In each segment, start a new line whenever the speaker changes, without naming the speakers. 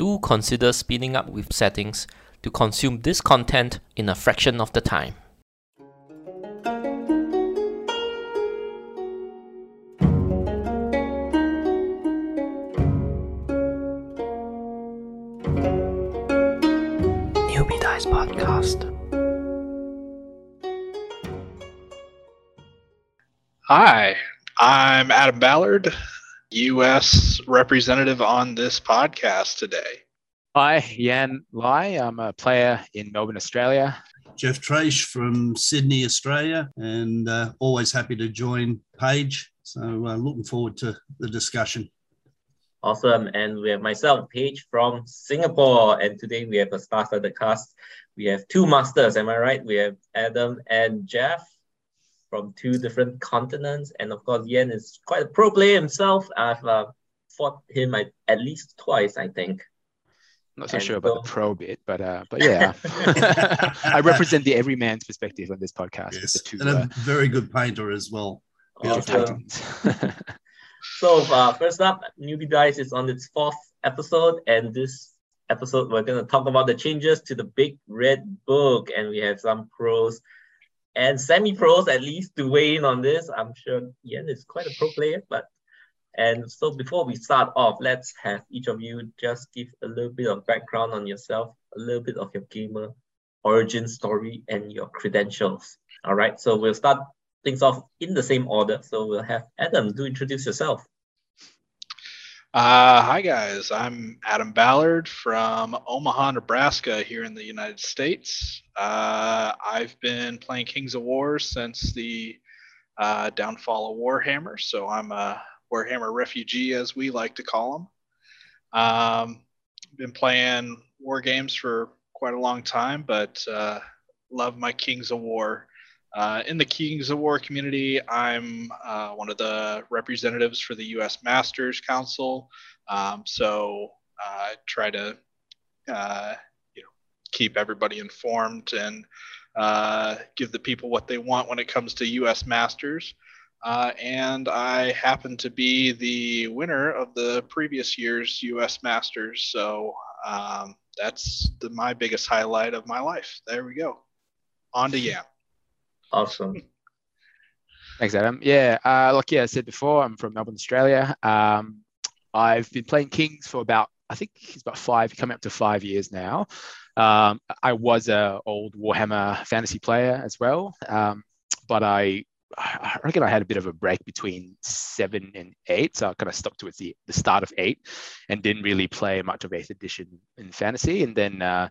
do consider speeding up with settings to consume this content in a fraction of the time. Newbie Dice Podcast.
Hi, I'm Adam Ballard, U.S. representative on this podcast today.
Hi, Yan Lai. I'm a player in Melbourne, Australia.
Jeff Traish from Sydney, Australia, and uh, always happy to join Page. So, uh, looking forward to the discussion.
Awesome. And we have myself, Page from Singapore. And today we have a star studded cast. We have two masters, am I right? We have Adam and Jeff from two different continents. And of course, Yan is quite a pro player himself. I've uh, fought him at, at least twice, I think.
Not so
And
sure about
so-
the pro bit, but uh, but yeah, I represent the everyman's perspective on this podcast.
Yes,
two,
and
uh,
a very good painter as well.
two
Awesome. So uh, first up, Newbie Dice is on its fourth episode, and this episode we're going to talk about the changes to the Big Red Book, and we have some pros and semi-pros at least to weigh in on this. I'm sure Yan is quite a pro player, but and so before we start off, let's have each of you just give a little bit of background on yourself, a little bit of your gamer origin story, and your credentials. All right, so we'll start things off in the same order. So we'll have Adam do introduce yourself.
Uh, hi, guys. I'm Adam Ballard from Omaha, Nebraska, here in the United States. Uh, I've been playing Kings of War since the uh, downfall of Warhammer, so I'm a Warhammer refugee, as we like to call them. Um, been playing war games for quite a long time, but uh, love my Kings of War. Uh, in the Kings of War community, I'm uh, one of the representatives for the U.S. Masters Council. Um, so I try to, uh, you know, keep everybody informed and uh, give the people what they want when it comes to U.S. Masters. Uh, and I happen to be the winner of the previous year's U.S. Masters. So um, that's the, my biggest highlight of my life. There we go. On to Yan.
Awesome.
Thanks, Adam. Yeah, uh, like yeah, I said before, I'm from Melbourne, Australia. Um, I've been playing Kings for about, I think it's about five, coming up to five years now. Um, I was a old Warhammer fantasy player as well, um, but I, I reckon I had a bit of a break between seven and eight, so I kind of stuck towards the the start of eight, and didn't really play much of Eighth Edition in fantasy, and then. Uh,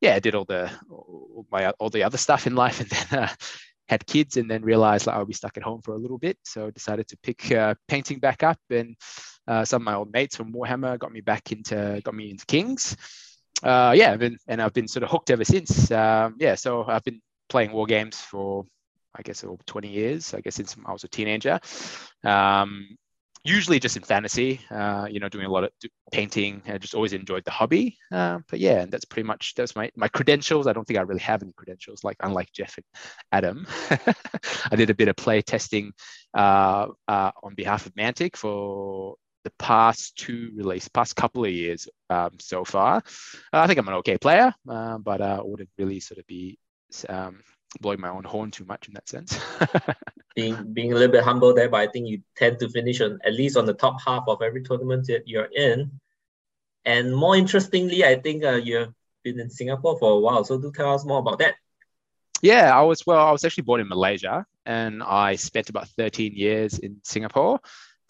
yeah, I did all the all my all the other stuff in life, and then uh, had kids and then realized like I'll be stuck at home for a little bit. So decided to pick uh, painting back up and uh, some of my old mates from Warhammer got me back into got me into Kings. Uh, yeah, and, and I've been sort of hooked ever since. Um, yeah, so I've been playing war games for I guess over 20 years. I guess since I was a teenager. Um, usually just in fantasy, uh, you know, doing a lot of painting. I just always enjoyed the hobby. Uh, but yeah, and that's pretty much that's my my credentials. I don't think I really have any credentials, like unlike Jeff and Adam. I did a bit of play testing uh, uh, on behalf of Mantic for the past two release, past couple of years um, so far. Uh, I think I'm an okay player, uh, but I wouldn't really sort of be um, blowing my own horn too much in that sense.
Being being a little bit humble there, but I think you tend to finish on at least on the top half of every tournament that you're in. And more interestingly, I think uh, you have been in Singapore for a while. So do tell us more about that.
Yeah, I was well. I was actually born in Malaysia, and I spent about 13 years in Singapore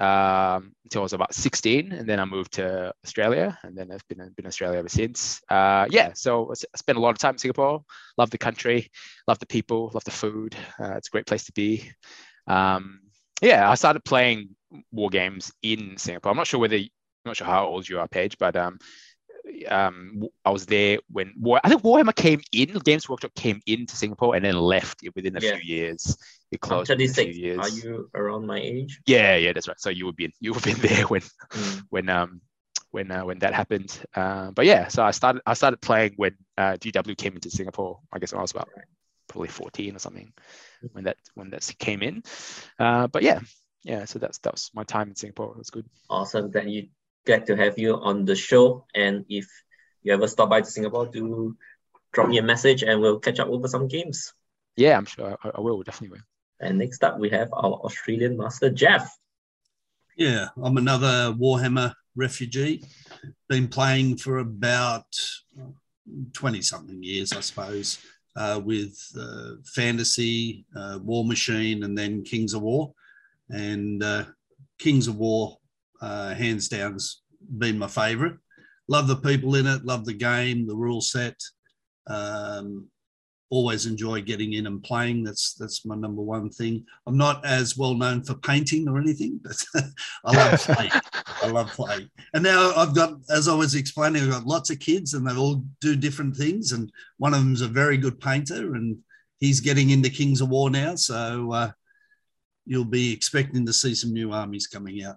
um, until I was about 16, and then I moved to Australia, and then I've been in Australia ever since. Uh, yeah, so I spent a lot of time in Singapore. Love the country, love the people, love the food. Uh, it's a great place to be. Um, yeah, I started playing war games in Singapore. I'm not sure whether I'm not sure how old you are, Page, but um, um, I was there when War, I think Warhammer came in, Games Workshop came into Singapore and then left it within a
Yeah.
few years. It
I'm
closed few
36.
years.
Are you around my age?
Yeah, yeah, that's right. So you would be you would been there when
Mm.
when um when uh, when that happened. Uh, but yeah, so I started I started playing when uh, GW came into Singapore. I guess when I was about probably 14 or something when that when that came in. Uh, but yeah, yeah. So that's that was my time in Singapore. It was good.
Awesome that you glad to have you on the show. And if you ever stop by to Singapore, do drop me a message and we'll catch up over some games.
Yeah, I'm sure I, I will, definitely will.
And next up, we have our Australian master, Jeff.
Yeah, I'm another Warhammer refugee. Been playing for about 20 something years, I suppose, uh, with uh, Fantasy, uh, Warmachine, and then Kings of War. And uh, Kings of War, uh, hands down, has been my favorite. Love the people in it, love the game, the rule set. Um, always enjoy getting in and playing. That's that's my number one thing. I'm not as well known for painting or anything, but I love playing. I love playing. And now I've got, as I was explaining, I've got lots of kids and they all do different things. And one of them's a very good painter and he's getting into Kings of War now. So uh, you'll be expecting to see some new armies coming out.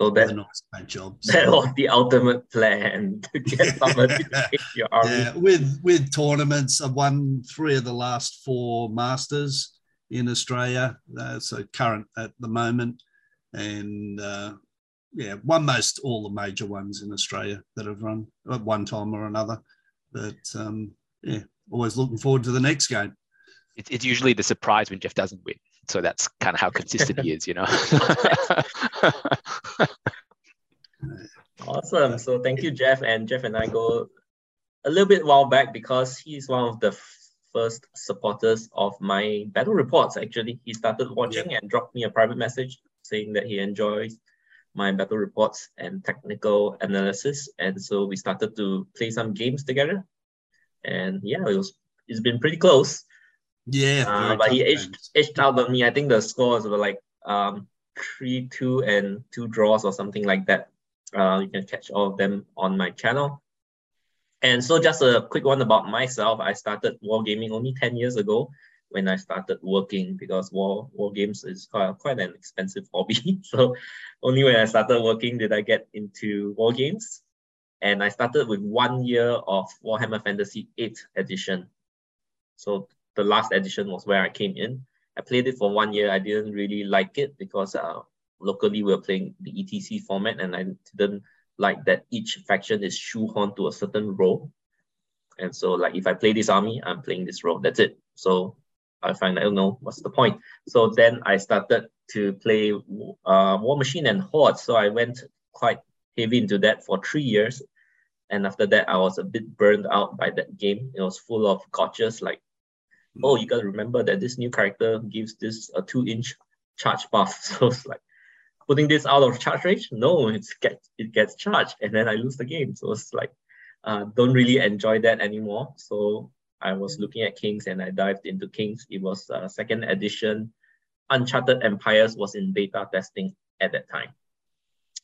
So that,
nice paint jobs.
that was the ultimate plan to get someone to take your army.
Yeah, with with tournaments, I've won three of the last four Masters in Australia. Uh, so current at the moment, and uh, yeah, won most all the major ones in Australia that I've run at one time or another. But um, yeah, always looking forward to the next game.
It's, it's usually the surprise when Jeff doesn't win. So that's kind of how consistent he is, you know.
awesome. So thank you, Jeff. And Jeff and I go a little bit while back because he's one of the first supporters of my battle reports. Actually, he started watching and dropped me a private message saying that he enjoys my battle reports and technical analysis. And so we started to play some games together. And yeah, it was it's been pretty close.
Yeah,
uh, but he edged, edged out on me. I think the scores were like um, three, two, and two draws or something like that. Uh, you can catch all of them on my channel. And so, just a quick one about myself. I started wargaming only 10 years ago when I started working because war, war games is quite, quite an expensive hobby. so, only when I started working did I get into war games. And I started with one year of Warhammer Fantasy 8th edition. So the last edition was where I came in. I played it for one year. I didn't really like it because uh, locally we were playing the ETC format, and I didn't like that each faction is shoehorned to a certain role. And so, like, if I play this army, I'm playing this role. That's it. So I find I don't know what's the point. So then I started to play uh, Warmachine and Horde. So I went quite heavy into that for three years. And after that, I was a bit burned out by that game. It was full of gotchas like oh, you got to remember that this new character gives this a two inch charge buff. So it's like putting this out of charge range. No, it's get it gets charged, and then I lose the game. So it's like uh, don't really enjoy that anymore. So I was looking at Kings and I dived into Kings. It was uh, second edition. Uncharted Empires was in beta testing at that time.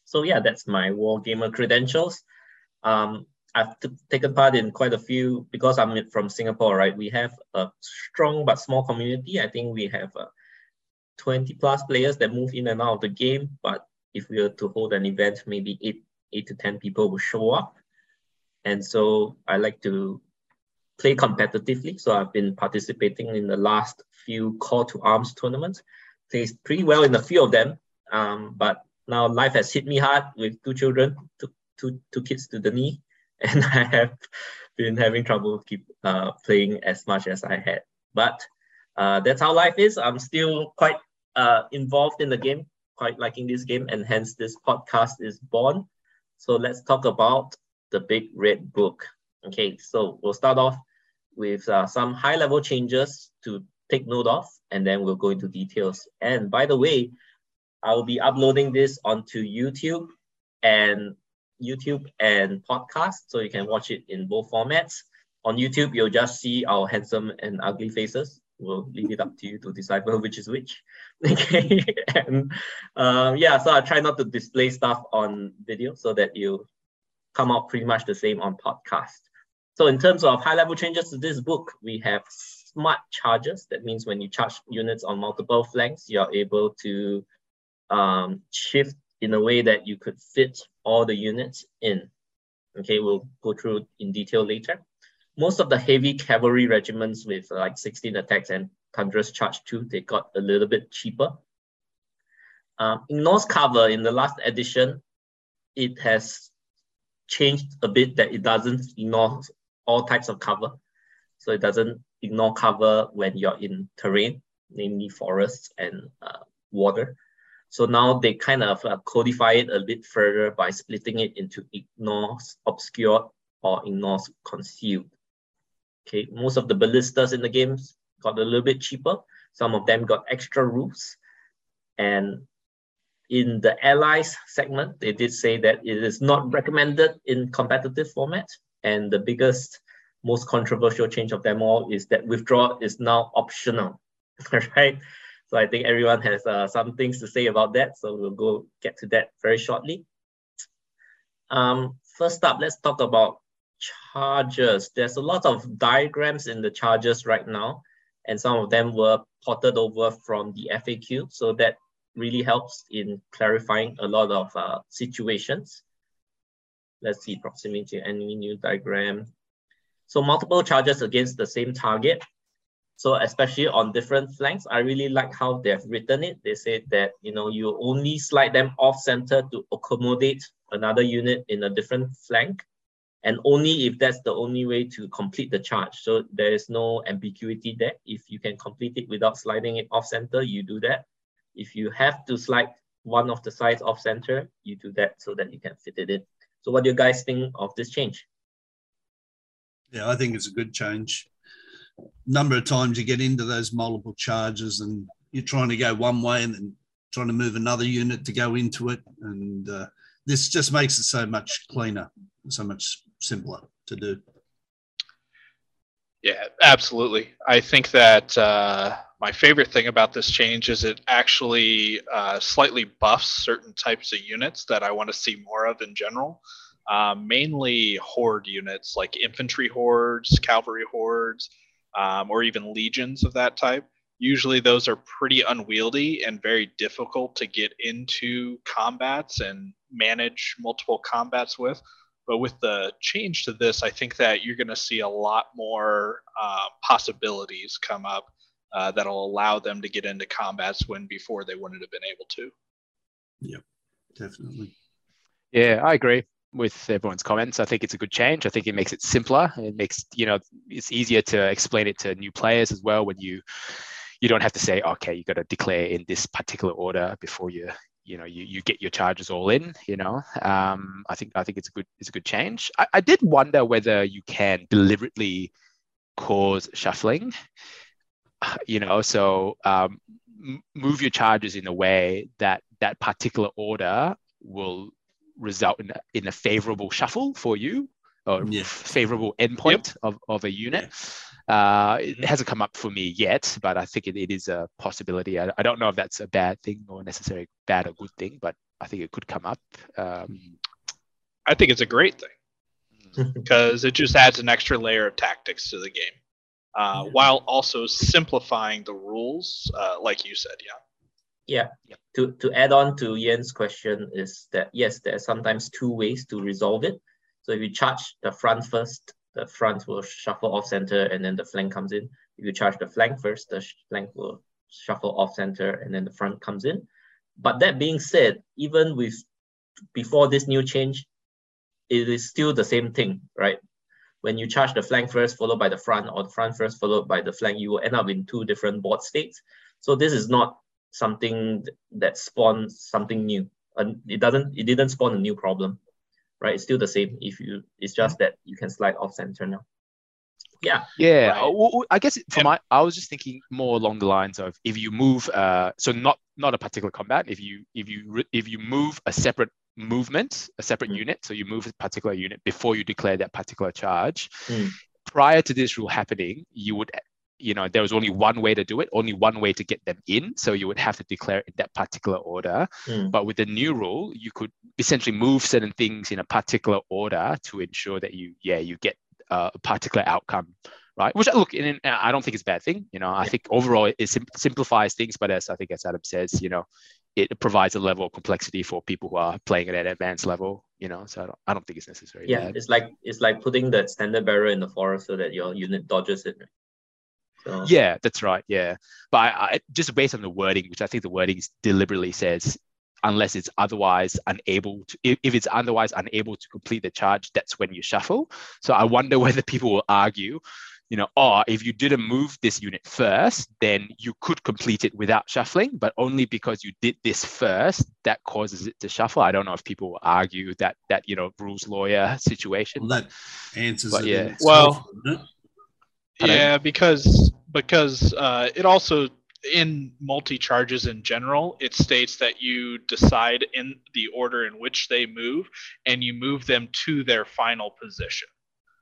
So yeah, that's my Wargamer credentials. Um, I've taken part in quite a few because I'm from Singapore, right? We have a strong but small community. I think we have uh, 20 plus players that move in and out of the game. But if we were to hold an event, maybe eight, eight to 10 people will show up. And so I like to play competitively. So I've been participating in the last few call to arms tournaments. Played pretty well in a few of them. Um, but now life has hit me hard with two children, two, two, two kids to the knee and I have been having trouble keep uh, playing as much as I had. But uh, that's how life is. I'm still quite uh, involved in the game, quite liking this game, and hence this podcast is born. So let's talk about the Big Red Book. Okay, so we'll start off with uh, some high level changes to take note of, and then we'll go into details. And by the way, I'll be uploading this onto YouTube and YouTube and podcast, so you can watch it in both formats. On YouTube, you'll just see our handsome and ugly faces. We'll leave it up to you to decipher which is which. Okay, and um, yeah, so I try not to display stuff on video so that you come out pretty much the same on podcast. So in terms of high-level changes to this book, we have smart charges. That means when you charge units on multiple flanks, you're able to um, shift in a way that you could fit all the units in. Okay, we'll go through in detail later. Most of the heavy cavalry regiments with like 16 attacks and Thunderous Charge 2, they got a little bit cheaper. Um, ignores cover, in the last edition, it has changed a bit that it doesn't ignore all types of cover. So it doesn't ignore cover when you're in terrain, namely forests and uh, water. So now they kind of uh, codify it a bit further by splitting it into ignores obscured or ignores concealed. Okay, most of the ballistas in the games got a little bit cheaper. Some of them got extra roofs. And in the allies segment, they did say that it is not recommended in competitive format. And the biggest, most controversial change of them all is that withdrawal is now optional, right? So I think everyone has uh, some things to say about that. So we'll go get to that very shortly. Um, first up, let's talk about charges. There's a lot of diagrams in the charges right now, and some of them were ported over from the FAQ. So that really helps in clarifying a lot of uh, situations. Let's see, proximity enemy new diagram. So multiple charges against the same target. So especially on different flanks, I really like how they've written it. They say that, you know, you only slide them off center to accommodate another unit in a different flank. And only if that's the only way to complete the charge. So there is no ambiguity there. If you can complete it without sliding it off center, you do that. If you have to slide one of the sides off center, you do that so that you can fit it in. So what do you guys think of this change?
Yeah, I think it's a good change. Number of times you get into those multiple charges and you're trying to go one way and then trying to move another unit to go into it. And uh, this just makes it so much cleaner, so much simpler to do.
Yeah, absolutely. I think that uh, my favorite thing about this change is it actually uh, slightly buffs certain types of units that I want to see more of in general. Uh, mainly horde units like infantry hordes, cavalry hordes, um, or even legions of that type. Usually, those are pretty unwieldy and very difficult to get into combats and manage multiple combats with. But with the change to this, I think that you're going to see a lot more uh, possibilities come up uh, that'll allow them to get into combats when before they wouldn't have been able to.
Yep, definitely.
Yeah, I agree with everyone's comments. I think it's a good change. I think it makes it simpler. It makes you know it's easier to explain it to new players as well when you you don't have to say okay you got to declare in this particular order before you you know you, you get your charges all in you know um, i think i think it's a good it's a good change I, I did wonder whether you can deliberately cause shuffling you know so um, move your charges in a way that that particular order will result in a, in a favorable shuffle for you or yeah. favorable endpoint yep. of, of a unit. Yeah. Uh, it mm-hmm. hasn't come up for me yet, but I think it, it is a possibility. I, I don't know if that's a bad thing or necessarily bad or good thing, but I think it could come up. Um,
I think it's a great thing because mm. it just adds an extra layer of tactics to the game uh, while also simplifying the rules, uh, like you said. Yeah.
Yeah. yeah. To, to add on to Yan's question is that yes, there are sometimes two ways to resolve it. So if you charge the front first, the front will shuffle off center and then the flank comes in. If you charge the flank first, the flank will shuffle off center and then the front comes in. But that being said, even with before this new change, it is still the same thing, right? When you charge the flank first, followed by the front, or the front first, followed by the flank, you will end up in two different board states. So this is not something that spawns something new. And it doesn't, it didn't spawn a new problem right? It's still the same. If you, it's just that you can slide off center now. Yeah.
Yeah. Right. Well, I guess for my, I was just thinking more along the lines of if you move, uh, so not not a particular combat. If you if you if you move a separate movement, a separate mm. unit, so you move a particular unit before you declare that particular charge. Mm. Prior to this rule happening, you would you know there was only one way to do it only one way to get them in. So you would have to declare in that particular order. Mm. but with the new rule you could essentially move certain things in a particular order to ensure that you yeah you get a particular outcome right? Which look in, i don't think it's a bad thing you know. I think overall it sim- simplifies things but as i think as adam says you know it provides a level of complexity for people who are playing at an advanced level you know. So i don't, I don't think it's necessary
yeah bad. it's like it's like putting the standard bearer in the forest so that your unit dodges it
so. Yeah, that's right. Yeah, but I, I, just based on the wording, which I think the wording deliberately says unless it's otherwise unable to if, if it's otherwise unable to complete the charge that's when you shuffle so i wonder whether people will argue you know oh if you didn't move this unit first then you could complete it without shuffling but only because you did this first that causes it to shuffle i don't know if people will argue that that you know rules lawyer situation
Well, that answers
But
it.
yeah.
in itself, doesn't it?
Pardon?
Yeah, because because uh, it also in multi charges in general, it states that you decide in the order in which they move, and you move them to their final position.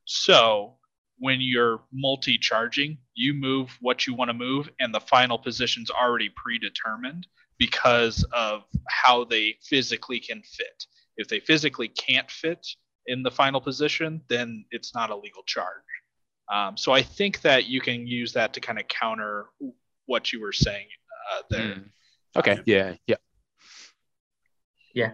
So when you're multi charging, you move what you want to move, and the final position's already predetermined because of how they physically can fit. If they physically can't fit in the final position, then it's not a legal charge. Um, so I think that you can use that to kind of counter what you were saying uh, there.
Mm. okay yeah yeah
Yeah,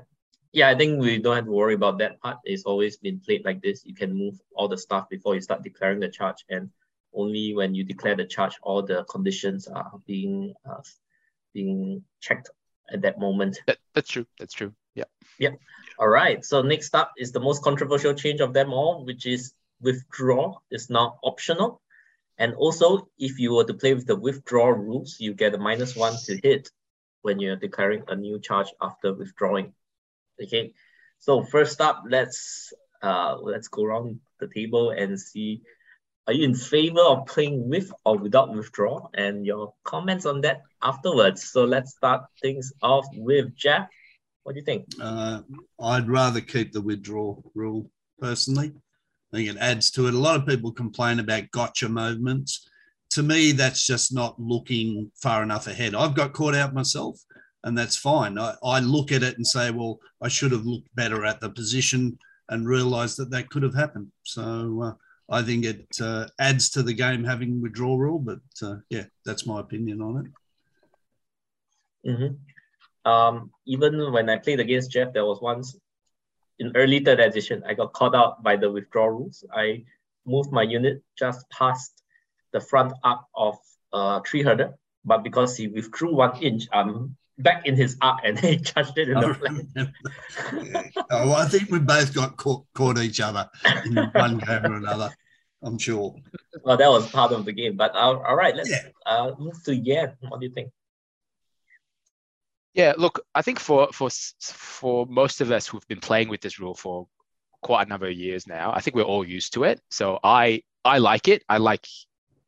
Yeah. I think we don't have to worry about that part. It's always been played like this. You can move all the stuff before you start declaring the charge, and only when you declare the charge, all the conditions are being uh, being checked at that moment.
that, that's true that's true Yeah.
yeah All right. So next up is the most controversial change of them all, which is withdraw is now optional. And also, if you were to play with the withdraw rules, you get a minus one to hit when you're declaring a new charge after withdrawing. Okay. So first up, let's uh let's go around the table and see. Are you in favor of playing with or without withdraw? And your comments on that afterwards. So let's start things off with Jeff. What do you think?
Uh, I'd rather keep the withdrawal rule personally. I think it adds to it. A lot of people complain about gotcha movements. To me, that's just not looking far enough ahead. I've got caught out myself, and that's fine. I, I look at it and say, well, I should have looked better at the position and realised that that could have happened. So uh, I think it uh, adds to the game having withdrawal rule. But uh, yeah, that's my opinion on it.
Mm-hmm. Um, even when I played against Jeff, there was once in early third edition, I got caught out by the withdrawal rules. I moved my unit just past the front arc of uh, tree herder, but because he withdrew one inch, I'm back in his arc and he charged it in the flank.
Oh, I think we both got caught, caught each other in one game or another. I'm sure.
Well, that was part of the game. But uh, all right, let's
Yeah.
uh, move to Yan. What do you think?
Yeah, look, I think for for for most of us who've been playing with this rule for quite a number of years now, I think we're all used to it. So I I like it. I like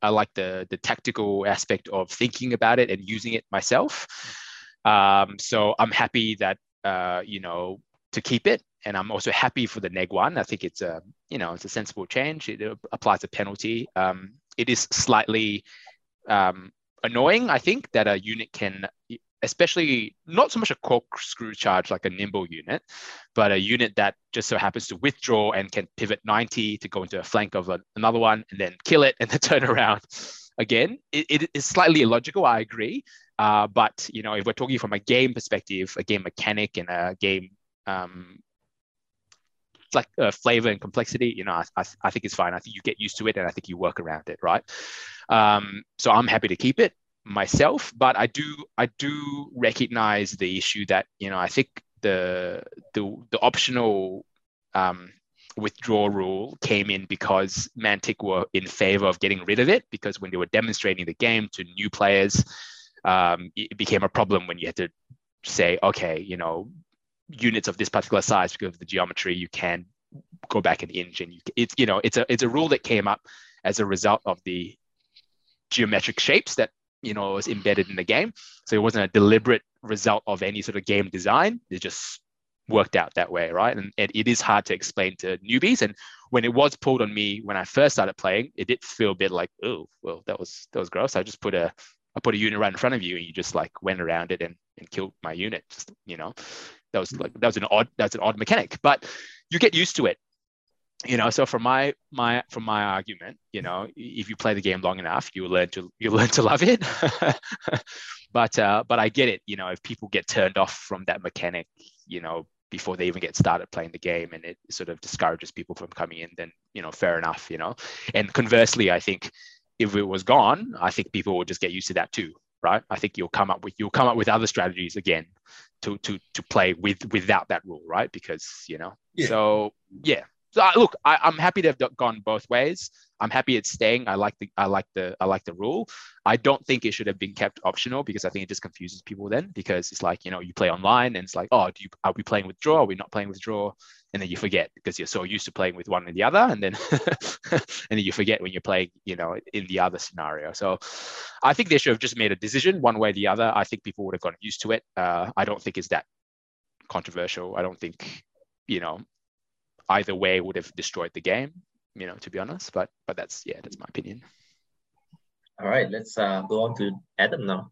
I like the the tactical aspect of thinking about it and using it myself. Um, so I'm happy that uh, you know to keep it, and I'm also happy for the neg one. I think it's a you know it's a sensible change. It applies a penalty. Um, it is slightly um, annoying, I think, that a unit can especially not so much a corkscrew charge like a nimble unit, but a unit that just so happens to withdraw and can pivot 90 to go into a flank of a, another one and then kill it and then turn around again. It, it is slightly illogical, I agree. Uh, but you know, if we're talking from a game perspective, a game mechanic and a game um, like uh, flavor and complexity, you know, I, I, I think it's fine. I think you get used to it and I think you work around it, right? Um, so I'm happy to keep it myself, but I do I do recognize the issue that you know I think the the the optional um, withdrawal rule came in because Mantic were in favor of getting rid of it because when they were demonstrating the game to new players, um, it became a problem when you had to say, okay, you know, units of this particular size because of the geometry, you can go back an inch, and you it's you know it's a it's a rule that came up as a result of the geometric shapes that you know it was embedded in the game. So it wasn't a deliberate result of any sort of game design. It just worked out that way, right? And, and it is hard to explain to newbies. And when it was pulled on me when I first started playing, it did feel a bit like, oh, well, that was that was gross. I just put a I put a unit right in front of you, and you just like went around it and, and killed my unit. Just you know, that was hmm. like that was an odd that's an odd mechanic, but you get used to it you know so from my my from my argument you know if you play the game long enough you learn to you learn to love it but uh but i get it you know if people get turned off from that mechanic you know before they even get started playing the game and it sort of discourages people from coming in then you know fair enough you know and conversely i think if it was gone i think people would just get used to that too right? I think you'll come up with you'll come up with other strategies again to to to play with without that rule, right? Because you know,
Yeah.
so yeah. So I, look, I, I'm happy to have gone both ways. I'm happy it's staying. I like the I like the I like the rule. I don't think it should have been kept optional because I think it just confuses people then because it's like you know you play online and it's like oh do you are we playing with draw? Are we not playing with draw? And then you forget because you're so used to playing with one and the other, and then and then you forget when you're playing you know in the other scenario. So I think they should have just made a decision one way or the other. I think people would have gotten used to it. Uh, I don't think it's that controversial. I don't think you know either way would have destroyed the game you know, to be honest. But but that's yeah, that's my opinion.
All right, let's uh, go on to Adam now.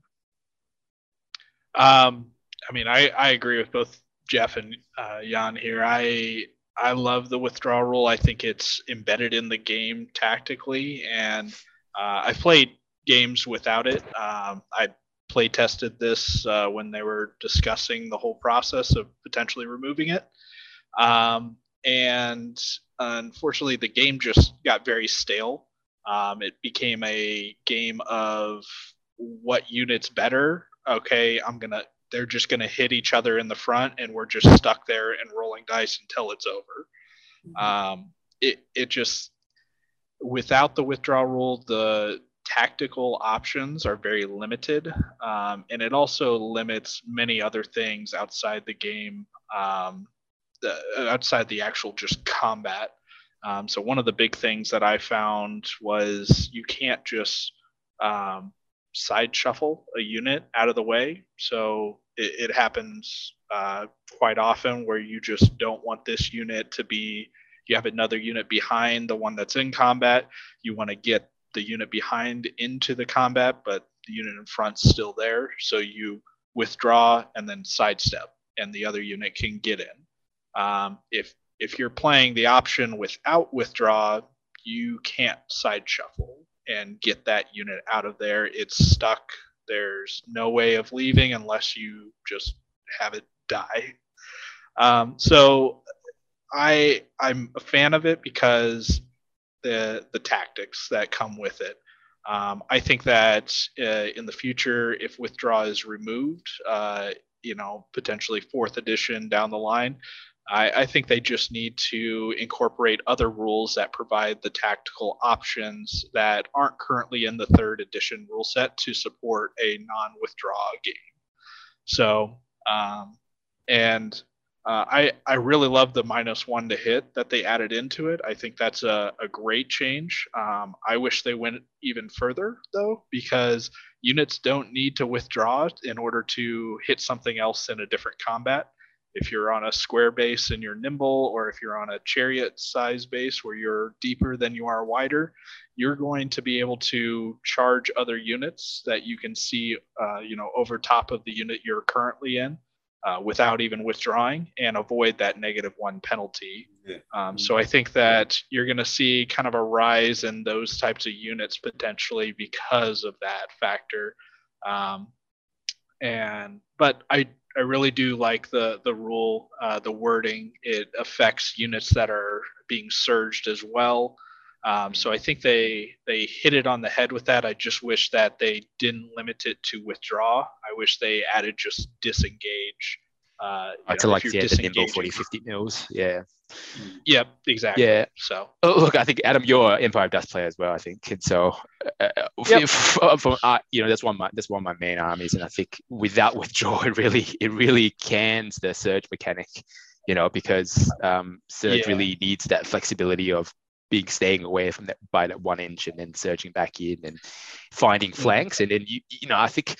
Um, I mean, I, I agree with both Jeff and uh, Yan here. I I love the withdrawal rule. I think it's embedded in the game tactically, and uh, I've played games without it. Um, I play tested this uh, when they were discussing the whole process of potentially removing it. Um, and unfortunately, the game just got very stale. Um, it became a game of what unit's better. Okay, I'm gonna. They're just gonna hit each other in the front, and we're just stuck there and rolling dice until it's over. Um, it it just without the withdrawal rule, the tactical options are very limited, um, and it also limits many other things outside the game. Um, outside the actual just combat. Um, so one of the big things that I found was you can't just um, side shuffle a unit out of the way. So it, it happens uh, quite often where you just don't want this unit to be. You have another unit behind the one that's in combat. You want to get the unit behind into the combat, but the unit in front's still there. So you withdraw and then sidestep, and the other unit can get in. Um, if if you're playing the option without withdraw, you can't side shuffle and get that unit out of there. It's stuck. There's no way of leaving unless you just have it die. Um, so I I'm a fan of it because the the tactics that come with it. Um, I think that uh, in the future, if withdraw is removed, uh, you know, potentially fourth edition down the line, I, I, think they just need to incorporate other rules that provide the tactical options that aren't currently in the third edition rule set to support a non-withdraw game. So, um, and uh, I I really love the minus one to hit that they added into it. I think that's a, a great change. Um, I wish they went even further though, because units don't need to withdraw in order to hit something else in a different combat if you're on a square base and you're nimble, or if you're on a chariot size base where you're deeper than you are wider, you're going to be able to charge other units that you can see, uh, you know, over top of the unit you're currently in. Uh, without even withdrawing and avoid that negative one penalty.
Yeah.
Um, so I think that you're going to see kind of a rise in those types of units potentially because of that factor. Um, and but I I really do like the the rule, uh, the wording. It affects units that are being surged as well. Um, so I think they they hit it on the head with that. I just wish that they didn't limit it to withdraw. I wish they added just disengage. Uh,
I to like yeah, the nimble 40, 50 mils. Yeah.
Yep, exactly.
Yeah.
So
oh, look, I think Adam, you're Empire of Dust player as well. I think, and so uh, yep. from, uh, you know that's one of my that's one of my main armies, and I think without withdrawal it really it really cans the surge mechanic. You know, because um, surge yeah. really needs that flexibility of being staying away from that by that one inch and then surging back in and finding mm-hmm. flanks, and then you you know I think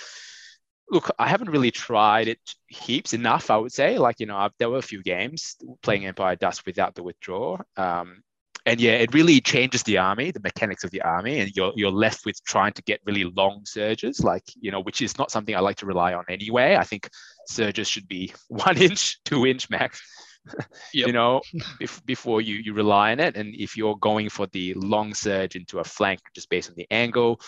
look, I haven't really tried it heaps enough, I would say. Like, you know, I've, there were a few games playing Empire Dust without the withdraw. Um, and yeah, it really changes the army, the mechanics of the army, and you're you're left with trying to get really long surges, like you know, which is not something I like to rely on anyway. I think surges should be one inch, two inch max. Yep. you know, if, before you you rely on it, and if you're going for the long surge into a flank just based on the angle,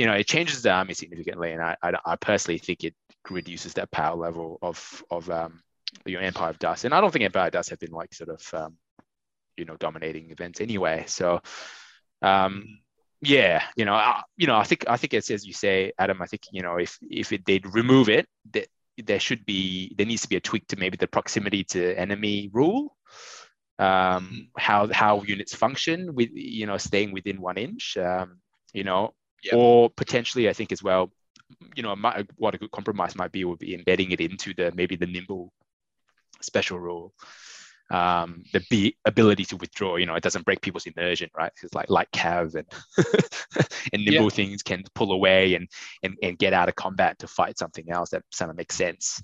you know, it changes the army significantly, and I, I, I personally think it reduces that power level of of um, your Empire of Dust. And I don't think Empire of Dust have been like sort of um, you know dominating events anyway. So um, yeah, you know, I, you know, I think I think it's as you say, Adam. I think you know, if if it, they'd remove it, that there should be there needs to be a tweak to maybe the proximity to enemy rule. Um, how how units function with you know staying within one inch. Um, you know,
Yep.
or potentially I think as well, you know, might, what a good compromise might be would be embedding it into the maybe the nimble special rule. Um, the ability to withdraw, you know, it doesn't break people's immersion, right? It's like like Cav and and nimble things can pull away and, and and get out of combat to fight something else that kind of makes sense,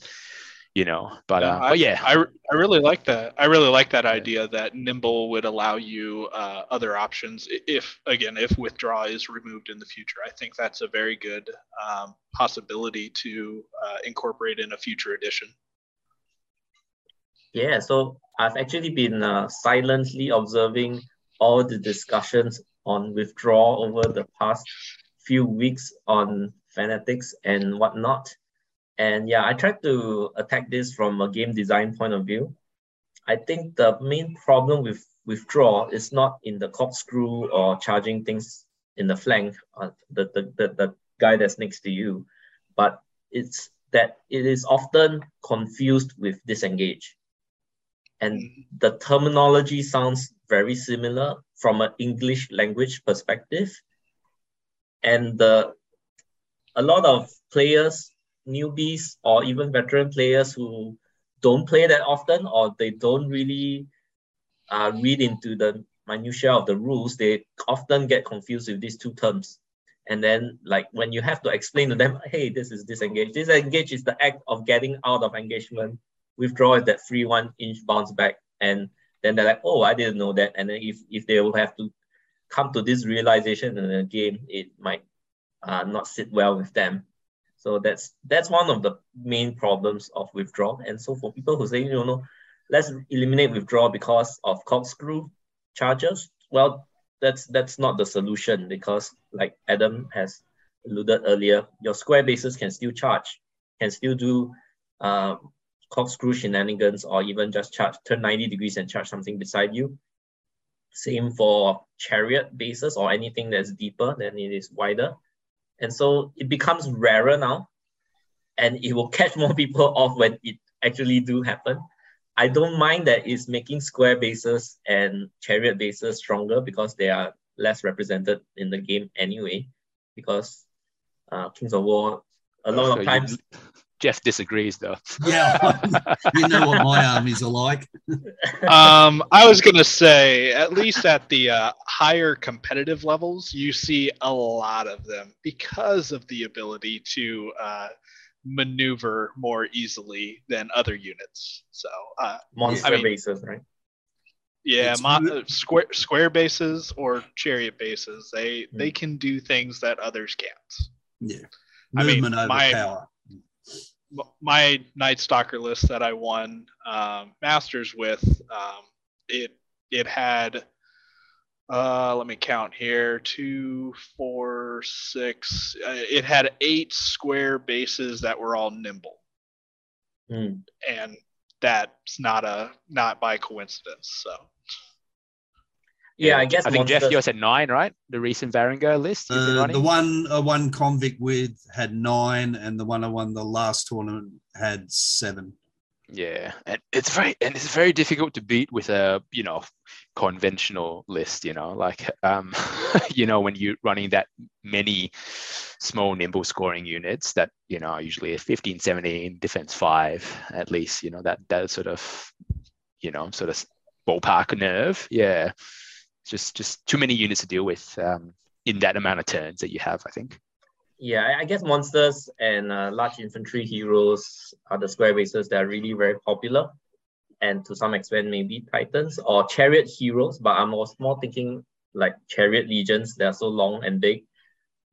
you know. But
Yeah,
uh, but yeah,
I, I really like that. I really like that idea that Nimble would allow you uh, other options if, again, if withdraw is removed in the future. I think that's a very good um, possibility to uh, incorporate in a future edition.
Yeah, so I've actually been uh, silently observing all the discussions on withdraw over the past few weeks on fanatics and whatnot. And yeah, I tried to attack this from a game design point of view. I think the main problem with withdraw is not in the corkscrew or charging things in the flank, uh, the, the, the, the guy that's next to you, but it's that it is often confused with disengage and the terminology sounds very similar from an English language perspective. And the, a lot of players, newbies, or even veteran players who don't play that often or they don't really uh, read into the minutiae of the rules, they often get confused with these two terms. And then, like when you have to explain to them, hey, this is disengage. Disengage is the act of getting out of engagement withdraw is that free one inch bounce back and then they're like oh i didn't know that and then if, if they will have to come to this realization in a game it might uh, not sit well with them so that's that's one of the main problems of withdrawal. And so for people who say you know let's eliminate withdrawal because of corkscrew charges well that's that's not the solution because like adam has alluded earlier your square bases can still charge can still do uh, corkscrew shenanigans or even just charge turn 90 degrees and charge something beside you. Same for chariot bases or anything that's deeper than it is wider and so it becomes rarer now and it will catch more people off when it actually do happen. I don't mind that it's making square bases and chariot bases stronger because they are less represented in the game anyway because uh, kings of war a lot of times
Jeff disagrees though.
Yeah, you know what my armies are like.
um, I was gonna say, at least at the uh, higher competitive levels, you see a lot of them because of the ability to uh, maneuver more easily than other units. So, uh,
monster
I mean-
bases right
yeah,
It's
mo- uh, square square bases or chariot bases, they they
Mm.
can do things that others can't.
Yeah,
I mean,
movement over
my-
power.
My Night Stalker list that I won um, Masters with, um, it it had, uh, let me count here, two, four, six. Uh, it had eight square bases that were all nimble,
Hmm.
and that's not a not by coincidence. So
yeah i guess
I think Jeff,
monsters-
yours had nine, right? The recent Varangur list you've
Uh, the one I won Cancon with had nine, and the one I won the last tournament had seven.
Yeah, and it's very and it's very difficult to beat with a you know conventional list. You know, like um, you know when you're running that many small nimble scoring units that you know are usually a 15, 17, defense five at least. You know that that sort of you know sort of ballpark nerve. Yeah, it's just just too many units to deal with um, in that amount of turns that you have. I think.
yeah, I- I guess monsters and uh, large infantry heroes are the square bases that are really very popular, and to some extent maybe titans or chariot heroes. But I'm was more thinking like chariot legions. They are so long and big.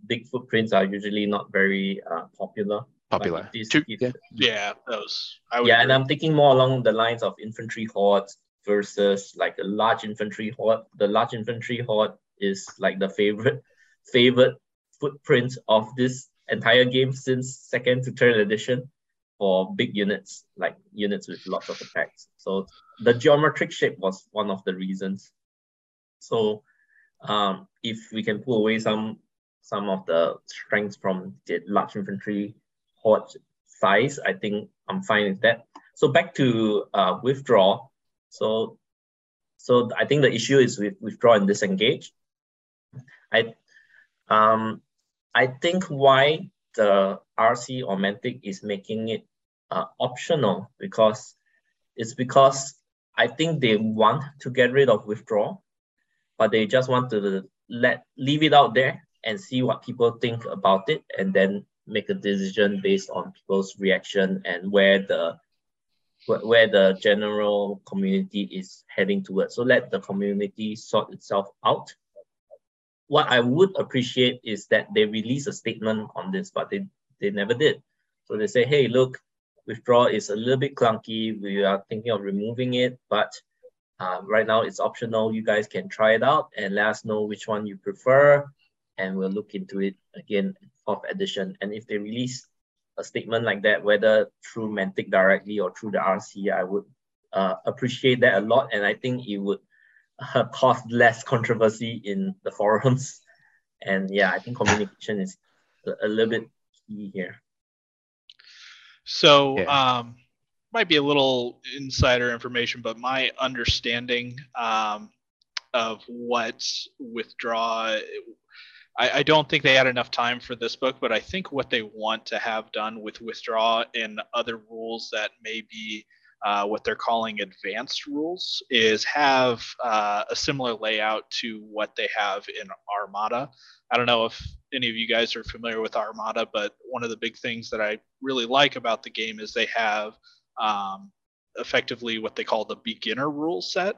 Big footprints are usually not very uh, popular.
Popular.
if this-
Two- yeah.
yeah, those. I would
yeah, and. I'm thinking more along the lines of infantry hordes versus like a large infantry horde. The large infantry horde is like the favorite favorite footprint of this entire game since second to third edition for big units, like units with lots of attacks. So the geometric shape was one of the reasons. So um, if we can pull away some some of the strengths from the large infantry horde size, I think I'm fine with that. So back to uh, withdraw. So so I think the issue is with withdraw and disengage. I um I think why the RC or Mantic is making it uh, optional because it's because I think they want to get rid of withdraw, but they just want to let leave it out there and see what people think about it and then make a decision based on people's reaction and where the where the general community is heading towards. So let the community sort itself out. What I would appreciate is that they release a statement on this, but they, they never did. So they say, hey, look, withdraw is a little bit clunky. We are thinking of removing it, but uh, right now it's optional. You guys can try it out and let us know which one you prefer. And we'll look into it again, fourth addition. And if they release a statement like that, whether through Mantic directly or through the RC, I would uh, appreciate that a lot. And I think it would uh, cause less controversy in the forums. And yeah, I think communication is a, a little bit key here.
So, yeah. um, might be a little insider information, but my understanding um, of what withdraw, I, I, don't think they had enough time for this book, but I think what they want to have done with withdraw and other rules that may be uh, what they're calling advanced rules is have uh, a similar layout to what they have in Armada. I don't know if any of you guys are familiar with Armada, but one of the big things that I really like about the game is they have um, effectively what they call the beginner rule set,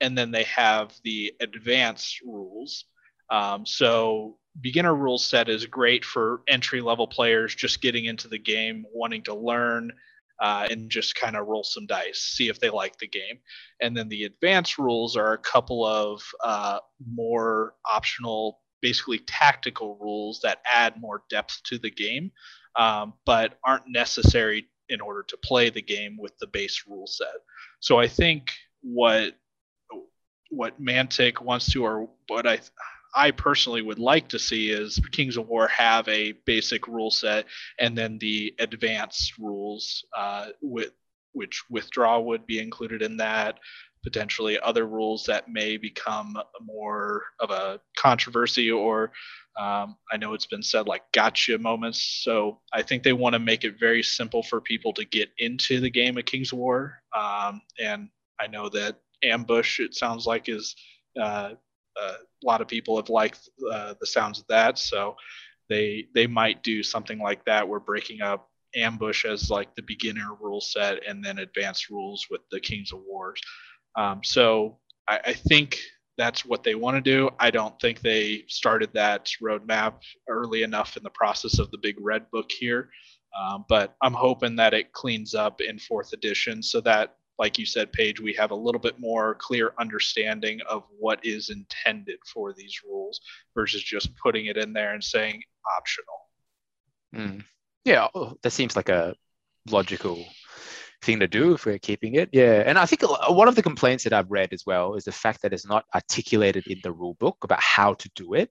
and then they have the advanced rules. Um, so beginner rule set is great for entry level players just getting into the game, wanting to learn. Uh, and just kind of roll some dice, see if they like the game. And then the advanced rules are a couple of uh, more optional basically tactical rules that add more depth to the game, um, but aren't necessary in order to play the game with the base rule set. So I think what what Mantic wants to, or what I I personally would like to see is Kings of War have a basic rule set and then the advanced rules uh, with which withdraw would be included in that potentially other rules that may become more of a controversy or um, I know it's been said like gotcha moments. So I think they want to make it very simple for people to get into the game of King's War. Um, and I know that ambush, it sounds like, is uh, a lot of people have liked uh, the sounds of that. So they they might do something like that. We're breaking up ambush as like the beginner rule set and then advanced rules with the Kings of Wars. Um, so I, I, think that's what they want to do. I don't think they started that roadmap early enough in the process of the big red book here. Um, but I'm hoping that it cleans up in fourth edition so that, like you said, Page, we have a little bit more clear understanding of what is intended for these rules versus just putting it in there and saying optional.
Mm. Yeah, oh, that seems like a logical thing to do if we're keeping it. Yeah. And I think one of the complaints that I've read as well is the fact that it's not articulated in the rule book about how to do it.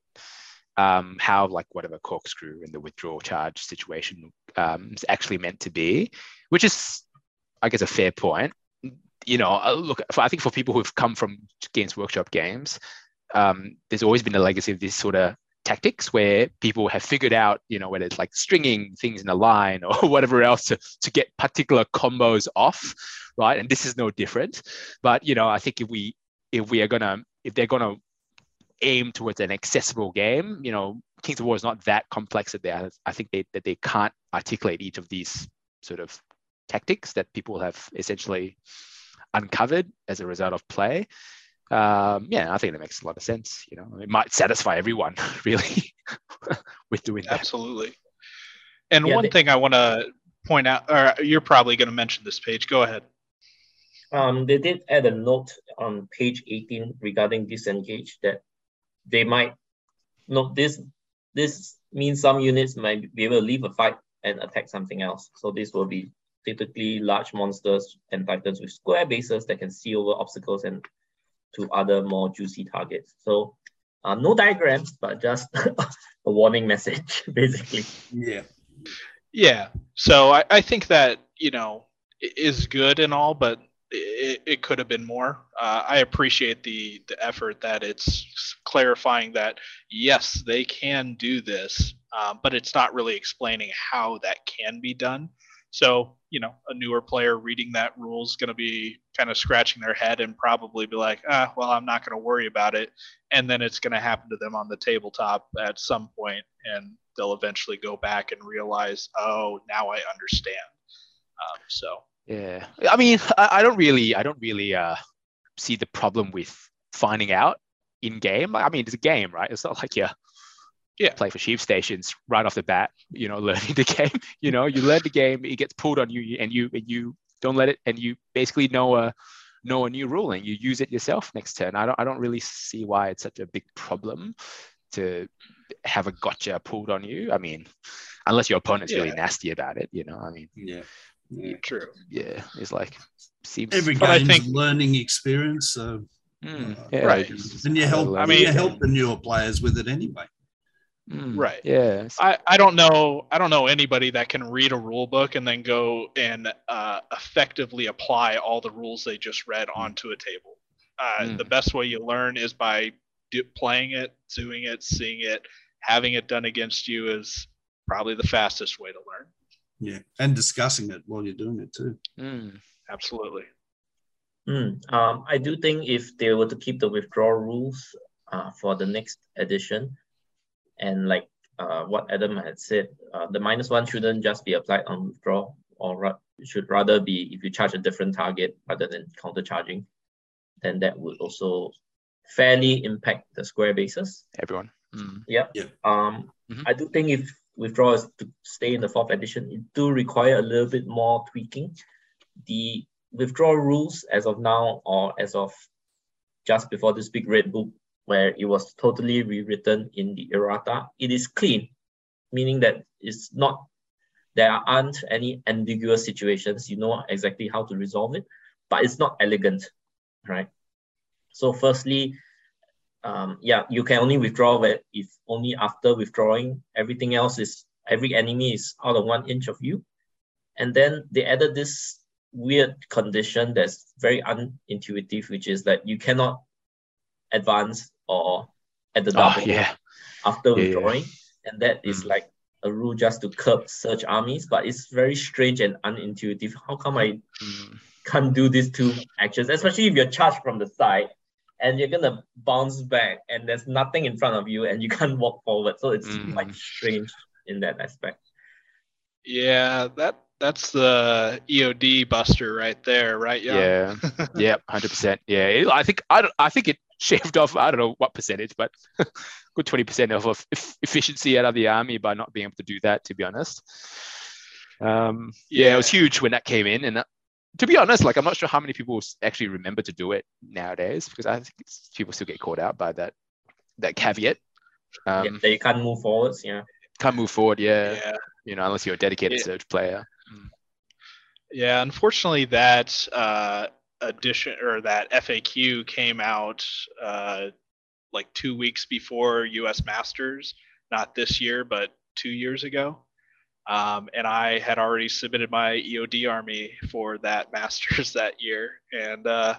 Um, how like whatever corkscrew and the withdrawal charge situation um, is actually meant to be, which is, I guess, a fair point. You know, uh, look, I think for people who've come from Games Workshop games, um, there's always been a legacy of this sort of tactics where people have figured out, you know, whether it's like stringing things in a line or whatever else to, to get particular combos off, right? And this is no different. But you know, I think if we if we are gonna if they're gonna aim towards an accessible game, you know, Kings of War is not that complex that they I think they that they can't articulate each of these sort of tactics that people have essentially uncovered as a result of play um, yeah, I think that makes a lot of sense. You know, it might satisfy everyone really with doing that.
Absolutely. And yeah, one they, thing I want to point out, or you're probably going to mention this page. Go ahead.
Um, they did add a note on page 18 regarding disengage that they might note this. This means some units might be able to leave a fight and attack something else. So this will be typically large monsters and titans with square bases that can see over obstacles and to other more juicy targets. So Uh, no diagrams, but just a warning message, basically.
Yeah.
Yeah. So I, I think that, you know, i- is good and all, but it, it could have been more. Uh, I appreciate the, the effort that it's clarifying that, yes, they can do this, uh, but it's not really explaining how that can be done. So, you know, a newer player reading that rule is going to be kind of scratching their head and probably be like, ah, well, I'm not going to worry about it. And then it's going to happen to them on the tabletop at some point, and they'll eventually go back and realize, oh, now I understand. Um, so,
Yeah, I mean, I, I don't really, I don't really uh, see the problem with finding out in game. I mean, it's a game, right? It's not like you
Yeah.
play for sheep stations right off the bat. You know, learning the game. You know, you learn the game, it gets pulled on you, and you and you don't let it, and you basically know a know a new rule, and you use it yourself next turn. I don't, I don't really see why it's such a big problem to have a gotcha pulled on you. I mean, unless your opponent's really nasty about it. You know, I mean,
Yeah. yeah.
true.
yeah, it's like seems
Every
But I
game's
think-
a learning experience. So,
Mm,
Uh,
yeah,
Right.
just-
and you help,
I mean-
you help the newer players with it anyway.
Mm,
Right.
Yeah.
I, I don't know I don't know anybody that can read a rule book and then go and uh, effectively apply all the rules they just read onto a table. Uh,
Mm.
The best way you learn is by do, playing it, doing it, seeing it, having it done against you is probably the fastest way to learn.
Yeah, and discussing it while you're doing it too.
Mm,
Absolutely.
Mm, um, I do think if they were to keep the withdrawal rules uh, for the next edition, and like uh, what Adam had said, uh, the minus one shouldn't just be applied on withdrawal, or ra- should rather be if you charge a different target rather than counter charging, then that would also fairly impact the square bases.
everyone. Mm,
Um,
Mhm.
I do think if withdrawal is to stay in the fourth edition, it do require a little bit more tweaking. The withdrawal rules as of now, or as of just before this big red book, where it was totally rewritten in the errata, it is clean, meaning that it's not there aren't any ambiguous situations. You know exactly how to resolve it, but it's not elegant, right? So firstly, um, yeah, you can only withdraw if only after withdrawing. Everything else is every enemy is out of one inch of you. And then they added this weird condition that's very unintuitive, which is that you cannot advance or at the
Oh,
double
yeah.
after
Yeah, yeah.
withdrawing. And that is
Mm.
like a rule just to curb surge armies, but it's very strange and unintuitive. How come I
Mm,
can't do these two actions, especially if you're charged from the side and you're gonna bounce back and there's nothing in front of you and you can't walk forward. So it's
Mm.
quite strange in that aspect.
Yeah, that that's the EOD buster right there, right?
yeah. Yeah. Hundred percent. Yeah. I think I. I think it shaved off. I don't know what percentage, but good twenty percent of of efficiency out of the army by not being able to do that. To be honest. Um. Yeah, it was huge when that came in, and that, to be honest, like I'm not sure how many people actually remember to do it nowadays because I think it's, people still get caught out by that that caveat. Um,
yeah, that you can't move forwards. Yeah.
Can't move forward. Yeah.
yeah.
You know, unless you're a dedicated
Yeah.
surge player.
Yeah, unfortunately, that uh, edition or that FAQ came out uh, like two weeks before U.S. Masters, not this year, but two years ago. Um, and I had already submitted my EOD army for that Masters that year, and uh,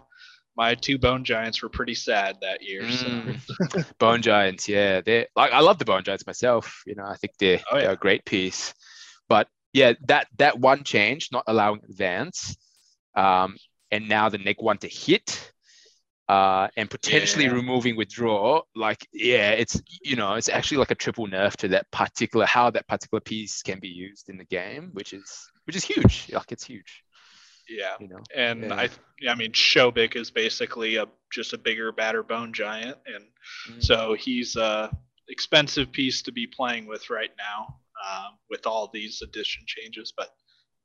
my two Bone Giants were pretty sad that year. So.
Mm. Bone Giants, yeah, they like I love the Bone Giants myself. You know, I think they're
Oh,
they're a great piece. But yeah, that that one change, not allowing advance, um, and now the neg one to hit, uh, and potentially
Yeah.
removing withdraw, like yeah, it's you know, it's actually like a triple nerf to that particular how that particular piece can be used in the game, which is which is huge. Like it's huge,
Yeah.
you know.
And
Yeah.
I, I mean, Shobik is basically a just a bigger, badder bone giant, and
Mm.
so he's a expensive piece to be playing with right now um, with all these addition changes. But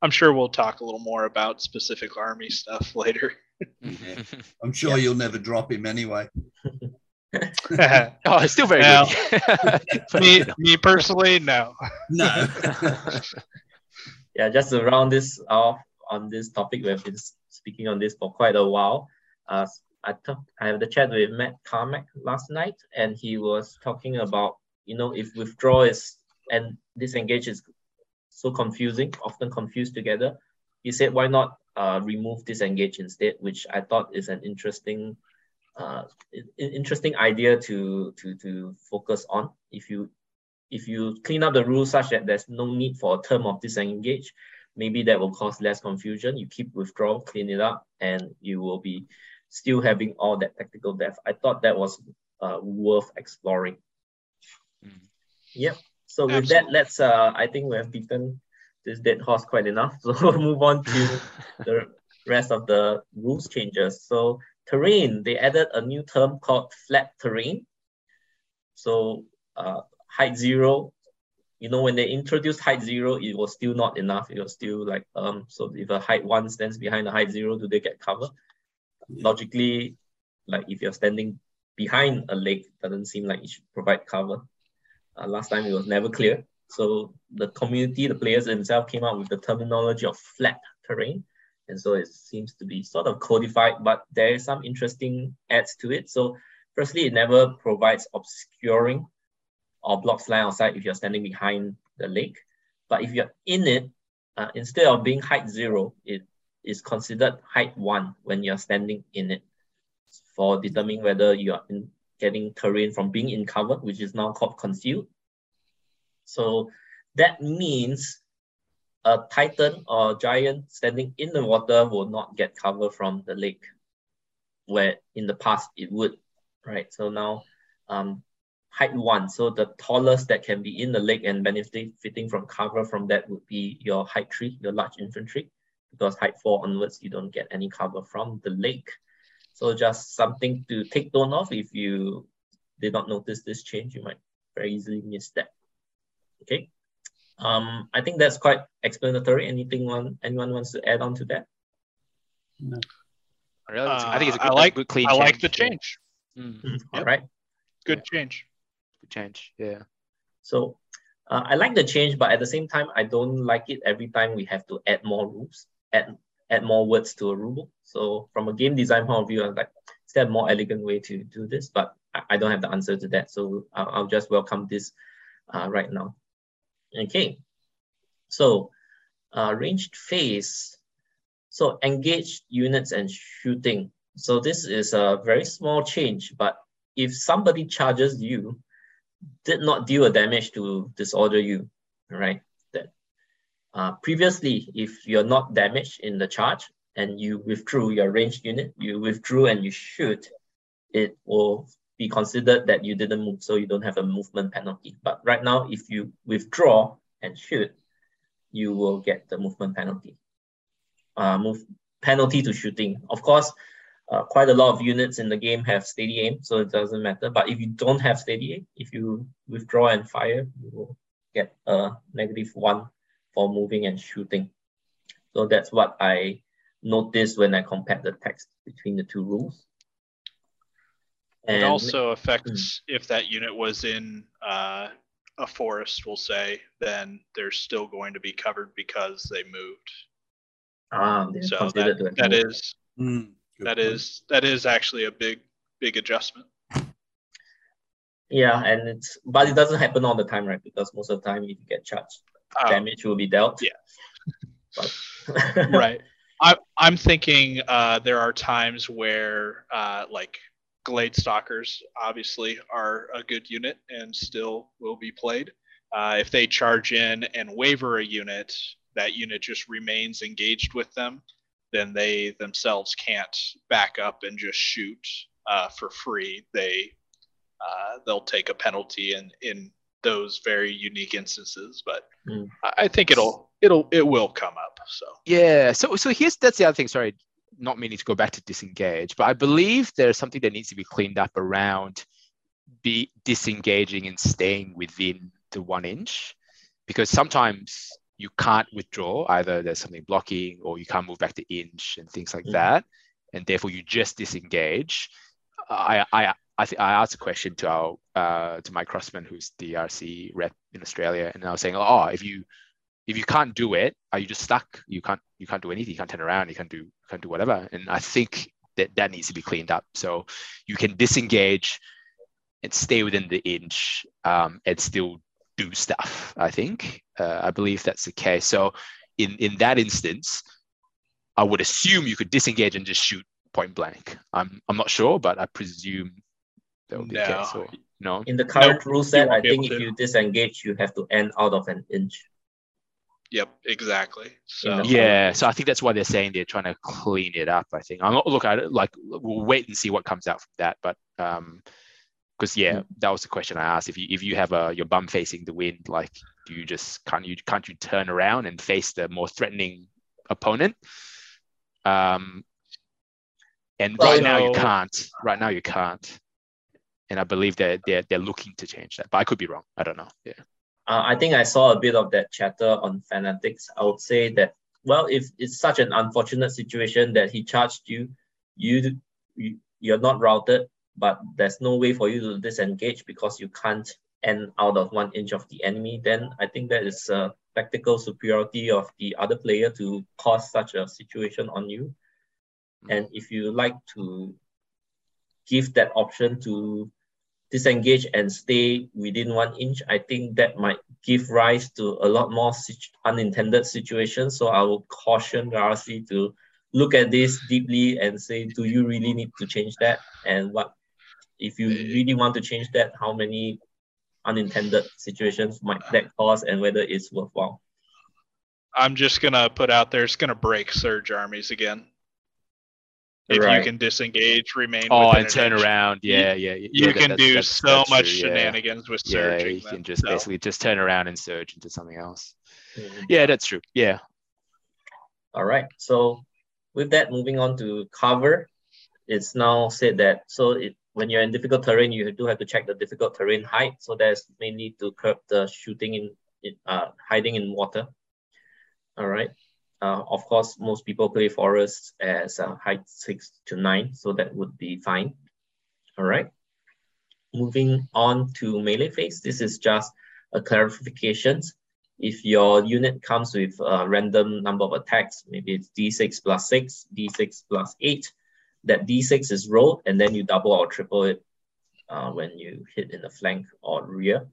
I'm sure we'll talk a little more about specific army stuff later.
Yeah. I'm sure you'll never drop him anyway.
oh, it's still very
Well,
good.
Me, me personally, no.
No.
Yeah, just to round this off on this topic, we have been speaking on this for quite a while. Uh, I talked I had the chat with Matt Carmack last night, and he was talking about you know if withdraw is and disengage is so confusing, often confused together. He said, why not uh, remove disengage instead, which I thought is an interesting, uh, interesting idea to to to focus on. If you if you clean up the rules such that there's no need for a term of disengage, maybe that will cause less confusion. You keep withdrawal, clean it up, and you will be still having all that tactical depth. I thought that was uh, worth exploring. Mm. Yep. So with Absolutely. that, let's. Uh, I think we have beaten this dead horse quite enough. So we'll move on to the rest of the rules changes. So terrain, they added a new term called flat terrain. So uh, height zero, you know, when they introduced height zero, it was still not enough. It was still like, um, so if a height one stands behind a height zero, do they get cover? Logically, like if you're standing behind a lake, doesn't seem like it should provide cover. Uh, last time it was never clear. So the community, the players themselves came up with the terminology of flat terrain. And so it seems to be sort of codified, but there is some interesting adds to it. So firstly, it never provides obscuring or blocks line outside if you're standing behind the lake. But if you're in it, uh, instead of being height zero, it is considered height one when you're standing in it for determining whether you are in, getting terrain from being in cover, which is now called concealed, so that means a titan or giant standing in the water will not get cover from the lake, where in the past it would, right? So now um, height one, so the tallest that can be in the lake and benefiting from cover from that would be your height three, your large infantry, because height four onwards, you don't get any cover from the lake. So just something to take note of if you did not notice this change, you might very easily miss that. Okay. Um, I think that's quite explanatory. Anything one anyone wants to add on to that?
No. Really, uh, I think it's a good,
I like,
good clean.
I
change.
like the change.
Mm-hmm. Yep. All right.
Good yeah. change.
Good change. Yeah.
So uh, I like the change, but at the same time, I don't like it every time we have to add more rules, add add more words to a rule. So from a game design point of view, I'm like, is there a more elegant way to do this? But I, I don't have the answer to that. So I'll, I'll just welcome this uh, right now. Okay, so uh, ranged phase. So engaged units and shooting. So this is a very small change, but if somebody charges you, did not deal a damage to disorder you, right? Uh, previously, if you're not damaged in the charge and you withdrew your ranged unit, you withdrew and you shoot, it will be considered that you didn't move, so you don't have a movement penalty. But right now, if you withdraw and shoot, you will get the movement penalty. Uh, move penalty to shooting. Of course, uh, quite a lot of units in the game have steady aim, so it doesn't matter. But if you don't have steady aim, if you withdraw and fire, you will get a negative one for moving and shooting. So that's what I noticed when I compared the text between the two rules.
And, it also affects hmm. if that unit was in uh, a forest, we'll say, then they're still going to be covered because they moved.
Ah,
so that, that is mm, that point. is that is actually a big big adjustment.
Yeah, and it's but it doesn't happen all the time, right? Because most of the time, if you get charged, um, damage will be dealt.
Yeah. Right. I, I'm thinking uh, there are times where, uh, like, Glade Stalkers obviously are a good unit and still will be played. Uh, if they charge in and waver a unit, that unit just remains engaged with them, then they themselves can't back up and just shoot uh, for free. They uh, they'll take a penalty in in those very unique instances. But mm. I think it'll it'll it will come up. So
yeah. So so here's that's the other thing. Sorry, not meaning to go back to disengage, but I believe there's something that needs to be cleaned up around be disengaging and staying within the one inch because sometimes you can't withdraw either there's something blocking or you can't move back to inch and things like mm-hmm. that and therefore you just disengage i i I, th- I asked a question to our uh, to Mike Crossman, who's the RC rep in Australia, and I was saying, oh, if you if you can't do it, are you just stuck? You can't you can't do anything. You can't turn around. You can't do can't do whatever. And I think that, that needs to be cleaned up. So you can disengage and stay within the inch um, and still do stuff. I think uh, I believe that's the case. So in in that instance, I would assume you could disengage and just shoot point blank. I'm I'm not sure, but I presume that would be
No.
the case. Or, no.
In the current
Nope,
rule set, I think if
to.
you disengage, you have to end out of an inch.
Yep, exactly. So
the-
Yeah, so I think that's why they're saying they're trying to clean it up. I think I'm not look. I like we'll wait and see what comes out from that. But um, because yeah, that was the question I asked. If you if you have a your bum facing the wind, like do you just can't you can't you turn around and face the more threatening opponent? Um, and
Well,
right now you can't. Right now you can't. And I believe they're they're they're looking to change that, but I could be wrong. I don't know. Yeah.
Uh, I think I saw a bit of that chatter on Fanatics. I would say that, well, if it's such an unfortunate situation that he charged you, you, you you're not routed, but there's no way for you to disengage because you can't end out of one inch of the enemy, then I think that is a tactical superiority of the other player to cause such a situation on you. And if you like to give that option to disengage and stay within one inch, I think that might give rise to a lot more unintended situations. So I will caution RC to look at this deeply and say, do you really need to change that? And what if you really want to change that, how many unintended situations might that cause and whether it's worthwhile?
I'm just gonna put out there it's gonna break surge armies again. If
Right.
you can disengage, remain.
Oh,
within
and turn around. Yeah, yeah. yeah,
You
that-
can
that's-
do
that's-
so
that's
much
true, yeah.
shenanigans with
Yeah,
surging.
you can just
so.
basically just turn around and surge into something else.
Mhm.
Yeah, that's true. Yeah.
All right. So with that, moving on to cover, it's now said that so it, when you're in difficult terrain, you do have to check the difficult terrain height. So that's mainly to curb the shooting in, in uh, hiding in water. All right. Uh, of course, most people play forest as uh, height six to nine, so that would be fine. All right. Moving on to melee phase, this is just a clarification if your unit comes with a random number of attacks, maybe it's d6 plus 6, d6 plus 8, that d6 is rolled and then you double or triple it uh, when you hit in the flank or rear.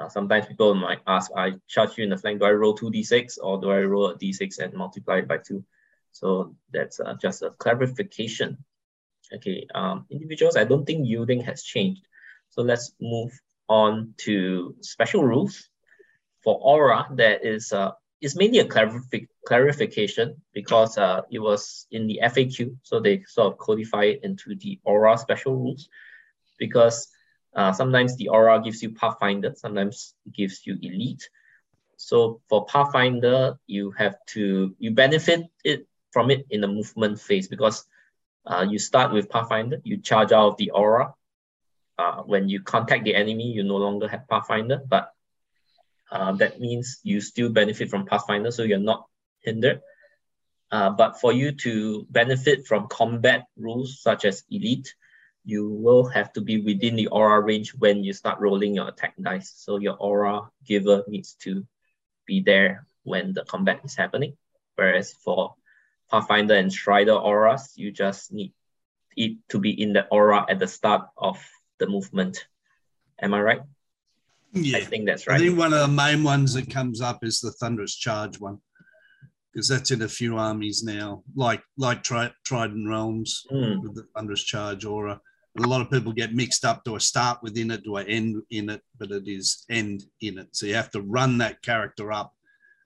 Uh, sometimes people might ask, I charge you in the flank, do I roll 2d6 or do I roll a d6 and multiply it by 2? So that's uh, just a clarification. Okay, um, individuals, I don't think yielding has changed. So let's move on to special rules for aura that is uh is mainly a clarifi- clarification because uh it was in the FAQ so they sort of codify it into the aura special rules because uh, sometimes the aura gives you pathfinder sometimes it gives you elite so for pathfinder you have to you benefit it from it in the movement phase because uh, you start with pathfinder you charge out the aura uh, when you contact the enemy you no longer have pathfinder but uh, that means you still benefit from Pathfinder, so you're not hindered. Uh, but for you to benefit from combat rules such as Elite, you will have to be within the aura range when you start rolling your attack dice. So your aura giver needs to be there when the combat is happening. Whereas for Pathfinder and Strider auras, you just need it to be in the aura at the start of the movement. Am I right?
Yeah.
I think that's right.
I think one of the main ones that comes up is the Thunderous Charge one, because that's in a few armies now, like like Tri- Trident Realms
Hmm.
with the Thunderous Charge aura. A lot of people get mixed up. Do I start within it? Do I end in it? But it is end in it. So you have to run that character up.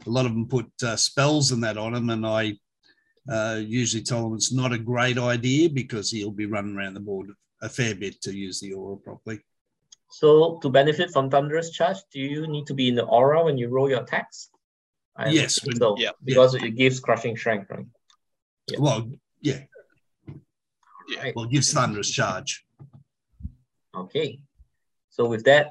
A lot of them put uh, spells and that on him, and I uh, usually tell them it's not a great idea because he'll be running around the board a fair bit to use the aura properly.
So to benefit from Thunderous Charge, do you need to be in the aura when you roll your attacks? I
Yes,
think
when-
so.
yeah.
Because it gives crushing strength, right? Yeah.
Well, yeah,
Yeah.
Right.
well, it Thunderous Charge.
Okay. So with that,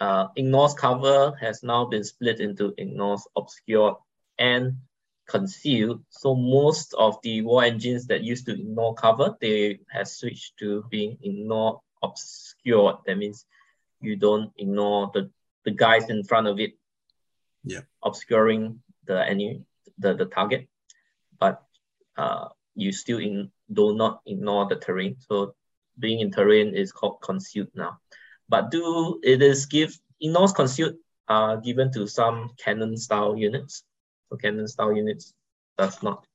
uh, Ignores cover has now been split into Ignores obscured and concealed. So most of the war engines that used to ignore cover, they have switched to being ignore obscured. That means you don't ignore the, the guys in front of it.
Yeah.
Obscuring the any the, the target. But uh, you still in, do not ignore the terrain. So being in terrain is called concealed now. But do it is give ignores concealed are given to some cannon style units. So cannon style units does not.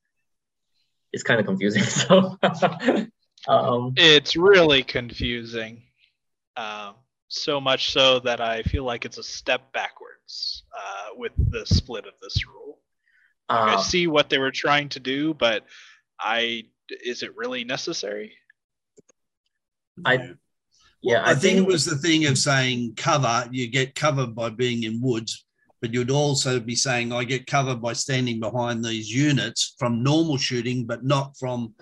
It's kind of confusing. So um,
it's really confusing. Um, so much so that I feel like it's a step backwards uh, with the split of this rule. I
uh,
see what they were trying to do, but I is it really necessary?
I yeah,
I, think, it was the thing of saying cover. You get covered by being in woods, but you'd also be saying I get covered by standing behind these units from normal shooting, but not from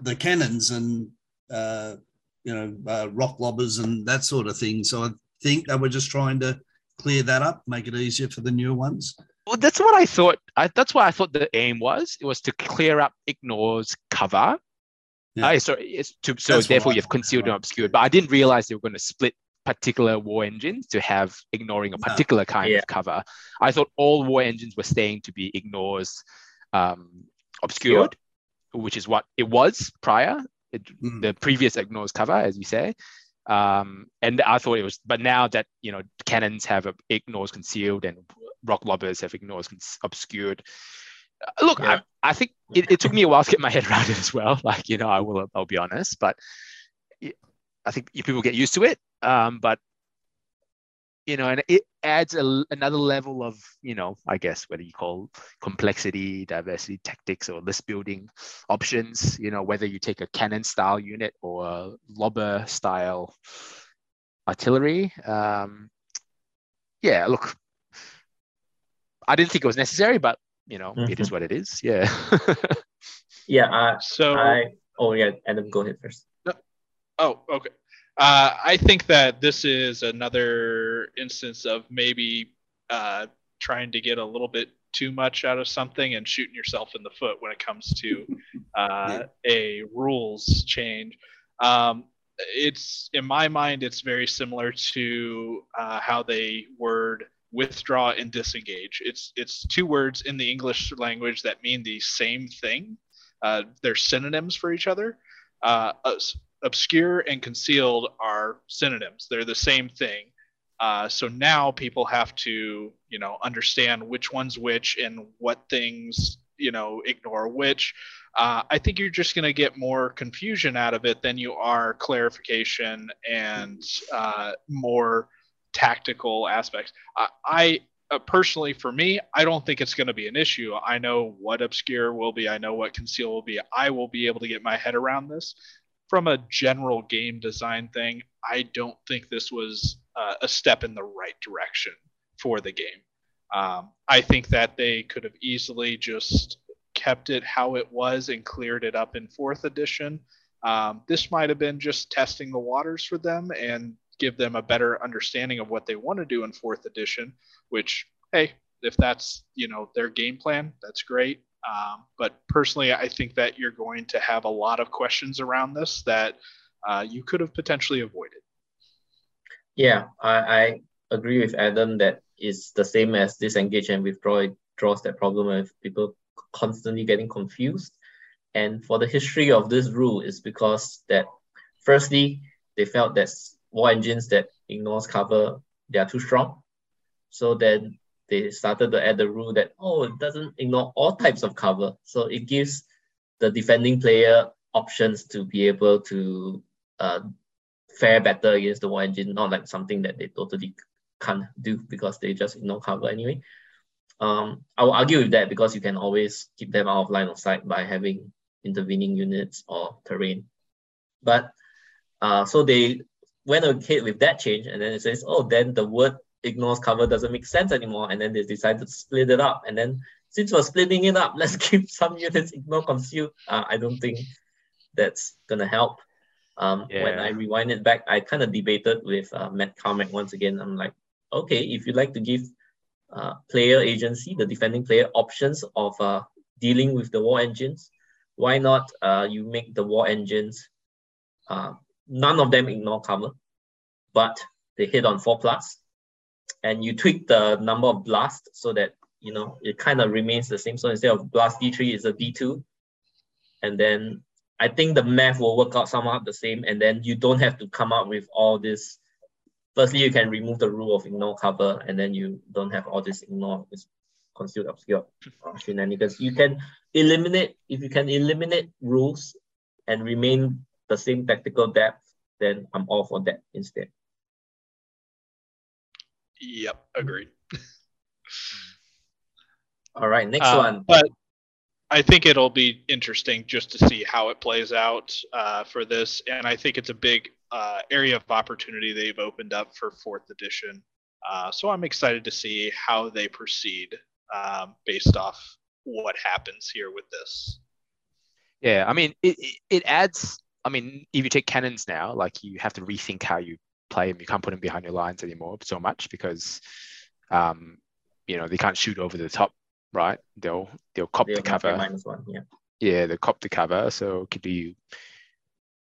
the cannons and uh, you know uh, rock lobbers and that sort of thing. So I think they were just trying to clear that up, make it easier for the newer ones.
Well, that's what I thought. I, that's what I thought the aim was. It was to clear up ignores cover.
Yeah.
Uh, sorry, it's to, so
That's
therefore you've concealed
yeah.
and obscured. But I didn't realize they were going to split particular war engines to have ignoring a
No.
particular kind
Yeah.
of cover. I thought all war engines were staying to be ignores um, obscured, which is what it was prior. It,
Mm.
The previous ignores cover, as you say. Um, and I thought it was, but now that you know cannons have a, ignores concealed and rock lobbers have ignored, obscured. Uh, Look,
Yeah.
I, I think it, it took me a while to get my head around it as well. Like you know, I will, I'll be honest, but I think people get used to it. Um, but you know, and it adds a, another level of you know, I guess whether you call complexity, diversity, tactics, or list building options. You know, whether you take a cannon style unit or a lobber style artillery. Um, yeah, look, I didn't think it was necessary, but you know, it is what it is. Yeah.
yeah, uh,
So
I oh yeah, Adam, go ahead first.
Oh, okay. Uh, I think that this is another instance of maybe uh, trying to get a little bit too much out of something and shooting yourself in the foot when it comes to uh, a rules change. Um, it's in my mind, it's very similar to uh, how they word withdraw and disengage. It's it's two words in the English language that mean the same thing. Uh, they're synonyms for each other. Uh, obscure and concealed are synonyms. They're the same thing. Uh, so now people have to, you know, understand which one's which and what things, you know, ignore which. Uh, I think you're just going to get more confusion out of it than you are clarification and uh, more tactical aspects. I, I uh, personally, for me, I don't think it's going to be an issue. I know what obscure will be. I know what conceal will be. I will be able to get my head around this from a general game design thing, I don't think this was uh, a step in the right direction for the game. Um, I think that they could have easily just kept it how it was and cleared it up in fourth edition. Um, this might have been just testing the waters for them and give them a better understanding of what they want to do in fourth edition. Which, hey, if that's you know their game plan, that's great. Um, but personally, I think that you're going to have a lot of questions around this that uh, you could have potentially avoided.
Yeah, I, I agree with Adam that it's the same as disengage and withdraw. It draws that problem of people constantly getting confused. And for the history of this rule is because that firstly, they felt that war engines that ignores cover, they are too strong. So then they started to add the rule that, oh, it doesn't ignore all types of cover. So it gives the defending player options to be able to uh, fare better against the war engine, not like something that they totally can't do because they just ignore cover anyway. Um, I will argue with that because you can always keep them out of line of sight by having intervening units or terrain. But uh, so they went ahead with that change, and then it says, oh, then the word ignores cover doesn't make sense anymore, and then they decided to split it up. And then since we're splitting it up, let's keep some units ignore conceal. Uh, I don't think that's gonna help. Um, When I rewind it back, I kind of debated with uh, Matt Carmack once again. I'm like, okay, if you'd like to give uh, player agency, the defending player options of uh, dealing with the war engines, why not uh, you make the war engines, uh, none of them ignore cover, but they hit on four plus, and you tweak the number of blasts so that you know it kind of remains the same. So instead of blast D3 is a D2, and then I think the math will work out somehow the same, and then you don't have to come up with all this. Firstly, you can remove the rule of ignore cover, and then you don't have all this ignore this concealed obscure uh, shenanigans. You can eliminate if you can eliminate rules and remain the same tactical depth, then I'm all for that instead.
Yep, agreed.
All right, next
Uh,
one.
But I think it'll be interesting just to see how it plays out uh, for this, and I think it's a big uh, area of opportunity they've opened up for fourth edition. Uh, so I'm excited to see how they proceed um, based off what happens here with this.
Yeah, I mean, it, it, it adds. I mean, if you take cannons now, like you have to rethink how you play them. You can't put them behind your lines anymore so much because, um, you know, they can't shoot over the top, right? They'll they'll cop
They'll
the cover.
minus one. Yeah.
Yeah, they cop the cover. So could you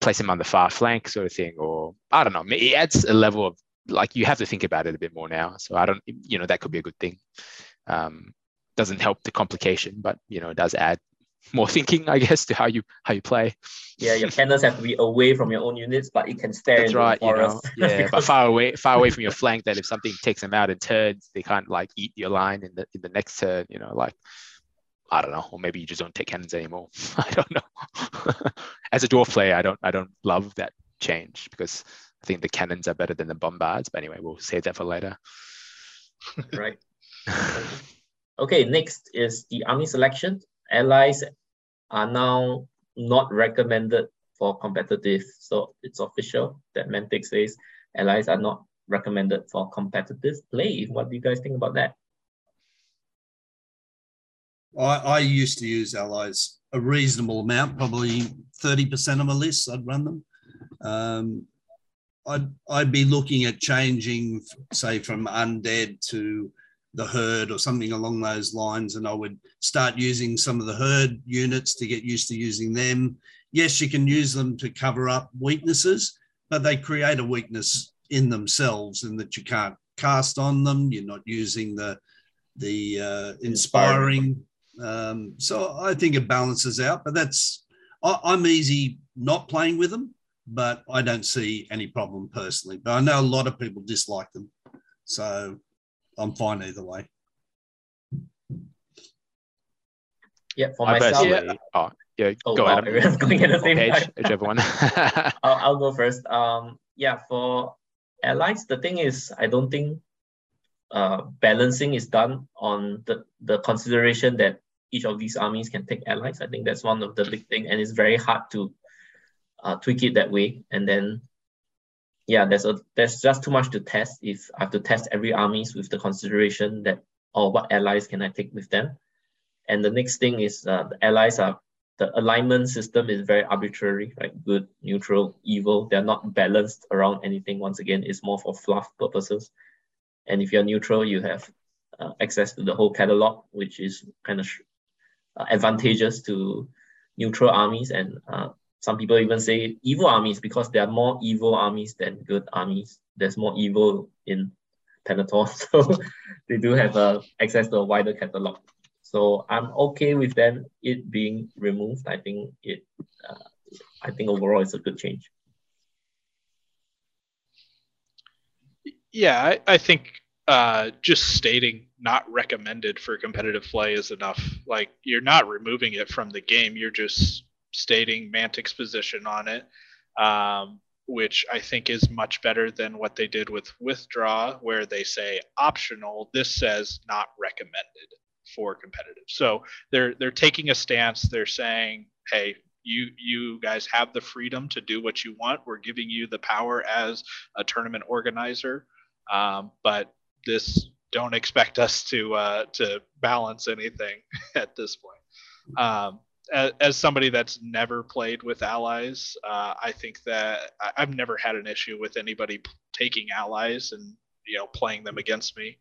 place them on the far flank, sort of thing, or I don't know. It adds a level of like you have to think about it a bit more now. So I don't, you know, that could be a good thing. Um, doesn't help the complication, but you know, it does add more thinking, I guess, to how you how you play.
Yeah, your cannons have to be away from your own units, but it can stare
That's right, you know. Yeah, but far away, far away from your flank. That if something takes them out and turns, they can't like eat your line in the in the next turn. You know, like I don't know, or maybe you just don't take cannons anymore. I don't know. As a dwarf player, I don't I don't love that change because I think the cannons are better than the bombards. But anyway, we'll save that for later.
right. Okay, next is the army selection. Allies are now not recommended for competitive. So it's official that Mantic says allies are not recommended for competitive play. What do you guys think about that?
I, I used to use allies a reasonable amount, probably 30% of my lists, I'd run them. Um, I'd, I'd be looking at changing, say, from undead to the herd or something along those lines. And I would start using some of the herd units to get used to using them. Yes, you can use them to cover up weaknesses, but they create a weakness in themselves in that you can't cast on them. You're not using the the uh, inspiring. Um, so I think it balances out. But that's I, I'm easy not playing with them, but I don't see any problem personally. But I know a lot of people dislike them, so I'm fine either way.
Yeah, for
I
myself,
personally, oh yeah,
Oh,
go
wow,
Adam.
everyone's going at the
Or
same
Page,
time.
whichever one.
I'll, I'll go first. Um, yeah, for allies, the thing is, I don't think uh, balancing is done on the, the consideration that each of these armies can take allies. I think that's one of the big thing, and it's very hard to uh, tweak it that way. And then, yeah, there's a there's just too much to test. If I have to test every armies with the consideration that, oh, what allies can I take with them? And the next thing is uh, the allies are the alignment system is very arbitrary, right? Good, neutral, evil. They're not balanced around anything. Once again, it's more for fluff purposes. And if you're neutral, you have uh, access to the whole catalog, which is kind of uh, advantageous to neutral armies. And uh, some people even say evil armies because there are more evil armies than good armies. There's more evil in Pannithor, so they do have uh, access to a wider catalog. So I'm okay with them it being removed. I think it, uh, I think overall it's a good change.
Yeah, I, I think uh, just stating not recommended for competitive play is enough. Like you're not removing it from the game. You're just stating Mantic's position on it, um, which I think is much better than what they did with withdraw, where they say optional. This says not recommended for competitive. So they're they're taking a stance. They're saying, hey, you you guys have the freedom to do what you want. We're giving you the power as a tournament organizer, um, but this don't expect us to uh, to balance anything at this point. Um, as, as somebody that's never played with allies, uh, I think that I, I've never had an issue with anybody p- taking allies and you know playing them against me.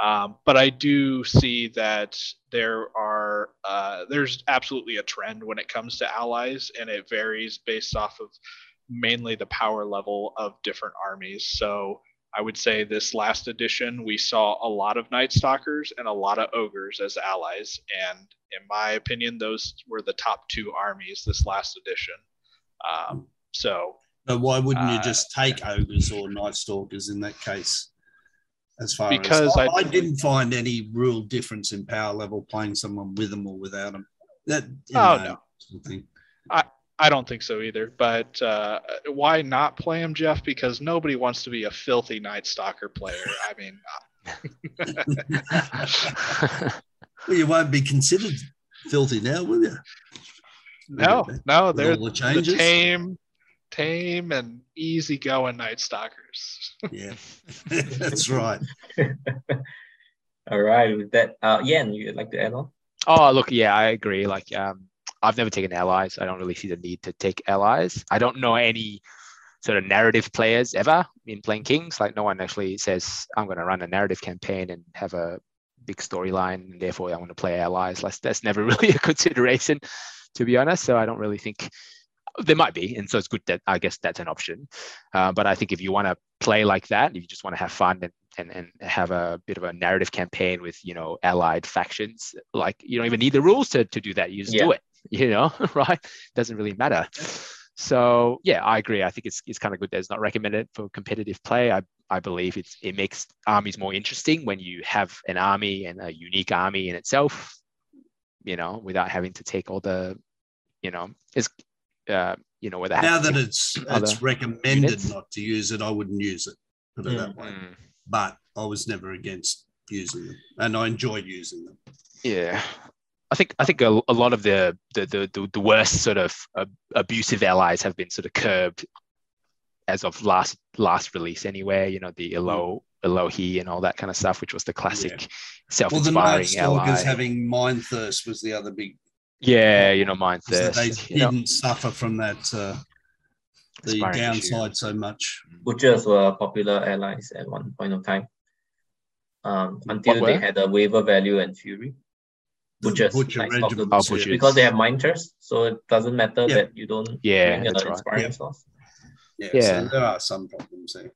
Um, but I do see that there are uh, there's absolutely a trend when it comes to allies, and it varies based off of mainly the power level of different armies. So I would say this last edition we saw a lot of Night Stalkers and a lot of Ogres as allies, and in my opinion, those were the top two armies this last edition. Um, so
But why wouldn't you
Uh,
just take ogres or night stalkers in that case? As far
Because
as I,
I-
I didn't find any real difference in power level playing someone with them or without them. That
Oh,
know,
no.
sort of thing.
I don't think so either. But uh, why not play him, Jeff? Because nobody wants to be a filthy Night Stalker player. I mean,
Well, you won't be considered filthy now, will you?
no, no,
With
they're
all the
the tame, tame, and easygoing Night Stalkers.
Yeah, that's right.
All right, with that, uh, Yan, you'd like to add on?
Oh, look, yeah, I agree. Like, um, I've never taken allies. I don't really see the need to take allies. I don't know any sort of narrative players ever in playing Kings. Like, no one actually says, I'm going to run a narrative campaign and have a big storyline, and therefore I want to play allies. Like, that's never really a consideration, to be honest. So I don't really think there might be. And so it's good that I guess that's an option. Uh, but I think if you want to play like that, if you just want to have fun and and, and have a bit of a narrative campaign with you know allied factions like you don't even need the rules to, to do that you just do it you know right doesn't really matter so yeah i agree i think it's, it's kind of good that it's not recommended for competitive play i, I believe it's, it makes armies more interesting when you have an army and a unique army in itself you know without having to take all the you know it's uh, you know whether
Now that it's it's recommended
units.
not to use it, I wouldn't use it. Put it
Mm.
that way.
Mm,
But I was never against using them, and I enjoyed using them.
Yeah, I think I think a, a lot of the the, the the the worst sort of uh, abusive allies have been sort of curbed as of last last release anyway. You know the Elo Elohi and all that kind of stuff, which was the classic
Well, the
self-inspiring
Night
ally.
Stalkers having Mind Thirst was the other big.
yeah, you know, mind
was that they
thirst. You know,
didn't suffer from that uh, the
Inspiring
downside so much.
Butchers were popular allies at one point of time. Um, until they had a waiver value and fury.
The
Butchers,
Butcher
Night
regiments,
Stalkers.
Oh, butchers.
because they have mind thirst, so it doesn't matter
Yeah.
that you don't
yeah,
bring
that's right.
Yeah.
source.
Yeah,
Yeah.
so there are some problems there.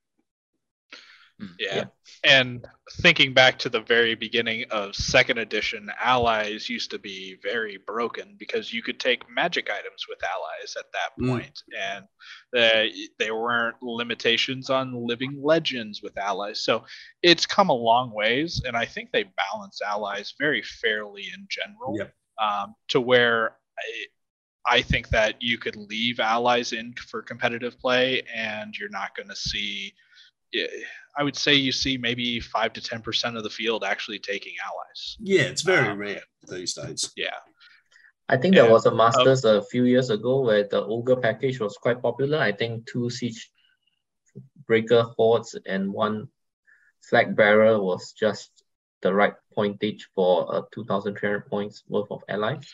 Yeah.
Yeah.
And thinking back to the very beginning of second edition, allies used to be very broken because you could take magic items with allies at that
Mm.
point, and uh, there weren't limitations on living legends with allies. So it's come a long ways, and I think they balance allies very fairly in general
Yep.
um, to where I, I think that you could leave allies in for competitive play, and you're not going to see. Yeah, I would say you see maybe five to ten percent of the field actually taking allies.
Yeah, it's very
Um,
rare these days.
Yeah,
I think there
Yeah.
was a Masters a few years ago where the Ogre package was quite popular. I think two Siege Breaker Hordes and one Flag Bearer was just the right pointage for a 2,300 points worth of allies.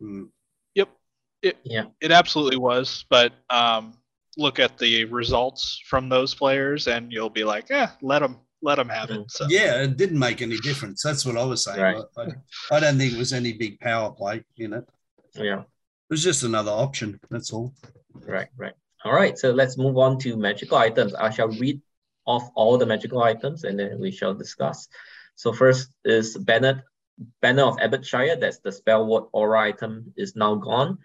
Mm.
yep, it
Yeah.
it absolutely was. But um, look at the results from those players, and you'll be like, eh, let them let them have it. So,
Yeah, it didn't make any difference. That's what I was saying.
Right.
I, I, I don't think it was any big power play in it.
Yeah, It
was just another option. That's all.
Right, right. All right, so let's move on to magical items. I shall read off all the magical items and then we shall discuss. So first is Banner, Banner of Abbottshire. That's the spell word aura item is now gone.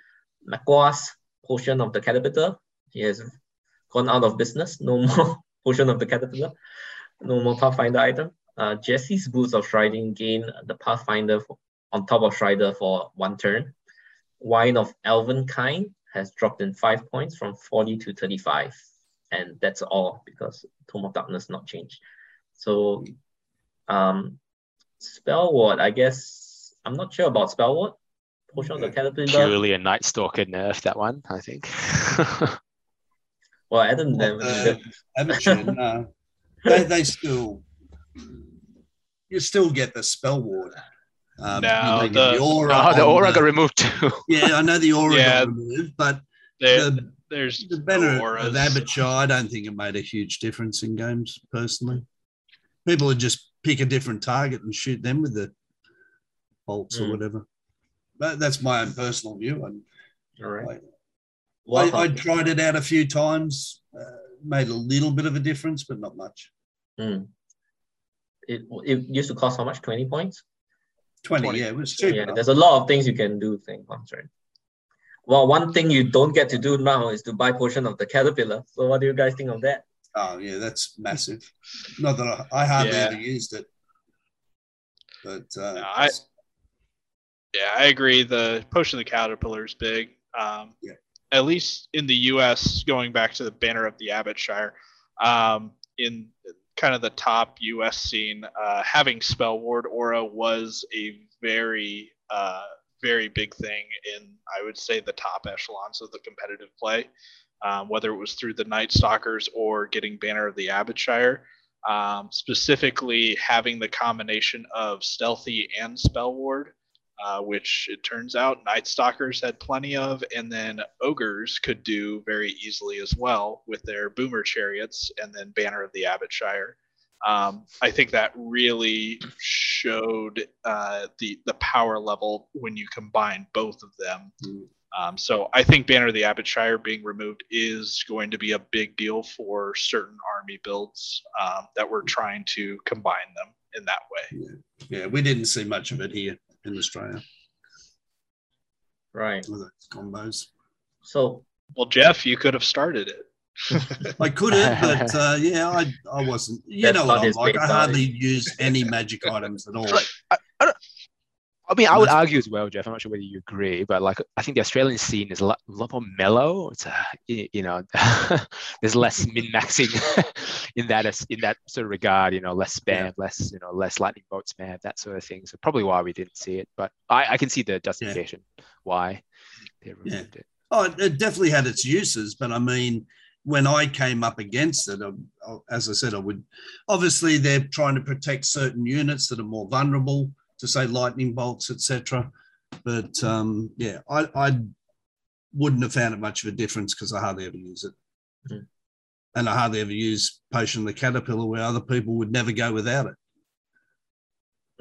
Maccwar's Potion of the Caterpillar. He has gone out of business. No more Potion of the Caterpillar. No more Pathfinder item. Uh, Jesse's Boots of Striding gain the Pathfinder on top of Strider for one turn. Wine of Elvenkind has dropped in five points from 40 to 35. And that's all because Tome of Darkness not changed. So um spell ward, I guess I'm not sure about spell ward. Potion of the Caterpillar.
Purely a Night Stalker nerf that one, I think.
Well, Adam
Well,
never
uh, Amateur, no. They, they still, you still get the spell ward. Um,
No,
you know,
the-
aura.
oh, the aura
the-
got removed too.
Yeah, I know the aura
Yeah.
got removed, but
there,
the,
there's
the banner
auras.
of Abbotshire, I don't think it made a huge difference in games personally. People would just pick a different target and shoot them with the bolts or
Mm.
whatever. But that's my own personal view. And
all right.
I,
What
I, I tried it out a few times, uh, made a little bit of a difference, but not much.
Hmm. it, it used to cost how much? 20 points?
20,
20.
yeah, it was cheap.
Yeah,
enough.
there's a lot of things you can do with 20 points, right? well, one thing you don't get to do now is to buy potion of the caterpillar. So what do you guys think of that?
Oh yeah, that's massive. Not that I, I hardly
Yeah.
ever used it, but uh,
No, I- Yeah, I agree. The potion of the caterpillar is big. Um,
Yeah.
At least in the U.S., going back to the banner of the Abbotshire, um, in kind of the top U.S. scene, uh, having spell ward aura was a very, uh, very big thing in, I would say, the top echelons of the competitive play. Um, whether it was through the Night Stalkers or getting banner of the Abbotshire, um, specifically having the combination of stealthy and spell ward uh, which it turns out Night Stalkers had plenty of, and then Ogres could do very easily as well with their Boomer Chariots and then Banner of the Abbotshire. Um, I think that really showed uh, the the power level when you combine both of them.
Mm.
Um, so I think Banner of the Abbotshire being removed is going to be a big deal for certain army builds um, that we're trying to combine them in that way.
yeah, we didn't see much of it here in Australia
Right.
with those combos.
So
Well, Jeff, you could have started it.
I could have, but uh, yeah, I, I wasn't. You
That's
know what I'm like. I hardly use any magic items at all.
Right. I, I, mean, I would argue as well, Jeff. I'm not sure whether you agree, but like I think the Australian scene is a lot, a lot more mellow. It's uh, a, you you know, there's less min maxing in that as- in that sort of regard. You know, less spam,
Yeah.
less you know, less lightning bolt spam, that sort of thing. So probably why we didn't see it, but I, I can see the justification why they removed it.
Oh, it, it definitely had its uses, but I mean, when I came up against it, I, I- as I said, I would obviously they're trying to protect certain units that are more vulnerable to say lightning bolts, etc. But um, yeah, I, I wouldn't have found it much of a difference because I hardly ever use it,
Mhm.
and I hardly ever use potion of the caterpillar where other people would never go without it.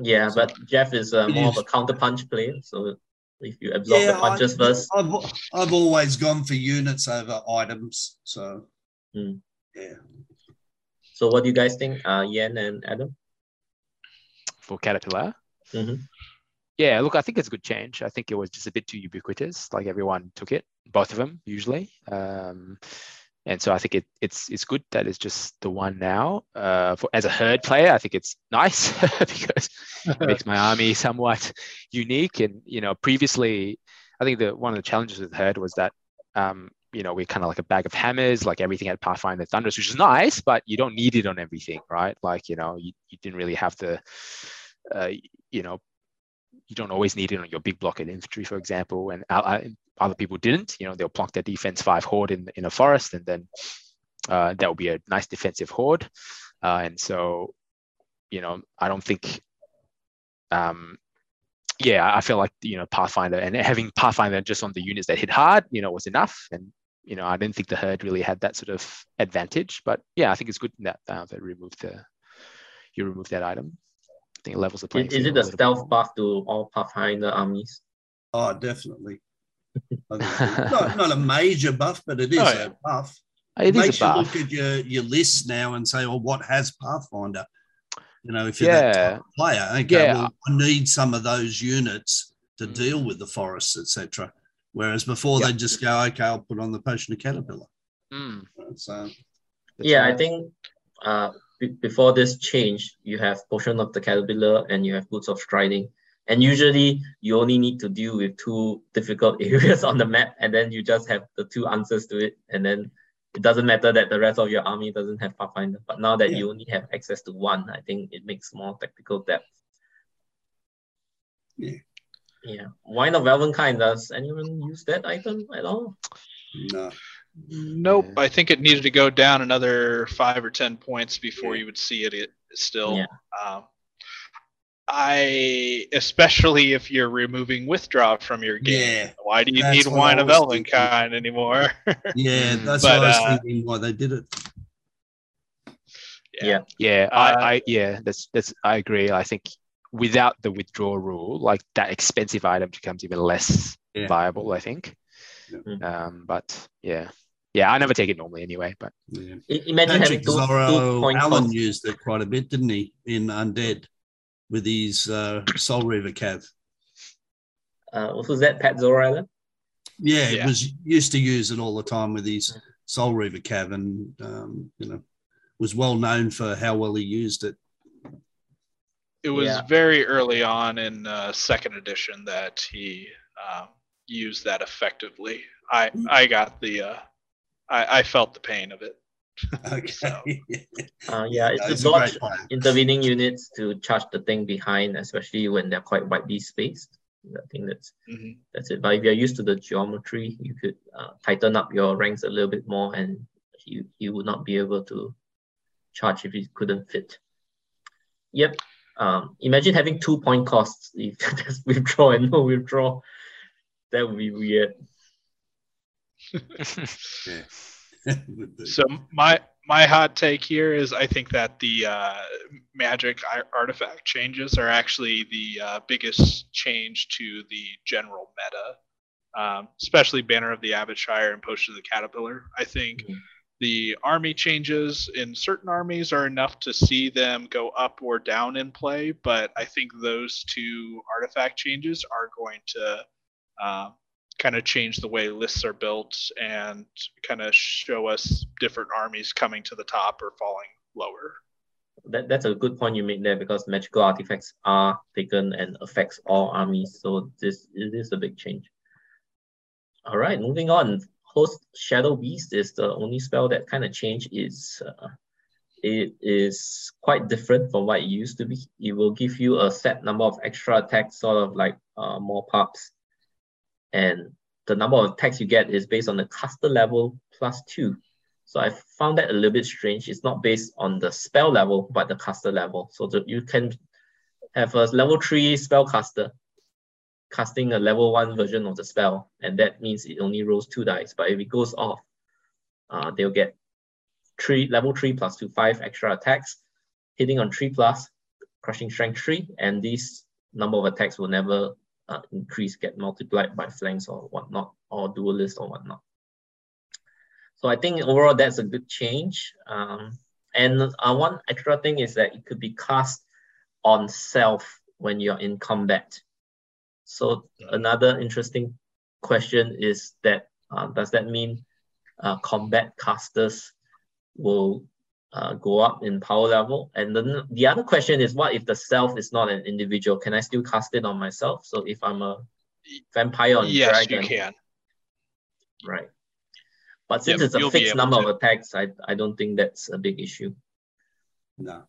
yeah, but Jeff is uh, more of a
Yes.
counter punch player. So if you absorb the punches
I,
first,
I've, I've always gone for units over items, so
Mm.
yeah.
so what do you guys think, uh, Yen and Adam?
for Caterpillar.
Mhm.
Yeah, look, I think it's a good change. I think it was just a bit too ubiquitous. Like everyone took it, both of them usually. Um, and so I think it, it's it's good that it's just the one now. Uh, for as a herd player, I think it's nice because it makes my army somewhat unique. And you know, previously, I think the one of the challenges with herd was that um, you know we're kind of like a bag of hammers. Like everything had Pathfinder Thunders, which is nice, but you don't need it on everything, right? Like you know, you, you didn't really have the uh, you know, you don't always need it on your big block and infantry, for example, and other people didn't. You know, they'll plonk their defense five horde in in a forest, and then uh, that will be a nice defensive horde. Uh, and so, you know, I don't think, um, yeah, I feel like you know Pathfinder and having Pathfinder just on the units that hit hard, you know, was enough. And you know, I didn't think the herd really had that sort of advantage. But yeah, I think it's good that uh, they removed the you remove that item. I think it levels the playing
Is, is it
a
a stealth
more.
buff to all Pathfinder armies?
Oh, definitely. I think it's not, not a major buff, but it is
Oh, yeah.
a buff.
It
makes
is a
you
buff.
look at your, your list now and say, well, what has Pathfinder? You know, if you're
Yeah.
that type of player, okay,
Yeah.
well, I need some of those units to
Mm.
deal with the forests, etc. Whereas before
Yeah.
they just go, okay, I'll put on the potion of caterpillar.
Mm,
So
that's
yeah, I think uh, be- before this change, you have Potion of the Caterpillar and you have Boots of Striding. And usually you only need to deal with two difficult areas on the map, and then you just have the two answers to it. And then it doesn't matter that the rest of your army doesn't have Pathfinder. But now that
Yeah.
you only have access to one, I think it makes more tactical depth.
Yeah.
Yeah. Wine of Elvenkind, does anyone use that item at all?
no.
Nope.
Yeah.
I think it needed to go down another five or ten points before
Yeah.
you would see it. It still.
Yeah.
Um, I especially if you're removing withdraw from your game.
Yeah.
Why do you
That's
need wine of
was thinking.
Elvenkind anymore?
Yeah,
Mm.
that's
But,
what I was
uh,
thinking why they did it.
Yeah.
Yeah,
Uh,
I, I yeah, that's that's I agree. I think without the withdraw rule, like that expensive item becomes even less
Yeah.
viable, I think.
Yeah.
Um, but yeah. Yeah, I never take it normally anyway, but
Yeah.
Imagine
Patrick
having two, two
Zorro
point
Allen used it quite a bit, didn't he, in Undead with his uh, Soul Reaver Cav?
Uh, who's that? Pat Zorella?
Yeah, it was used to use it all the time with his Soul Reaver Cav, and um, you know, was well known for how well he used it.
It was
Yeah.
very early on in uh, second edition that he um, used that effectively. I I got the uh, I, I felt the pain of it.
Okay.
So-
Uh, yeah, it's
he's
to
a
dodge
great
intervening units to charge the thing behind, especially when they're quite widely spaced. I think that's
Mhm.
that's it. But if you're used to the geometry, you could uh, tighten up your ranks a little bit more, and you you would not be able to charge if it couldn't fit. Yep. Um, imagine having two point costs if there's withdraw and no withdraw. That would be weird.
Would be.
So my my hot take here is I think that the uh, magic artifact changes are actually the uh, biggest change to the general meta, um, especially Banner of the Abbotshire and Potion of the Caterpillar. I think
Mhm.
the army changes in certain armies are enough to see them go up or down in play, but I think those two artifact changes are going to uh, kind of change the way lists are built and kind of show us different armies coming to the top or falling lower.
That, that's a good point you made there because magical artifacts are taken and affects all armies. So this it is a big change. All right, moving on. Host Shadow Beast is the only spell that kind of changed. Is uh, it is quite different from what it used to be. It will give you a set number of extra attacks, sort of like uh, more pups, and the number of attacks you get is based on the caster level plus two. So I found that a little bit strange. It's not based on the spell level, but the caster level. So that you can have a level three spellcaster casting a level one version of the spell, and that means it only rolls two dice. But if it goes off, uh, they'll get three level three plus two five extra attacks, hitting on three plus, crushing strength three, and this number of attacks will never uh, increase, get multiplied by flanks or whatnot, or duelist or whatnot. So I think overall that's a good change. Um, and uh, one extra thing is that it could be cast on self when you're in combat. So another interesting question is that uh, does that mean uh, combat casters will uh, go up in power level? And then the other question is what if the self is not an individual? Can I still cast it on myself? So if I'm a vampire on
yes,
dragon,
you can.
Right. But since
Yep,
it's a fixed number
to.
of attacks, I, I don't think that's a big issue.
No.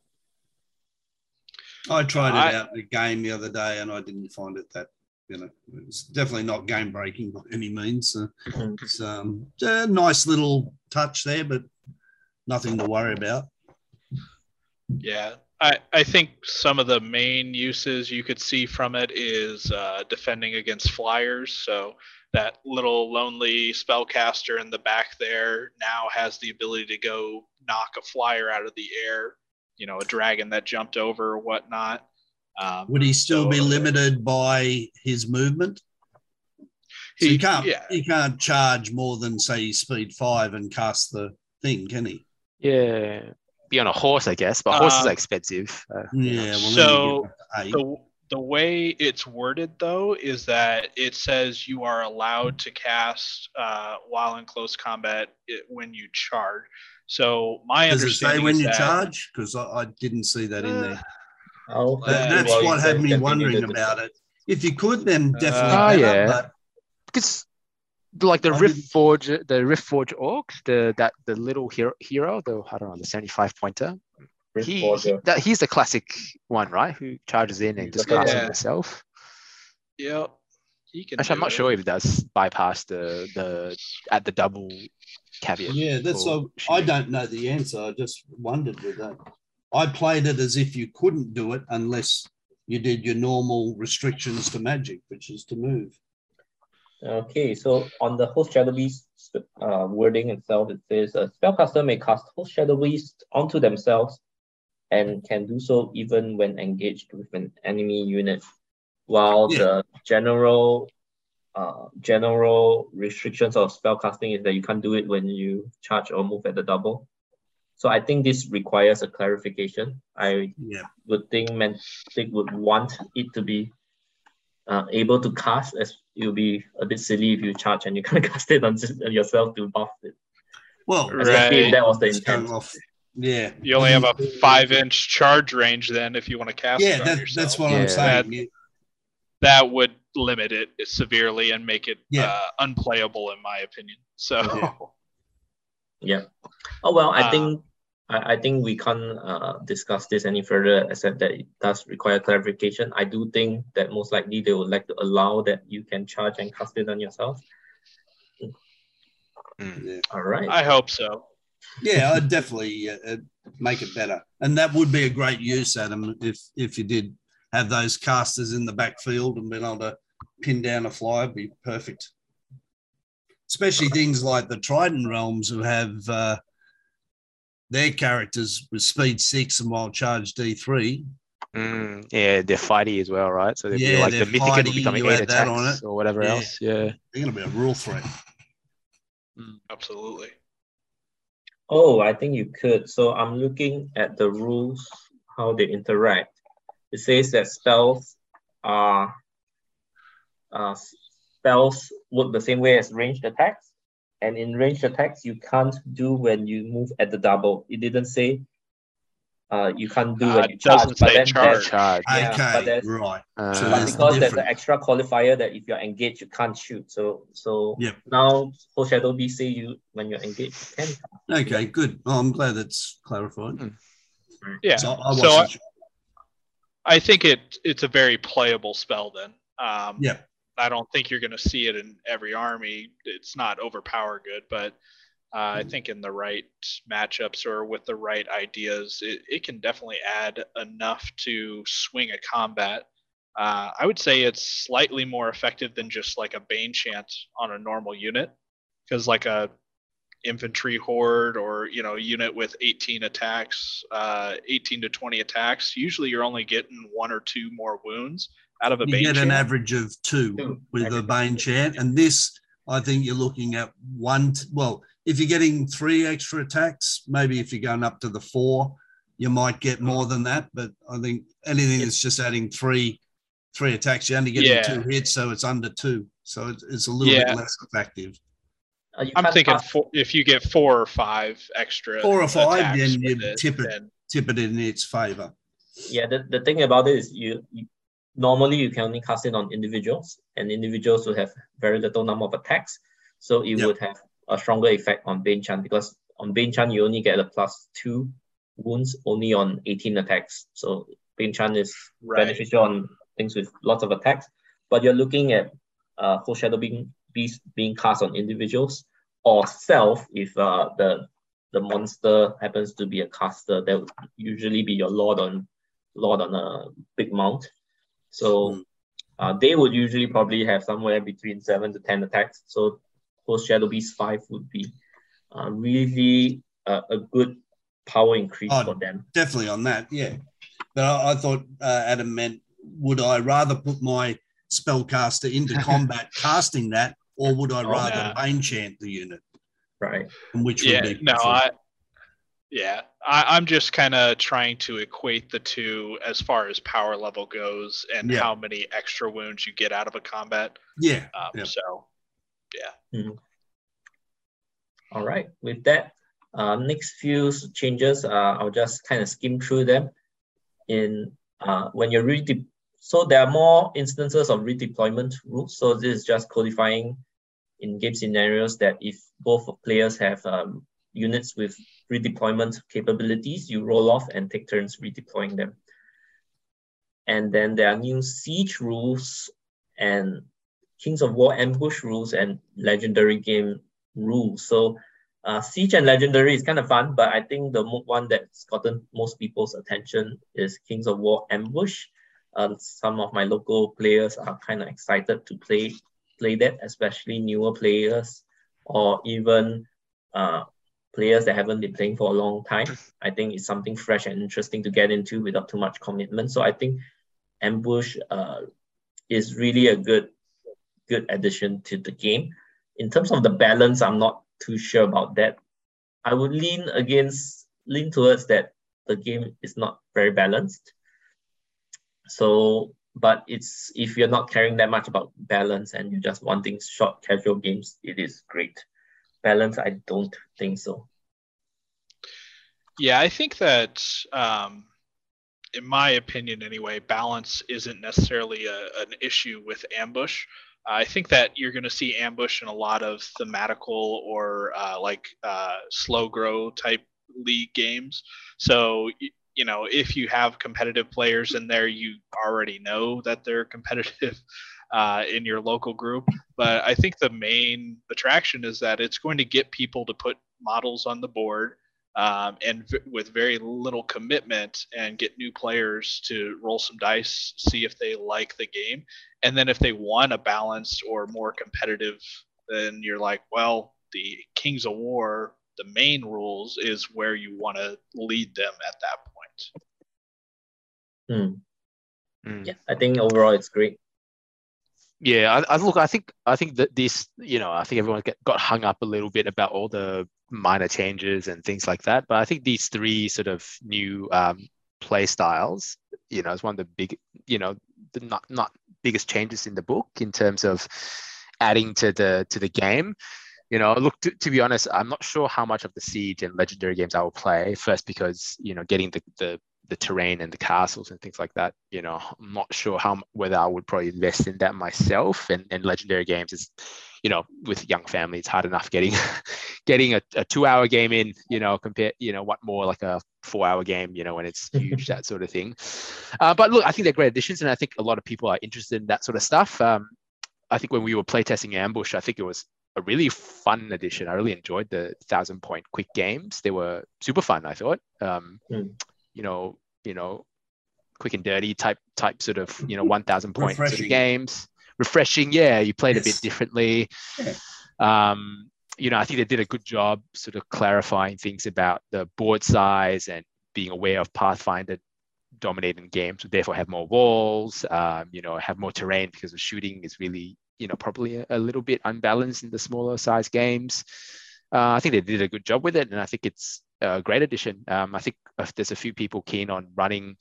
I tried
I-
it out in a game the other day and I didn't find it that, you know, it's definitely not game breaking by any means. So
Mhm.
it's um, a nice little touch there, but nothing to worry about.
Yeah, I, I think some of the main uses you could see from it is uh, defending against flyers. So that little lonely spellcaster in the back there now has the ability to go knock a flyer out of the air. You know, a dragon that jumped over or whatnot. Um,
Would he still be limited by his movement? So
He-
he can't
yeah.
he can't charge more than say speed five and cast the thing, can he?
Yeah, be on a horse, I guess, but horses
Uh,
are expensive. Uh,
Yeah, well
So,
then you get up to eight.
the the way it's worded though is that it says you are allowed to cast uh, while in close combat it, when you charge. So my
Does it say
understanding
when
is
you
that,
charge? Because I, I didn't see that in there.
I'll
Uh,
That- that's
while you
what had me wondering about it. If you could, then definitely.
Uh,
Oh,
better,
yeah.
but
because like the
I
Rift
didn't-
Forge, the Rift Forge orcs, the that the little hero, hero, the I don't know, the seventy-five pointer.
Rift
He, he
Forger.
that he's the classic one, right? Who charges in and
He's
just casts
Yeah.
himself.
Yep. He can
Actually, I'm not
it.
sure if it does bypass the the at the double caveat.
Yeah, that's
for.
I don't know the answer. I just wondered with that. I played it as if you couldn't do it unless you did your normal restrictions to magic, which is to move.
Okay, so on the host shadow beast uh, wording itself, it says a spellcaster may cast host shadow beast onto themselves and can do so even when engaged with an enemy unit. While
Yeah.
the general uh, general restrictions of spellcasting is that you can't do it when you charge or move at the double. So I think this requires a clarification. I
Yeah.
would think Mantic would want it to be uh, able to cast, as it will be a bit silly if you charge and you can't cast it on yourself to buff it.
Well,
Especially if that was the intent.
off. Yeah.
You only have a five inch charge range then if you want to cast
Yeah,
it on
that,
yourself.
that's what
Yeah.
I'm saying. Yeah.
that would limit it severely and make it
Yeah.
uh, unplayable in my opinion. So
Yeah.
Yeah. Oh well, I
Uh,
think I, I think we can't uh, discuss this any further, except that it does require clarification. I do think that most likely they would like to allow that you can charge and cast it on yourself.
Yeah.
All right.
I hope so.
Yeah, I'd definitely uh, uh, make it better, and that would be a great use, Adam, if if you did have those casters in the backfield and been able to pin down a flyer, would be perfect. Especially things like the Trident realms who have uh, their characters with speed six and wild charge D three.
Mm, yeah, they're fighty as well, right? So they'd be
Yeah,
like
they're
the mythic will
fighty,
become
you
eight
add that
attacks
on it.
or whatever
Yeah.
else. Yeah.
They're going to be a real threat.
Absolutely.
Oh, I think you could. So I'm looking at the rules, how they interact. It says that spells are uh, spells work the same way as ranged attacks. And in range attacks, you can't do when you move at the double. It didn't say uh, you can't do
Uh,
when
it
you charge. but then
charge.
there's-
Charge.
Yeah,
okay,
there's-
right.
Uh,
So
But
that's
because there's an extra qualifier that if you're engaged, you can't shoot. So so
Yep.
now Full Shadow Beast say you when you're engaged, you can.
Okay, good. Oh, I'm glad that's clarified.
Hmm.
Yeah.
So I
So I, I think it it's a very playable spell then. Um,
Yeah.
I don't think you're going to see it in every army. It's not overpower good, but uh, I think in the right matchups or with the right ideas, it, it can definitely add enough to swing a combat. Uh, I would say it's slightly more effective than just like a Bane chant on a normal unit, because like a infantry horde or you know unit with 18 attacks, uh, 18 to 20 attacks, usually you're only getting one or two more wounds out of a
you
Bane
get an average of two
Two,
with a
average.
Bane chant, and this I think you're looking at one. t- well, if you're getting three extra attacks, maybe if you're going up to the four, you might get more than that. But I think anything that's just adding three three attacks, you're only getting
Yeah.
two hits, so it's under two, so it's, it's a little
Yeah.
bit less effective.
Uh,
I'm thinking four, if you get four or five extra,
Four or five, then you
with
tip it.
then-
Tip it in its favor.
yeah the, the thing about it is you, you normally you can only cast it on individuals and individuals will have very little number of attacks so it
Yep.
would have a stronger effect on Bane Chant because on Bane Chant you only get a plus two wounds only on 18 attacks so Bane Chant is
Right.
beneficial on things with lots of attacks but you're looking at uh, Full Shadow being beast being cast on individuals or self if uh, the the monster happens to be a caster that would usually be your lord on lord on a big mount. So uh, they would usually probably have somewhere between seven to ten attacks. So Host Shadow Beast five would be uh, really uh, a good power increase
Oh,
for them.
Definitely on that, yeah. But I, I thought uh, Adam meant would I rather put my spellcaster into combat casting that, or would I
Oh,
rather
yeah.
Bane chant the unit?
Right.
And which
yeah,
would be
no. I, yeah, I, I'm just kind of trying to equate the two as far as power level goes and
Yeah.
how many extra wounds you get out of a combat.
yeah,
Um,
Yeah.
So, Yeah.
All right. With that, uh, next few changes, uh, I'll just kind of skim through them. In uh, when you're redep- so there are more instances of redeployment rules. So this is just codifying in game scenarios that if both players have um, units with redeployment capabilities, you roll off and take turns redeploying them. And then there are new siege rules and Kings of War ambush rules and legendary game rules. So uh, Siege and Legendary is kind of fun, but I think the one that's gotten most people's attention is Kings of War Ambush. Uh, some of my local players are kind of excited to play play that, especially newer players or even uh, players that haven't been playing for a long time. I think it's something fresh and interesting to get into without too much commitment. So I think Ambush uh, is really a good good addition to the game. In terms of the balance, I'm not too sure about that. I would lean against lean towards that the game is not very balanced. So but it's if you're not caring that much about balance and you're just wanting short casual games, it is great. Balance, I don't think so.
Yeah, I think that, um, in my opinion anyway, balance isn't necessarily a, an issue with ambush. I think that you're going to see ambush in a lot of thematical or uh, like uh, slow grow type league games. So you know, if you have competitive players in there, you already know that they're competitive uh, in your local group. But I think the main attraction is that it's going to get people to put models on the board um, and v- with very little commitment and get new players to roll some dice, see if they like the game. And then if they want a balanced or more competitive, then you're like, well, the Kings of War, the main rules is where you want to lead them at that point.
Mm. Mm. Yeah, I think overall it's great.
Yeah, I, I, look. I think I think that this, you know, I think everyone get, got hung up a little bit about all the minor changes and things like that. But I think these three sort of new um, play styles, you know, is one of the big, you know, the not not biggest changes in the book in terms of adding to the to the game. You know, look to, to be honest, I'm not sure how much of the siege and legendary games I will play. First, because you know, getting the the the terrain and the castles and things like that. You know, I'm not sure how whether I would probably invest in that myself. And, and legendary games is, you know, with young family, it's hard enough getting getting a, a two hour game in. You know, compare you know what more like a four hour game. You know, when it's huge that sort of thing. Uh, but look, I think they're great additions, and I think a lot of people are interested in that sort of stuff. Um, I think when we were playtesting Ambush, I think it was a really fun edition. I really enjoyed the thousand point quick games. They were super fun. I thought. Um, mm you know, you know, quick and dirty type type sort of you know 1000 point sort of games refreshing yeah you played yes. a bit differently yeah. um you know i think they did a good job sort of clarifying things about the board size and being aware of pathfinder dominating games would therefore have more walls um, you know have more terrain because the shooting is really you know probably a, a little bit unbalanced in the smaller size games uh, i think they did a good job with it and i think it's a great addition. Um, I think there's a few people keen on running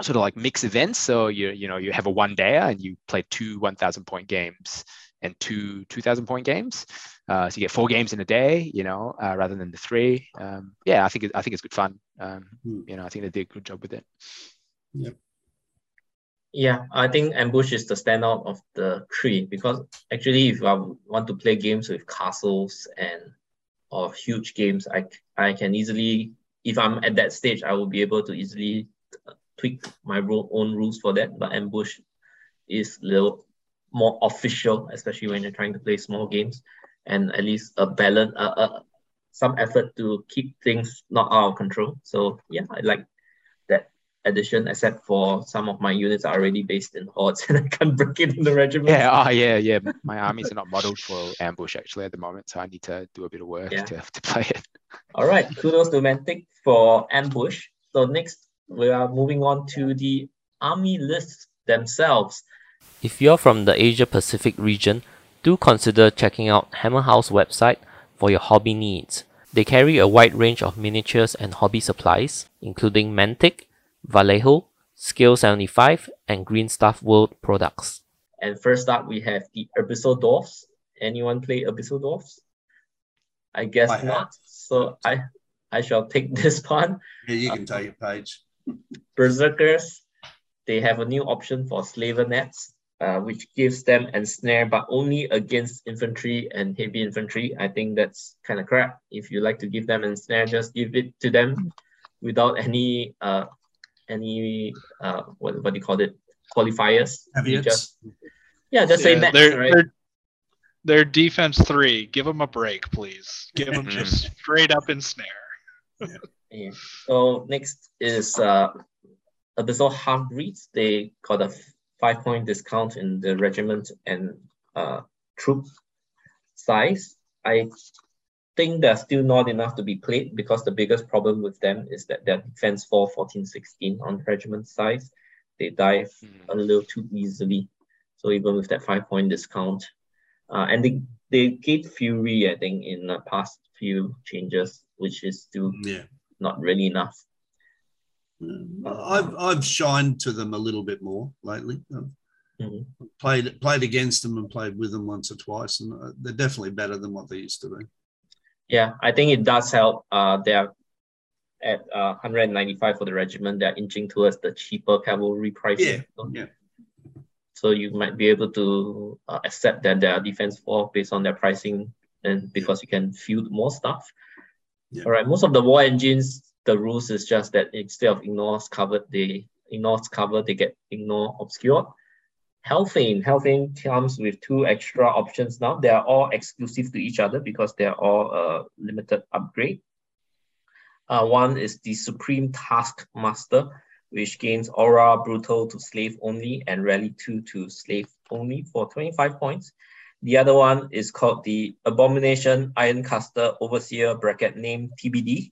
sort of like mixed events. So you you know you have a one day and you play two 1,000 point games and two 2,000 point games. Uh, so you get four games in a day, you know, uh, rather than the three. Um, yeah, I think it, I think it's good fun. Um, hmm. You know, I think they did a good job with it.
Yep.
Yeah, I think ambush is the standout of the three because actually, if I want to play games with castles and or huge games, I I can easily, if I'm at that stage, I will be able to easily uh, tweak my own rules for that. But ambush is a little more official, especially when you're trying to play small games, and at least a balance, uh, uh, some effort to keep things not out of control. So yeah, I like addition, except for some of my units are already based in hordes and I can't break it in the regiment.
Yeah, oh yeah, yeah. My armies are not modeled for ambush actually at the moment, so I need to do a bit of work yeah. to, to play it.
All right, kudos to Mantic for ambush. So next we are moving on to the army lists themselves.
If you're from the Asia Pacific region, do consider checking out Hammer House website for your hobby needs. They carry a wide range of miniatures and hobby supplies, including Mantic, Vallejo, Scale 75, and Green Stuff World products.
And first up, we have the Abyssal Dwarfs. Anyone play Abyssal Dwarfs? I guess I not. So I I shall take this one.
Yeah, you can take a page.
Berserkers, they have a new option for Slaver Nets, uh, which gives them ensnare, but only against infantry and heavy infantry. I think that's kind of crap. If you like to give them an ensnare, just give it to them without any uh, any uh, what what do you call it qualifiers?
Just,
yeah, just yeah, say next, they're, right?
They're, they're defense three. Give them a break, please. Give them just straight up ensnare.
yeah. So next is uh, Abyssal Half Breeds. They got a five point discount in the regiment and uh, troop size. I think they're still not enough to be played because the biggest problem with them is that their defense 4, 14, 16 on regiment size. They die mm. a little too easily. So even with that five point discount, uh, and they they get Fury, I think, in the past few changes, which is still
yeah.
not really enough.
Uh, I've I've shined to them a little bit more lately. I've
Mhm.
Played played against them and played with them once or twice, and uh, they're definitely better than what they used to be.
Yeah, I think it does help. Uh, they're at uh, 195 for the regiment. They're inching towards the cheaper cavalry pricing.
Yeah, yeah.
So you might be able to uh, accept that their defense fall based on their pricing, and because you can field more stuff.
Yeah.
All right. Most of the war engines, the rules is just that instead of ignores covered, they ignores cover, they get ignore obscured. Hellfane. Hellfane comes with two extra options now. They are all exclusive to each other because they are all a limited upgrade. Uh, one is the Supreme Taskmaster, which gains Aura Brutal to Slave only and Rally 2 to Slave only for 25 points. The other one is called the Abomination Ironcaster Overseer bracket name TBD.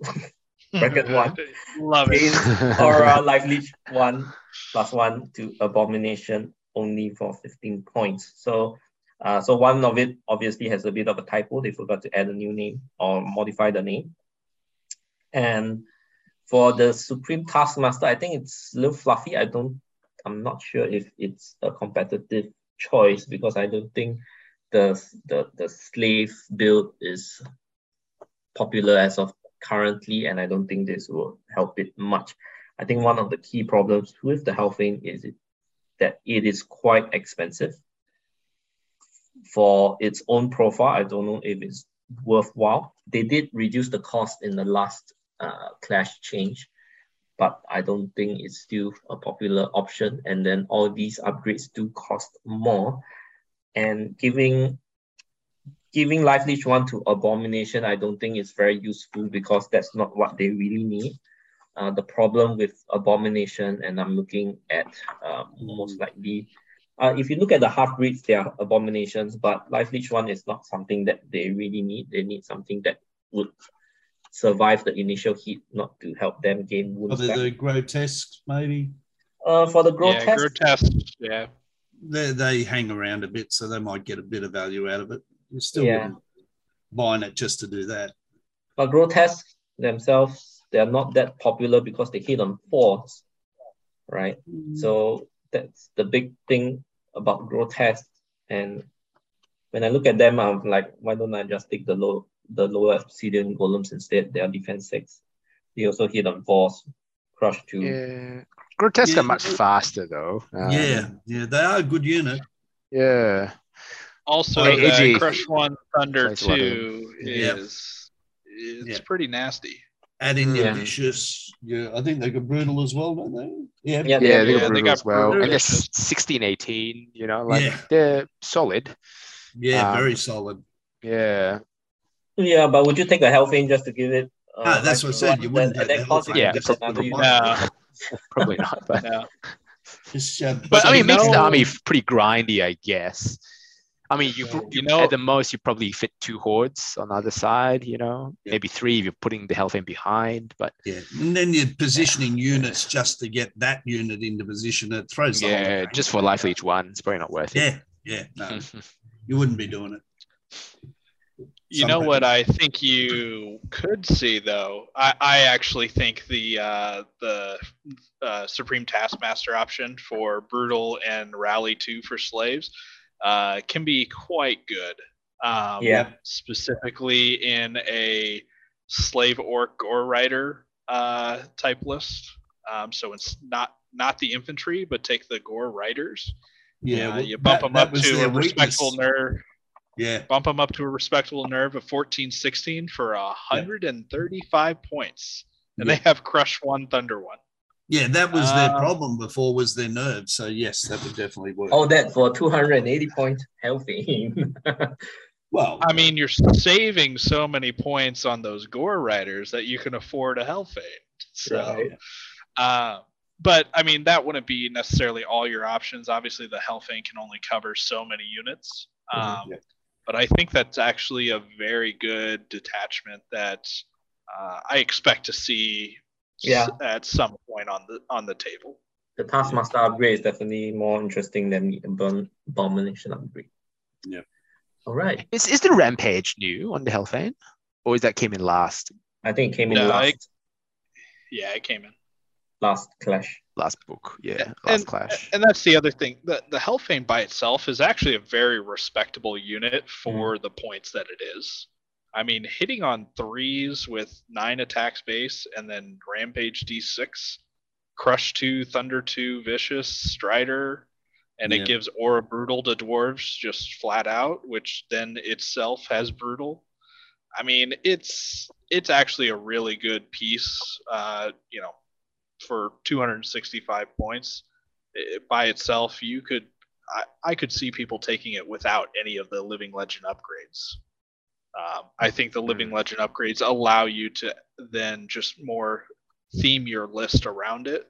bracket 1
Love it.
gains Aura Life Leech 1 plus 1 to Abomination only for 15 points. So uh, so one of it obviously has a bit of a typo. They forgot to add a new name or modify the name. And for the Supreme Taskmaster, I think it's a little fluffy. I don't, I'm not sure if it's a competitive choice because I don't think the the, the slave build is popular as of currently, and I don't think this will help it much. I think one of the key problems with the Hellfane is that it is quite expensive for its own profile. I don't know if it's worthwhile. They did reduce the cost in the last uh, Clash change, but I don't think it's still a popular option. And then all these upgrades do cost more. And giving giving Life Leech 1 to Abomination, I don't think is very useful because that's not what they really need. Uh, the problem with Abomination, and I'm looking at uh, most likely, uh, if you look at the half breeds, they are abominations, but Life Leech 1 is not something that they really need. They need something that would survive the initial hit, not to help them gain wounds.
Are they
back.
the grotesques, maybe?
Uh, for the
Yeah,
grotesque,
grotesque. Yeah.
They they hang around a bit, so they might get a bit of value out of it. You still
Yeah.
wouldn't buying it just to do that.
but grotesque themselves, they are not that popular because they hit on fours, right? So that's the big thing about grotesque. And when I look at them, I'm like, why don't I just take the low the lower obsidian golems instead? They are defense six. They also hit on fours, crush two.
Yeah. Grotesque
Yeah.
are much faster though. Um,
yeah, yeah, they are a good unit.
Yeah.
Also,
Hey,
the Crush One Thunder
Plays a lot
Two
Yeah.
is it's
Yeah.
pretty nasty.
Add in your
Yeah.
vicious. Yeah, I think they got brutal as well, don't they? Yeah.
Yeah,
Yeah,
they-
they
yeah,
got
they
brutal
got
as well.
brutal.
And it's 16, 18, you know, like
Yeah.
they're solid.
Yeah,
Um,
very solid.
Yeah.
Yeah, but would you take a Hellfane just to give it? Uh,
Ah, that's
like
what I said,
one
you
that-
wouldn't
at
take
that cost,
Yeah,
just
probably
another
not. No,
Probably not. But
no.
Just, uh,
but I mean, it makes the army pretty grindy, I guess. I mean, you,
You
you
know-
at the most you probably fit two hordes on the other side. You know,
Yeah.
maybe three if you're putting the Hellfane behind. But
yeah, and then you're positioning units just to get that unit into position. It throws the whole
yeah, just for life leech one, it's probably not worth it.
Yeah, yeah, no, you wouldn't be doing it.
You
Some
know
people-
what I think you could see though? I, I actually think the uh, the uh, Supreme Taskmaster option for Brutal and Rally 2 for slaves uh, can be quite good. Um,
Yeah.
Specifically in a slave orc or rider uh, type list. Um, so it's not not the infantry, but take the gore riders.
Yeah,
Uh,
well,
you bump
that-
them
that
up to a respectable
weakness.
nerve
Yeah,
bump them up to a respectable nerve of 14 16 for 135 points and
Yeah.
they have crush one thunder one
yeah, that was their
Um,
problem before was their nerves. So yes, that would definitely work.
All that for 280 points Hellfane.
well,
i mean you're saving so many points on those gore riders that you can afford a hellfane so
Right.
uh, but i mean that wouldn't be necessarily all your options obviously the hellfane can only cover so many units
Mhm.
um,
Yeah.
but i think that's actually a very good detachment that uh, i expect to see s-
Yeah.
at some point on the on the table
the Taskmaster upgrade is definitely more interesting than the Abom- Abomination upgrade.
Yeah.
All right.
Is is the Rampage new on the Hellfane, or is that came in last?
I think it came in
No,
last.
it- yeah it came in
last clash.
Last book, yeah, last
and,
clash.
And that's the other thing. The the Hellfane by itself is actually a very respectable unit for mm-hmm. the points that it is. I mean, hitting on threes with nine attacks base and then Rampage D6, Crush 2, Thunder 2, Vicious, Strider, and
Yeah.
it gives Aura Brutal to dwarves just flat out, which then itself has Brutal. I mean, it's it's actually a really good piece. Uh, you know, for 265 points i by itself, you could I, I could see people taking it without any of the Living Legend upgrades. Um, I think the Living Legend upgrades allow you to then just more theme your list around it.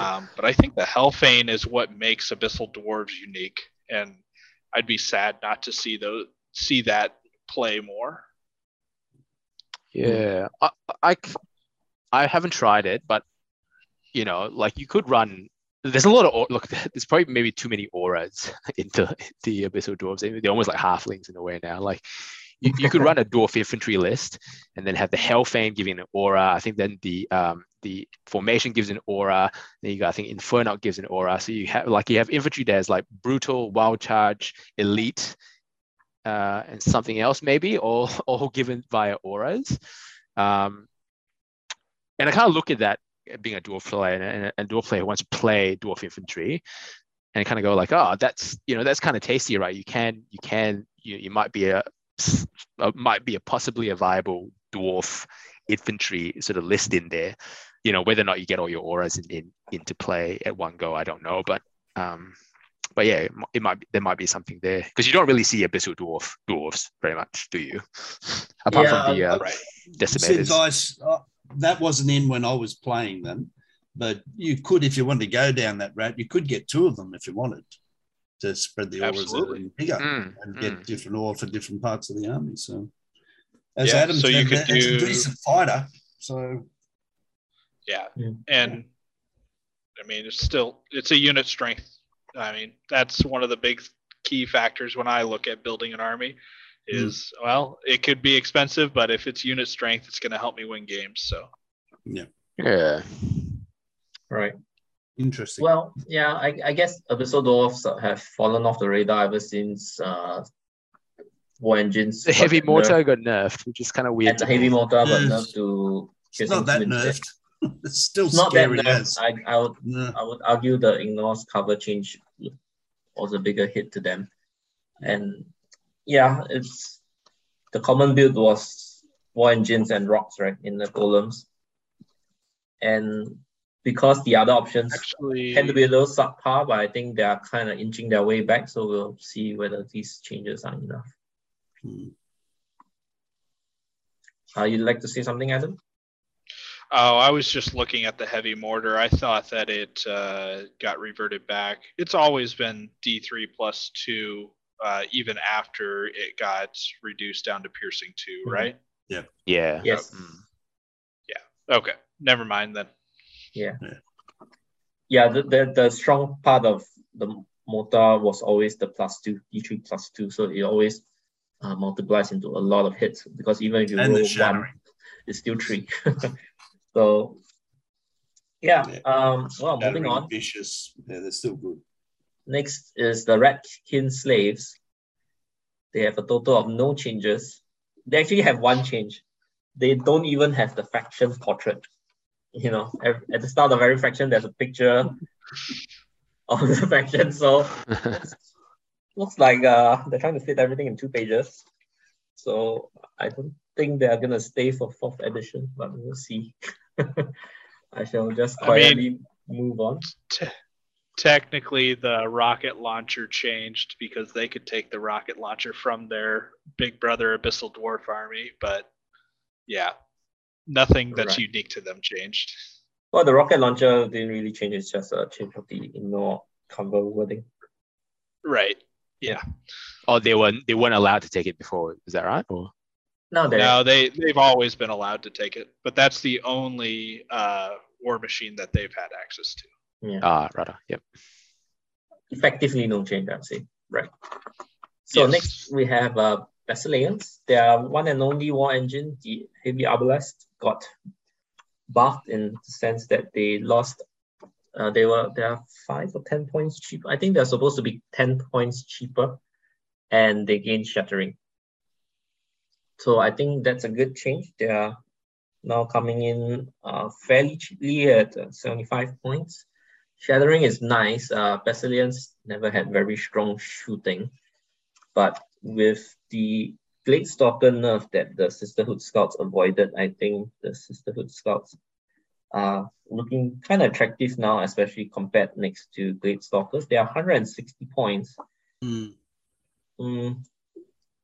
Um, but I think the Hellfane is what makes Abyssal Dwarves unique, and I'd be sad not to see those see that play more.
Yeah, I I haven't tried it, but you know, like you could run. There's a lot of look. There's probably maybe too many auras into the abyssal dwarves. They're almost like halflings in a way now. Like you, you could run a dwarf infantry list and then have the hell Hellfane giving an aura. I think then the um the formation gives an aura. Then you got I think Inferno gives an aura. So you have like you have infantry that's like brutal, wild charge, elite, uh, and something else maybe, all all given via auras. Um, and I kind of look at that being a dwarf player and, and a dwarf player who wants to play dwarf infantry, and kind of go like, oh, that's you know that's kind of tasty, right? You can you can you, you might be a uh, might be a possibly a viable dwarf infantry sort of list in there. You know whether or not you get all your auras in, in into play at one go, I don't know, but um, but yeah, it, it might be, there might be something there because you don't really see abyssal dwarf dwarves very much, do you? Apart from the
Yeah,
uh,
right.
decimators.
Dice, uh, that wasn't in when I was playing them, but you could, if you wanted to go down that route, you could get two of them if you wanted to spread the auras out and bigger
Mm,
and get
mm.
different aura for different parts of the army. So, as
Yeah,
Adam
so
said,
you could
that-
do-
a decent fighter. So,
Yeah,
Mm.
and I mean it's still it's a unit strength. I mean that's one of the big key factors when I look at building an army. Is well, it could be expensive, but if it's unit strength, it's going to help me win games. So
yeah, Yeah.
Right.
Interesting.
Well, yeah, I, I guess Abyssal Dwarfs have fallen off the radar ever since uh, War Engines.
The
got
heavy
nerfed,
got nerfed, which is kind of weird.
And the
to
heavy
me.
mortar got nerfed to
it's not that
piercing two instead.
nerfed. it's still
It's not that nerfed. I, I would
No.
I would argue the Ignores cover change was a bigger hit to them. And yeah, it's the common build was war engines and rocks, right, in the golems. And because the other options
actually,
tend to be a little subpar, but I think they are kind of inching their way back. So we'll see whether these changes are enough.
Hmm.
Uh, you'd like to say something, Adam?
oh, I was just looking at the heavy mortar. I thought that it uh, got reverted back. It's always been D three plus two, uh, even after it got reduced down to piercing 2
Mhm.
right?
Yeah. Yeah.
Yes.
Mm.
Okay, never mind then.
Yeah, Yeah, the, the, the strong part of the mortar was always the plus two, D3 plus two. So it always uh, multiplies into a lot of hits because even if you
And
roll
the
one, it's still three. so, yeah,
Yeah.
um, well, moving on.
Vicious. Yeah, they're still good.
Next is the Ratkin slaves. They have a total of no changes. They actually have one change. They don't even have the faction portrait. You know, ev- at the start of every faction, there's a picture of the faction. So looks like uh, they're trying to fit everything in two pages. So I don't think they are gonna stay for fourth edition, but we'll see. I shall just
I mean-
quietly move on.
Te- technically, the rocket launcher changed because they could take the rocket launcher from their big brother Abyssal Dwarf army, but yeah, nothing that's
Right.
unique to them changed.
Well, the rocket launcher didn't really change. It's just a change of the ignore cover wording.
Right. Yeah.
Oh, they weren't they weren't allowed to take it before. Is that right? Or
No, there.
No, they they've always been allowed to take it, but that's the only uh, war machine that they've had access to.
Yeah.
ah, rather, yep.
Effectively, no change. I'd say. Right. So
Yes.
next we have uh, Basileans. Their one and only war engine, the heavy arbalest, got buffed in the sense that they lost. Uh, they were they are five or ten points cheaper. I think they're supposed to be ten points cheaper, and they gained shattering. So I think that's a good change. They are now coming in uh, fairly cheaply at uh, 75 points. Shattering is nice. Uh, Basileans never had very strong shooting, but with the Glade Stalker nerf that the Sisterhood Scouts avoided, I think the Sisterhood Scouts are looking kind of attractive now, especially compared next to Glade Stalkers. They are 160 points.
Mm.
Mm,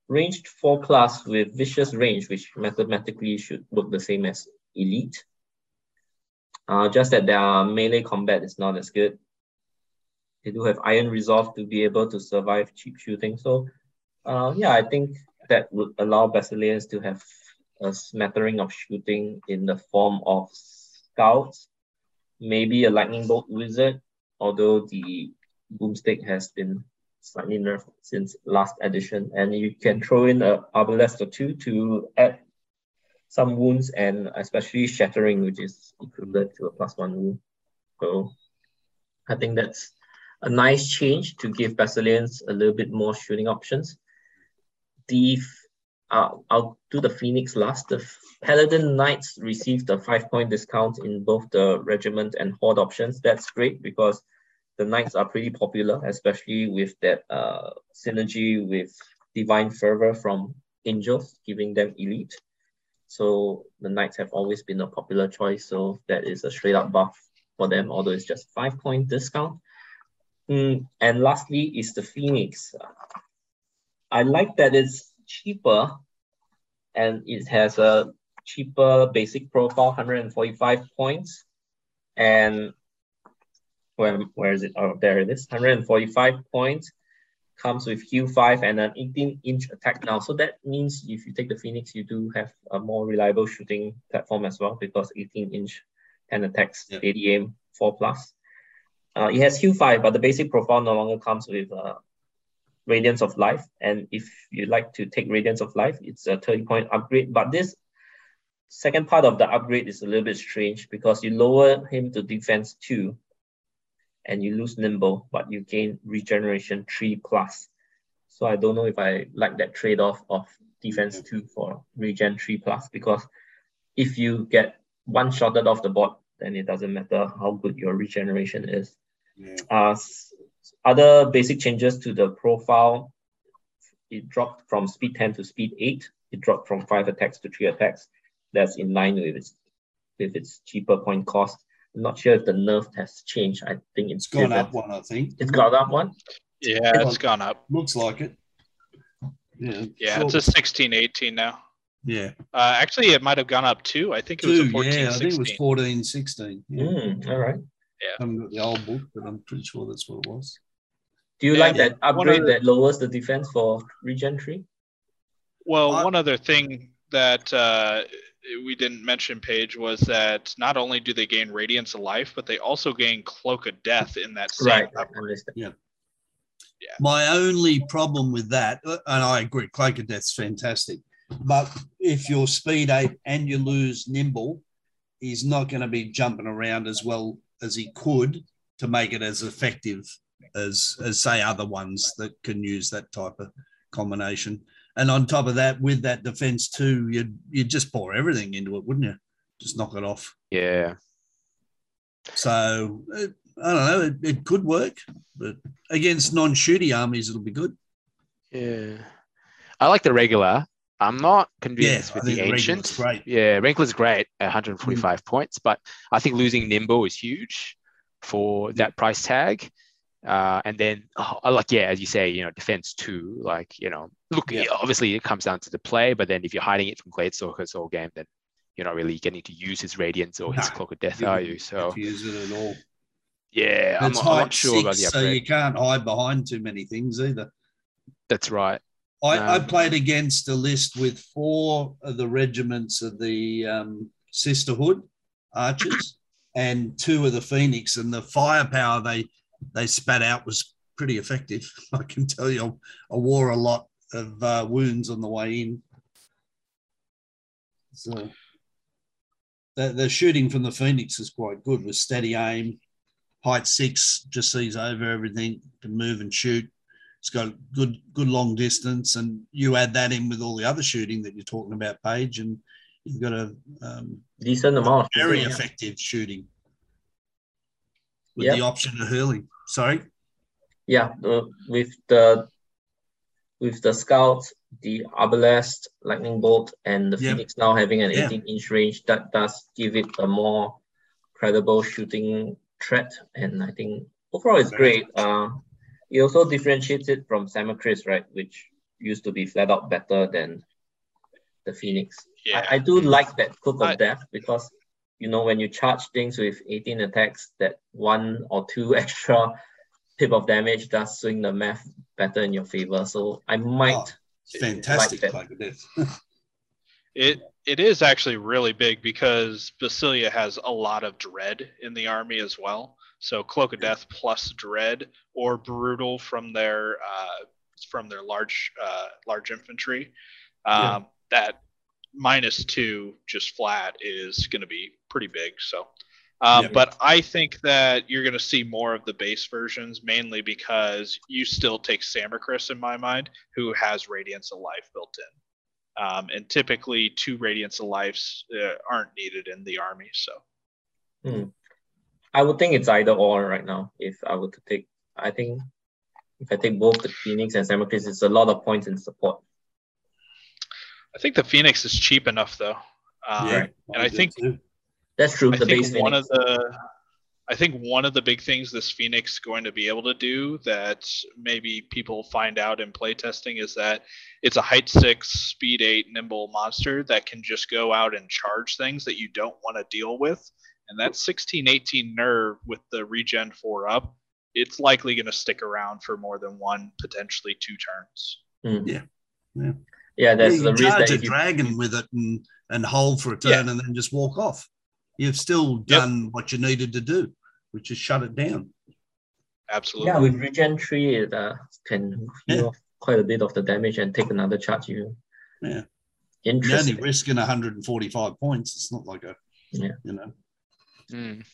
ranged 4 class with Vicious Range, which mathematically should look the same as Elite. Uh, just that their melee combat is not as good. They do have Iron Resolve to be able to survive cheap shooting. So uh, yeah, I think that would allow Basileans to have a smattering of shooting in the form of scouts, maybe a lightning bolt wizard, although the boomstick has been slightly nerfed since last edition. And you can throw in a arbalest or two to add some wounds and especially shattering, which is equivalent to a plus one wound. So I think that's a nice change to give Basileans a little bit more shooting options the uh, I'll do the Phoenix last. The Paladin Knights received a five point discount in both the regiment and horde options. That's great because the Knights are pretty popular, especially with that uh, synergy with Divine Fervor from Angels, giving them elite. So the Knights have always been a popular choice. So that is a straight up buff for them, although it's just five point discount. Mm, and lastly is the Phoenix. I like that it's cheaper and it has a cheaper basic profile, 145 points. And where, where is it? Oh, there it is, 145 points. Comes with Q5 and an 18 inch attack now. So that means if you take the Phoenix, you do have a more reliable shooting platform as well because 18 inch 10 attacks. 80 aim, 4 plus. Uh, it has Q5, but the basic profile no longer comes with uh, Radiance of Life. And if you like to take Radiance of Life, it's a 30 point upgrade. But this second part of the upgrade is a little bit strange because you lower him to defense two and you lose nimble, but you gain regeneration three plus. So I don't know if I like that trade-off of defense two for regen three plus because if you get one shotted off the board, then it doesn't matter how good your regeneration is. Yeah. Uh, other basic changes to the profile, it dropped from speed 10 to speed 8. It dropped from 5 attacks to 3 attacks. That's in line with its, with its cheaper point cost. I'm not sure if the nerf has changed. I think
it's, it's gone up one, I think.
It's gone up one?
Yeah, it's gone up.
Looks like it.
Yeah, yeah it's a 16, 18 now.
Yeah.
Uh, actually, it might have gone up too. I think it was a 14,
yeah, I
16.
think it was 14, 16.
Yeah. Mm, all right.
Yeah.
I haven't got the old book, but I'm pretty sure that's what it was.
Do you and like that upgrade other, that lowers the defense for regen tree?
Well, uh, one other thing that uh, we didn't mention, Paige, was that not only do they gain Radiance of Life, but they also gain Cloak of Death in that same
right.
upgrade.
Yeah. Yeah. My only problem with that, uh, and I agree, Cloak of Death's fantastic, but if you're speed eight and you lose nimble, he's not going to be jumping around as well as he could to make it as effective as as say other ones that can use that type of combination. And on top of that, with that defense too, you'd you'd just pour everything into it, wouldn't you? Just knock it off.
Yeah.
So uh, I don't know. It, it could work, but against non-shooty armies, it'll be good.
Yeah, I like the regular. I'm not convinced yeah, with the ancient.
Great.
Yeah, Rankler's great at 145 mm. points, but I think losing Nimble is huge for that price tag. Uh, and then, oh, like, yeah, as you say, you know, defense too. Like, you know, look, yeah. obviously it comes down to the play, but then if you're hiding it from Gladestalker's whole game, then you're not really getting to use his Radiance or his Cloak of Death, are you? So,
use it at all.
Yeah, I'm, I'm, not sure six, about the
upgrade. So you can't hide behind too many things either.
That's right.
I, um, I played against a list with four of the regiments of the um, Sisterhood archers and two of the Phoenix, and the firepower they they spat out was pretty effective. I can tell you, I wore a lot of uh, wounds on the way in. So, the, the shooting from the Phoenix is quite good with steady aim, height six, just sees over everything, can move and shoot. It's got good good long distance, and you add that in with all the other shooting that you're talking about, Paige, and you've got a um,
decent amount.
Of very
yeah.
effective shooting with
Yep.
the option of hurling. Sorry.
Yeah, uh, with the with the scouts, the Arbalest, Lightning Bolt, and the
Yep.
Phoenix now having an
Yeah.
18 inch range, that does give it a more credible shooting threat. And I think overall it's great. Uh, it also differentiates it from Samacris, right? Which used to be flat out better than the Phoenix.
Yeah.
I, I do like that Cook of
I-
Death because you know when you charge things with 18 attacks, that one or two extra pip of damage does swing the math better in your favor. So I might
Oh, Fantastic
that.
cloak of.
It it is actually really big because Basilea has a lot of dread in the army as well. So Cloak of Death plus dread or brutal from their uh, from their large uh, large infantry. Um,
Yeah.
That minus two just flat is going to be pretty big. So. Um,
Yeah.
But I think that you're going to see more of the base versions, mainly because you still take Samacris in my mind, who has Radiance of Life built in um, and typically two radiance of lives uh, aren't needed in the army so
I would think it's either or right now. If I were to take, I think if I take both the Phoenix and Samacris, it's a lot of points in support.
i think the phoenix is cheap enough though um,
yeah,
and I think-
too.
That's true.
i
the
think
base
one
Phoenix.
of the i think one of the big things this phoenix is going to be able to do that maybe people find out in playtesting is that it's a height six speed eight nimble monster that can just go out and charge things that you don't want to deal with and that 16 18 nerve with the regen 4 up it's likely going to stick around for more than one potentially two turns
Hmm.
Yeah. Yeah.
Yeah, there's
you
the
can
risk
charge
that
a
if you
dragon with it and, and hold for a turn and then just walk off. You've still
Yep.
done what you needed to do, which is shut it down.
absolutely
yeah with regen three, it uh, can heal
Yeah.
off quite a bit of the damage and take another charge. You
Yeah. You're only risking 145 points. It's not like a,
Yeah.
you know,
Mm.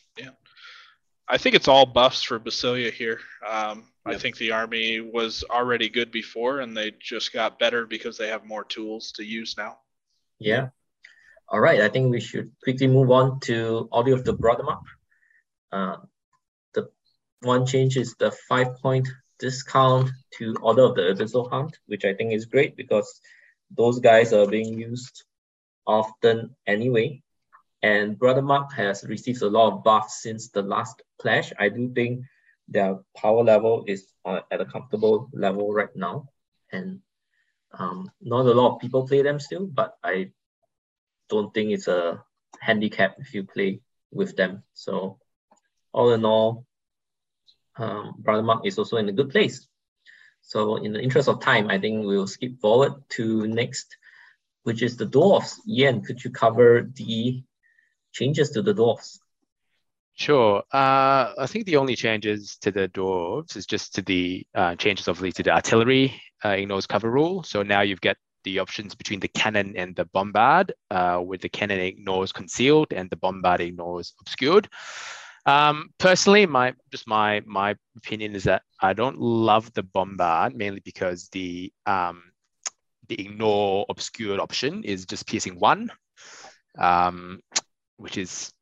I think it's all buffs for Basilea here. Um, I think the army was already good before, and they just got better because they have more tools to use now.
Yeah. All right. I think we should quickly move on to audio of the bottom up. Uh, the one change is the five point discount to Order of the Abyssal Hunt, which I think is great because those guys are being used often anyway. And Brothermark has received a lot of buffs since the last clash. I do think their power level is uh, at a comfortable level right now. And um, not a lot of people play them still, but I don't think it's a handicap if you play with them. So all in all, um, Brothermark is also in a good place. So in the interest of time, I think we'll skip forward to next, which is the dwarfs. Yan, could you cover the changes to the dwarves?
Sure. Uh, I think the only changes to the dwarves is just to the uh, changes, obviously, to the artillery uh, ignores cover rule. So now you've got the options between the cannon and the bombard, uh, where the cannon ignores concealed and the bombard ignores obscured. Um, personally, my just my my opinion is that I don't love the bombard mainly because the um, the ignore obscured option is just piercing one, um, which is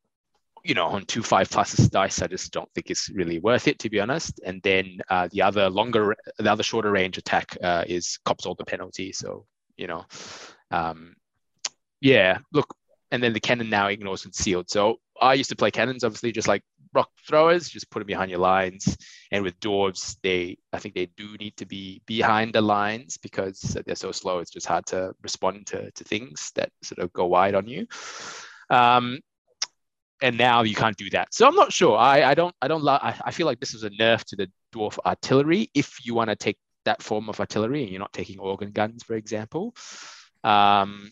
you know, on two five pluses dice, I just don't think it's really worth it, to be honest. And then uh, the other longer, the other shorter range attack uh, is cops all the penalty. So, you know, um, yeah, look, and then the cannon now ignores concealed. So I used to play cannons, obviously, just like rock throwers, just put them behind your lines. And with dwarves, they, I think they do need to be behind the lines because they're so slow. It's just hard to respond to, to things that sort of go wide on you. Um, and now you can't do that. So I'm not sure. I, I don't I don't love. I, I feel like this is a nerf to the dwarf artillery. If you want to take that form of artillery and you're not taking organ guns, for example. Um,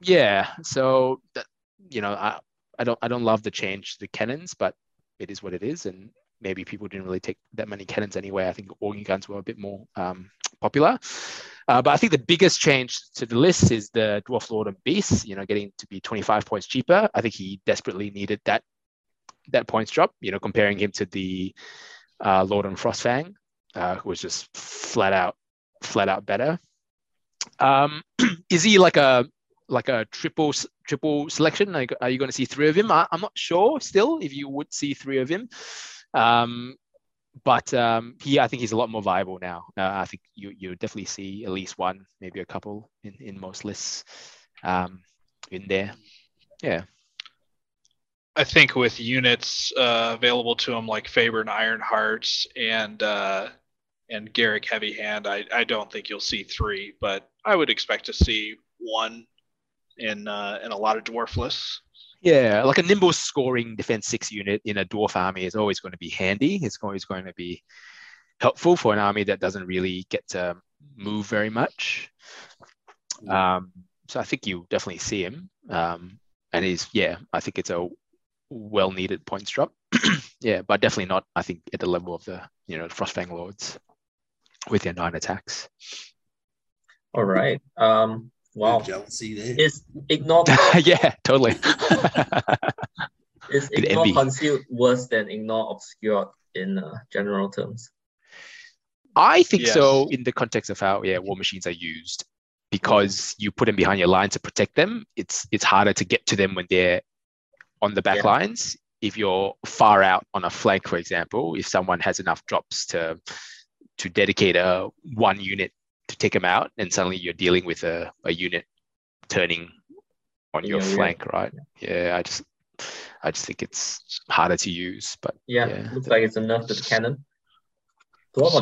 yeah. So that you know I I don't I don't love the change to the cannons, but it is what it is, and maybe people didn't really take that many cannons anyway. I think organ guns were a bit more um, popular. Uh, but I think the biggest change to the list is the Dwarf Lord and Beast, you know, getting to be 25 points cheaper. I think he desperately needed that that points drop, you know, comparing him to the uh, Lord and Frostfang, uh, who was just flat out, flat out better. Um, is he like a like a triple triple selection? Like, are you going to see three of him? I, am not sure still if you would see three of him. Um, but um, he, I think he's a lot more viable now. Uh, I think you you definitely see at least one, maybe a couple in, in most lists um, in there. Yeah.
I think with units uh, available to him like Faber and Ironheart and uh, and Garrick Heavy Hand, I, I don't think you'll see three, but I would expect to see one in uh, in a lot of dwarf lists.
Yeah, like a nimble scoring defense six unit in a dwarf army is always going to be handy. It's always going to be helpful for an army that doesn't really get to move very much. Um, so I think you definitely see him. Um, and he's yeah, I think it's a well needed points drop. yeah, but definitely not, I think, at the level of the you know Frostfang Lords with their nine attacks.
All right. Um Wow.
Jealousy there.
Is ignore
yeah, totally.
is ignore concealed worse than ignore obscured in uh, general terms?
I think yes. so in the context of how yeah war machines are used because you put them behind your line to protect them. It's it's harder to get to them when they're on the back yeah. lines. If you're far out on a flank, for example, if someone has enough drops to to dedicate a one unit to take them out, and suddenly you're dealing with a, a unit turning on your yeah, flank, yeah. right? Yeah, I just I just think it's harder to use, but
yeah, yeah. looks like it's enough to the cannon.
So,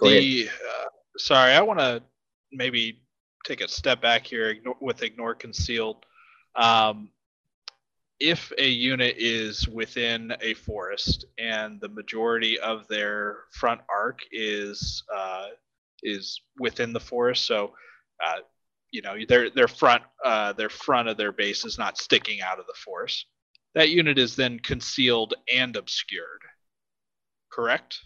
the, uh, sorry, I want to maybe take a step back here ignore, with ignore concealed. Um, if a unit is within a forest and the majority of their front arc is uh, is within the forest, so uh, you know their their front uh, their front of their base is not sticking out of the forest, that unit is then concealed and obscured. Correct.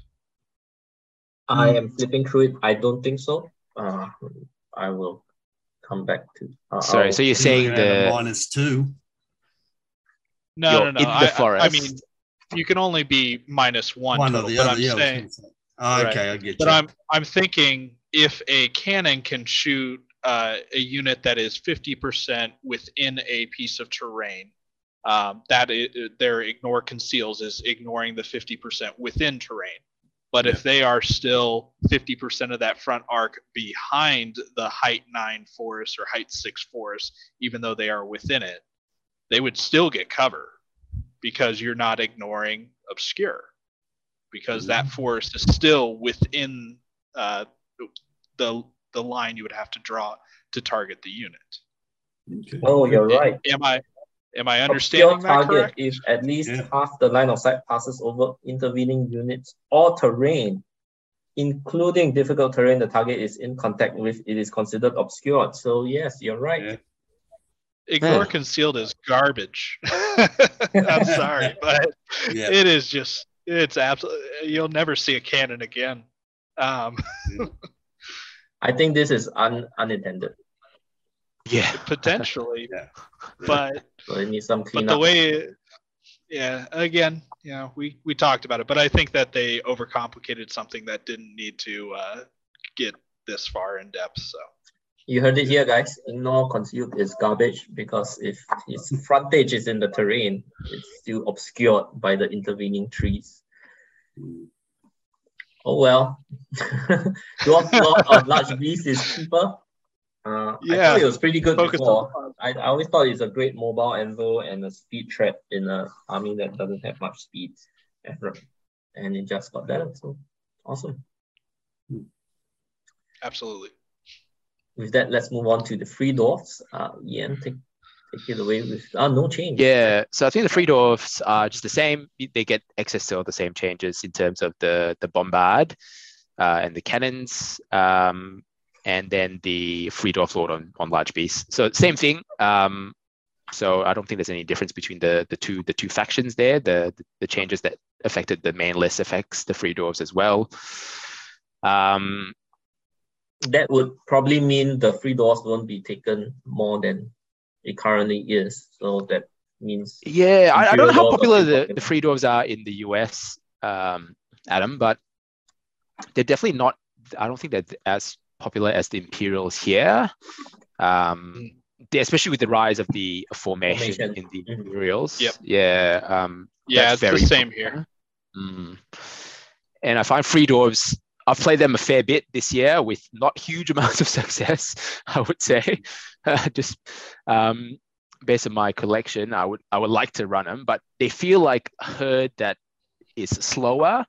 I am flipping through it. I don't think so. Uh, I will come back to.
Uh, Sorry, I'll, so you're saying the
minus two.
No, no, no. In I, forest. I mean, you can only be minus one. One total, or the other. I'm yeah, saying,
oh, okay, right. I get
you. But I'm I'm thinking if a cannon can shoot uh, a unit that is 50% within a piece of terrain, um, that is, their ignore conceals is ignoring the 50% within terrain. But if they are still 50% of that front arc behind the height nine forest or height six forest, even though they are within it, they would still get cover because you're not ignoring obscure because that mm-hmm. forest is still within uh, the the line you would have to draw to target the unit.
Okay. Oh, you're right.
Am I am I understanding
Obscure
that correct?
If at least yeah. half the line of sight passes over intervening units or terrain, including difficult terrain the target is in contact with, it is considered obscured. So yes, you're right. Yeah.
Ignore yeah. concealed is garbage. I'm sorry, but yeah. it is just it's absolutely you'll never see a cannon again. Um,
I think this is un, unintended.
Yeah,
potentially. yeah. But
so it needs some cleanup.
But the way, yeah, again, you know, we we talked about it, but I think that they overcomplicated something that didn't need to uh, get this far in depth. So
you heard it here, guys. Ignore concealed is garbage because if its frontage is in the terrain, it's still obscured by the intervening trees. Oh well. Dwarf Lord of Large Beast is cheaper. Uh, yeah, I thought it was pretty good Focus before. I, I always thought it's a great mobile anvil and a speed trap in an army that doesn't have much speed. And it just got better. So awesome.
Absolutely
with that, let's move on to the free dwarfs. Uh, Yan, take, take it away with uh, no change.
Yeah, so I think the free dwarfs are just the same. They get access to all the same changes in terms of the the bombard uh, and the cannons, um, and then the free dwarf lord on, on large beasts. So same thing. Um, so I don't think there's any difference between the the two the two factions there. The the, the changes that affected the main list affects the free dwarves as well. Um,
that would probably mean the free doors won't be taken more than it currently is. So that means
yeah, I, I don't know how popular the, the free doors are in the US, um, Adam, but they're definitely not. I don't think they're as popular as the Imperials here. Um, they, especially with the rise of the formation,
Formation.
in the
Mhm.
Imperials.
Yep.
Yeah. Um,
Yeah,
that's
it's the same
popular.
here.
Mm. And I find free dwarves. I've played them a fair bit this year with not huge amounts of success. I would say, just um, based on my collection, I would I would like to run them, but they feel like herd that is slower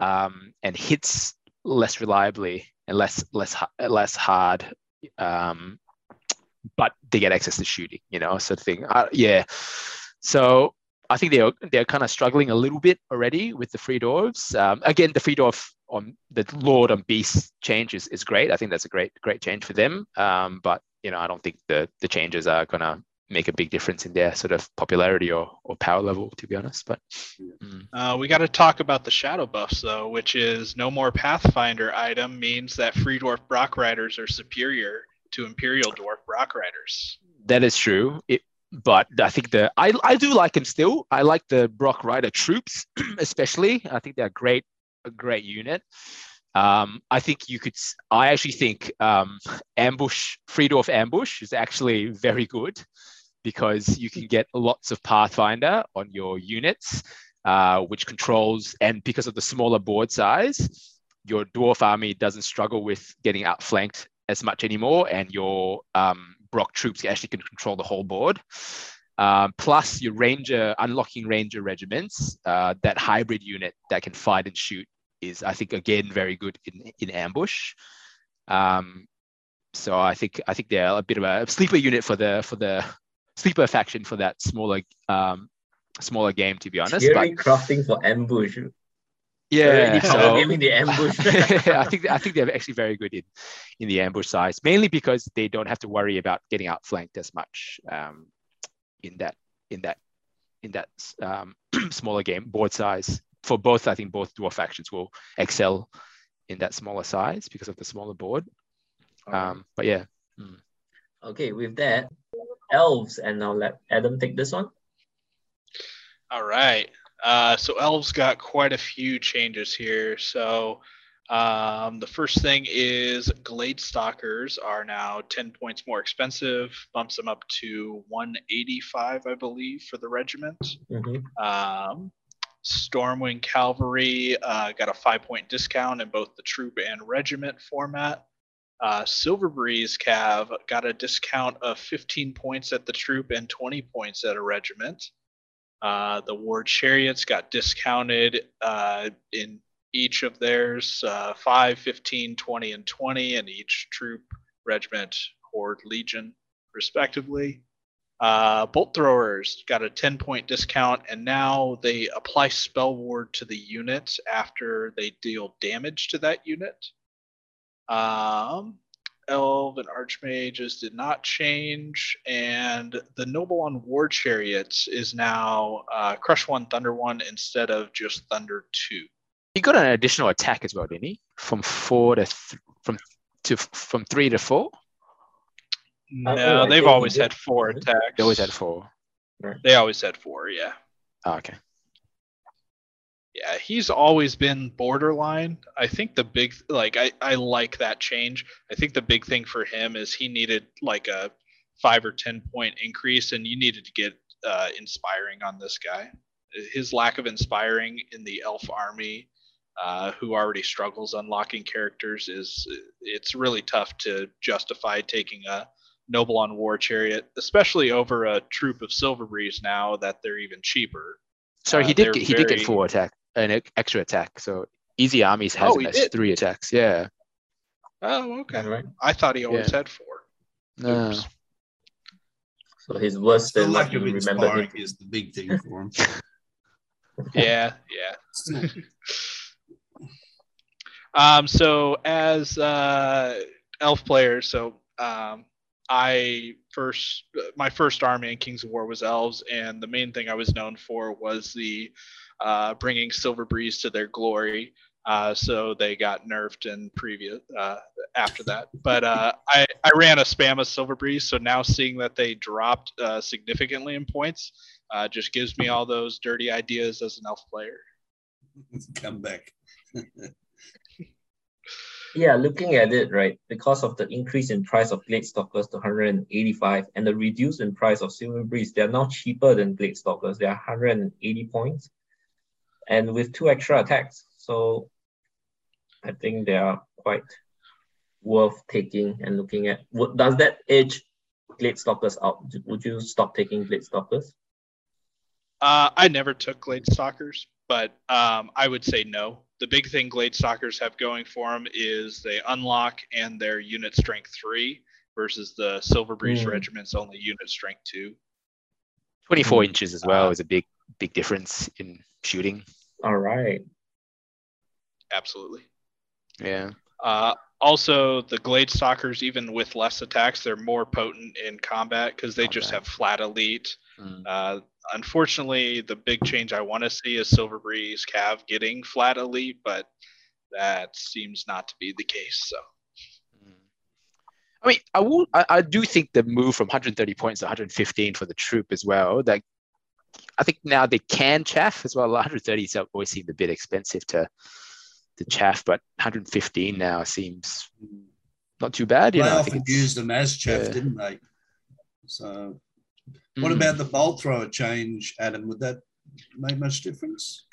um, and hits less reliably and less less less hard. Um, but they get access to shooting, you know, sort of thing. Uh, yeah. So I think they're they're kind of struggling a little bit already with the free dwarves. Um, again, the free dwarf on the Lord on Beast change is, is great. I think that's a great great change for them. Um, but you know, I don't think the the changes are gonna make a big difference in their sort of popularity or, or power level, to be honest. But mm.
Uh, we got to talk about the shadow buffs though, which is no more Pathfinder item means that Free Dwarf Brock Riders are superior to Imperial Dwarf Brock Riders.
that is true. It, but I think the I, I do like them still. I like the Brock Rider troops, especially. I think they're great a great unit. Um, I think you could. I actually think um, ambush Freedorf ambush is actually very good because you can get lots of Pathfinder on your units, uh, which controls and because of the smaller board size, your dwarf army doesn't struggle with getting outflanked as much anymore, and your um, Brock troops actually can control the whole board. Um, plus, your ranger unlocking ranger regiments, uh, that hybrid unit that can fight and shoot is, I think, again very good in in ambush. Um, so I think I think they're a bit of a sleeper unit for the for the sleeper faction for that smaller um, smaller game, to be honest. But
crafting for ambush.
yeah, so-
power the ambush.
I think I think they're actually very good in in the ambush size, mainly because they don't have to worry about getting outflanked as much um, in that in that in that um, smaller game board size. For both, I think both dwarf factions will excel in that smaller size because of the smaller board. Um, but yeah,
okay, with that, elves, and now let Adam take this one.
All right. Uh, so elves got quite a few changes here. So um, the first thing is Glade Stalkers are now 10 points more expensive, bumps them up to 185, I believe, for the regiment.
Mhm.
Um, Stormwing Cavalry uh, got a five point discount in both the troop and regiment format. Uh, Silver Breeze Cav got a discount of 15 points at the troop and 20 points at a regiment. Uh, the War Chariots got discounted uh, in each of theirs uh, 5, 15, 20, and 20 in each troop, regiment, horde, legion, respectively. Uh, bolt throwers got a 10 point discount, and now they apply spell ward to the unit after they deal damage to that unit. Um, Elf and Archmages did not change, and the Noble on War Chariots is now uh, Crush 1, Thunder 1 instead of just Thunder 2.
He got an additional attack as well, didn't he? From four to th- from to from three to four.
No,
oh,
they've
think
always
did.
had four attacks.
They always had four.
They always had four, yeah.
Oh, okay.
Yeah, he's always been borderline. I think the big like I I like that change. I think the big thing for him is he needed like a 5 or 10 point increase and you needed to get uh inspiring on this guy. His lack of inspiring in the elf army uh, who already struggles unlocking characters is it's really tough to justify taking a noble on war chariot especially over a troop of silver breeze now that they're even cheaper
So
Uh,
he did get, he did get
very-
four attack an extra attack. So easy armies has
Oh,
him
he
as
did?
three attacks. Yeah.
oh okay
Alright.
I thought he always
Yeah.
had four.
No.
Oops.
So his worse
Still
than
lack
you
of
remember
inspiring is the big thing for him.
Yeah, yeah. Um, so as uh, elf players, so um, I first my first army in Kings of War was elves, and the main thing I was known for was the uh, bringing Silver Breeze to their glory. Uh, so they got nerfed in previous uh, after that. But uh, I I ran a spam of Silver Breeze, so now seeing that they dropped uh, significantly in points uh, just gives me all those dirty ideas as an elf player.
Come back.
Yeah, looking at it, right, because of the increase in price of Glade Stalkers to 185 and the reduce in price of Silver Breeze, they're now cheaper than Glade Stalkers. They're 180 points and with two extra attacks. So I think they are quite worth taking and looking at. Would, does that edge Glade Stalkers out? Would you stop taking Glade Stalkers?
Uh, I never took Glade Stalkers, but um, I would say no the big thing Glade Stalkers have going for them is they unlock and their unit strength three versus the Silver Breeze mm. regiment's only unit strength two.
24 mm. inches as well uh, is a big, big difference in shooting.
All right.
Absolutely.
Yeah.
Uh, also, the Glade Stalkers, even with less attacks, they're more potent in combat because they combat. just have flat elite. Mm. Uh, unfortunately, the big change I want to see is Silver Breeze Cav getting flat elite, but that seems not to be the case. So.
I mean, I will. I, I do think the move from 130 points to 115 for the troop as well. That I think now they can chaff as well. 130 always seemed a bit expensive to to chaff, but 115 now seems not too bad.
You they know, often used them as chaff, yeah. didn't they? So what mm. about the bolt thrower change, Adam? Would that make much difference?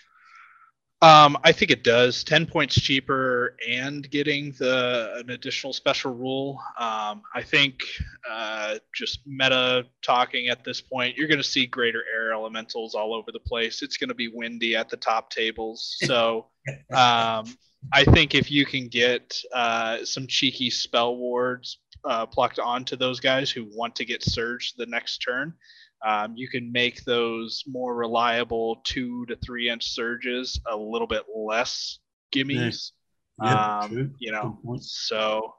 Um, I think it does. Ten points cheaper and getting the an additional special rule. Um, I think uh, just meta talking at this point, you're going to see greater air elementals all over the place. It's going to be windy at the top tables, so um, I think if you can get uh, some cheeky spell wards uh, plucked onto those guys who want to get surged the next turn, um, you can make those more reliable two to three inch surges a little bit less gimmies. Yeah. um, you know, so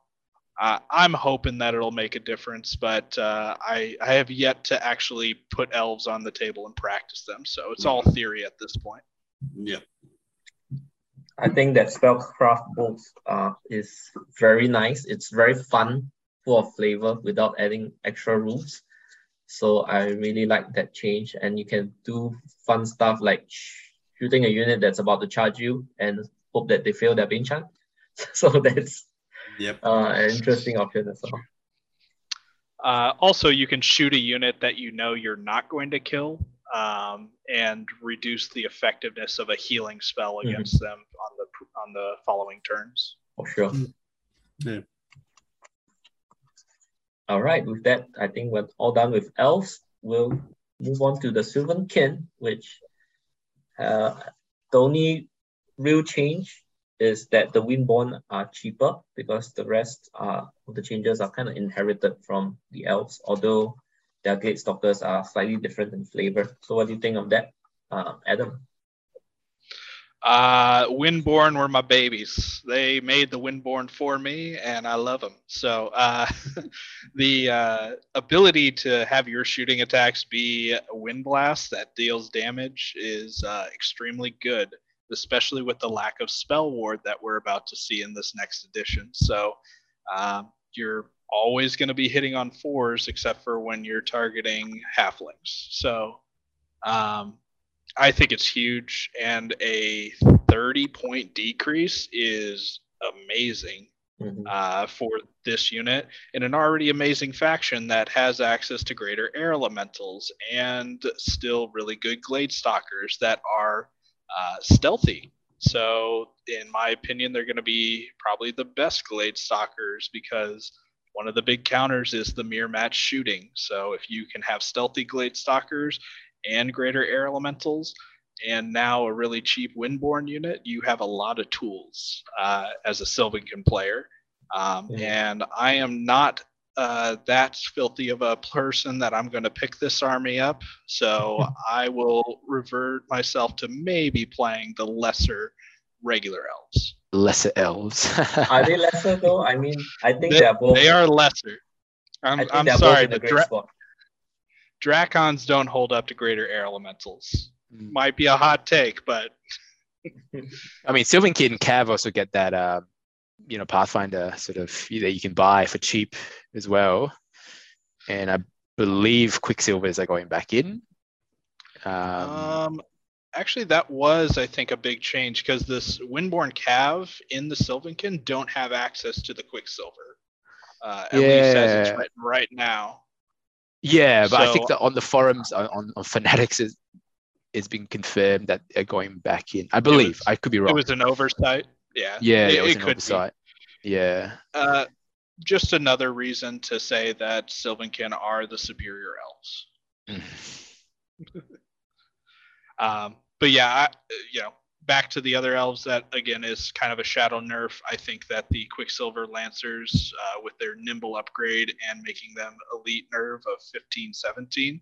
uh, I'm hoping that it'll make a difference, but uh, I I have yet to actually put elves on the table and practice them, so it's all theory at this point.
Yeah.
I think that spellcraft book uh, is very nice. It's very fun, full of flavor without adding extra rules. So I really like that change, and you can do fun stuff like shooting a unit that's about to charge you and hope that they fail their Bane Chant. so that's
yep.
uh, an interesting option as well.
Uh, also, you can shoot a unit that you know you're not going to kill um, and reduce the effectiveness of a healing spell mm-hmm. against mm-hmm. them on the on the following turns.
For sure.
Yeah.
All right, with that, I think we're all done with elves. We'll move on to the Sylvan Kin, which uh, the only real change is that the Windborn are cheaper because the rest are, the changes are kind of inherited from the elves, although their Glade Stalkers are slightly different in flavor. So what do you think of that, uh, Adam?
Uh, Windborn were my babies. They made the Windborn for me, and I love them. So uh, the uh, ability to have your shooting attacks be a wind blast that deals damage is uh, extremely good, especially with the lack of spell ward that we're about to see in this next edition. So um, you're always going to be hitting on fours, except for when you're targeting halflings. So um, I think it's huge, and a 30 point decrease is amazing mm-hmm. uh, for this unit in an already amazing faction that has access to greater air elementals and still really good glade stalkers that are uh, stealthy. So, in my opinion, they're going to be probably the best glade stalkers because one of the big counters is the mirror match shooting. So, if you can have stealthy glade stalkers and greater air elementals, and now a really cheap Windborn unit, you have a lot of tools uh, as a Sylvankin player. Um, And I am not uh, that filthy of a person that I'm going to pick this army up. So I will revert myself to maybe playing the lesser regular elves.
Lesser elves.
are they lesser though? I mean, I think they, are both.
They are lesser. I'm, I'm sorry. The dra- Drakons don't hold up to greater air elementals. Mm. Might be a hot take, but
I mean, Sylvan-Kin Cav also get that, uh, you know, Pathfinder sort of that you can buy for cheap as well. And I believe Quicksilvers are going back in. Um,
Um, actually, that was, I think, a big change because this Windborn Cav in the Sylvankin don't have access to the Quicksilver. Uh, at least as it's written right now.
Yeah, but I think that on the forums on, on, Fanatics is it's been confirmed that they're going back in. I believe.
was-
I could be wrong.
It was an oversight. Yeah.
yeah,
it,
it, was
it
an
could be.
Yeah.
Uh, just another reason to say that Sylvankin are the superior elves.
Mm.
Um, but yeah, I, you know, back to the other elves that again is kind of a shadow nerf. I think that the Quicksilver Lancers, uh, with their nimble upgrade and making them elite nerve of 15, 17,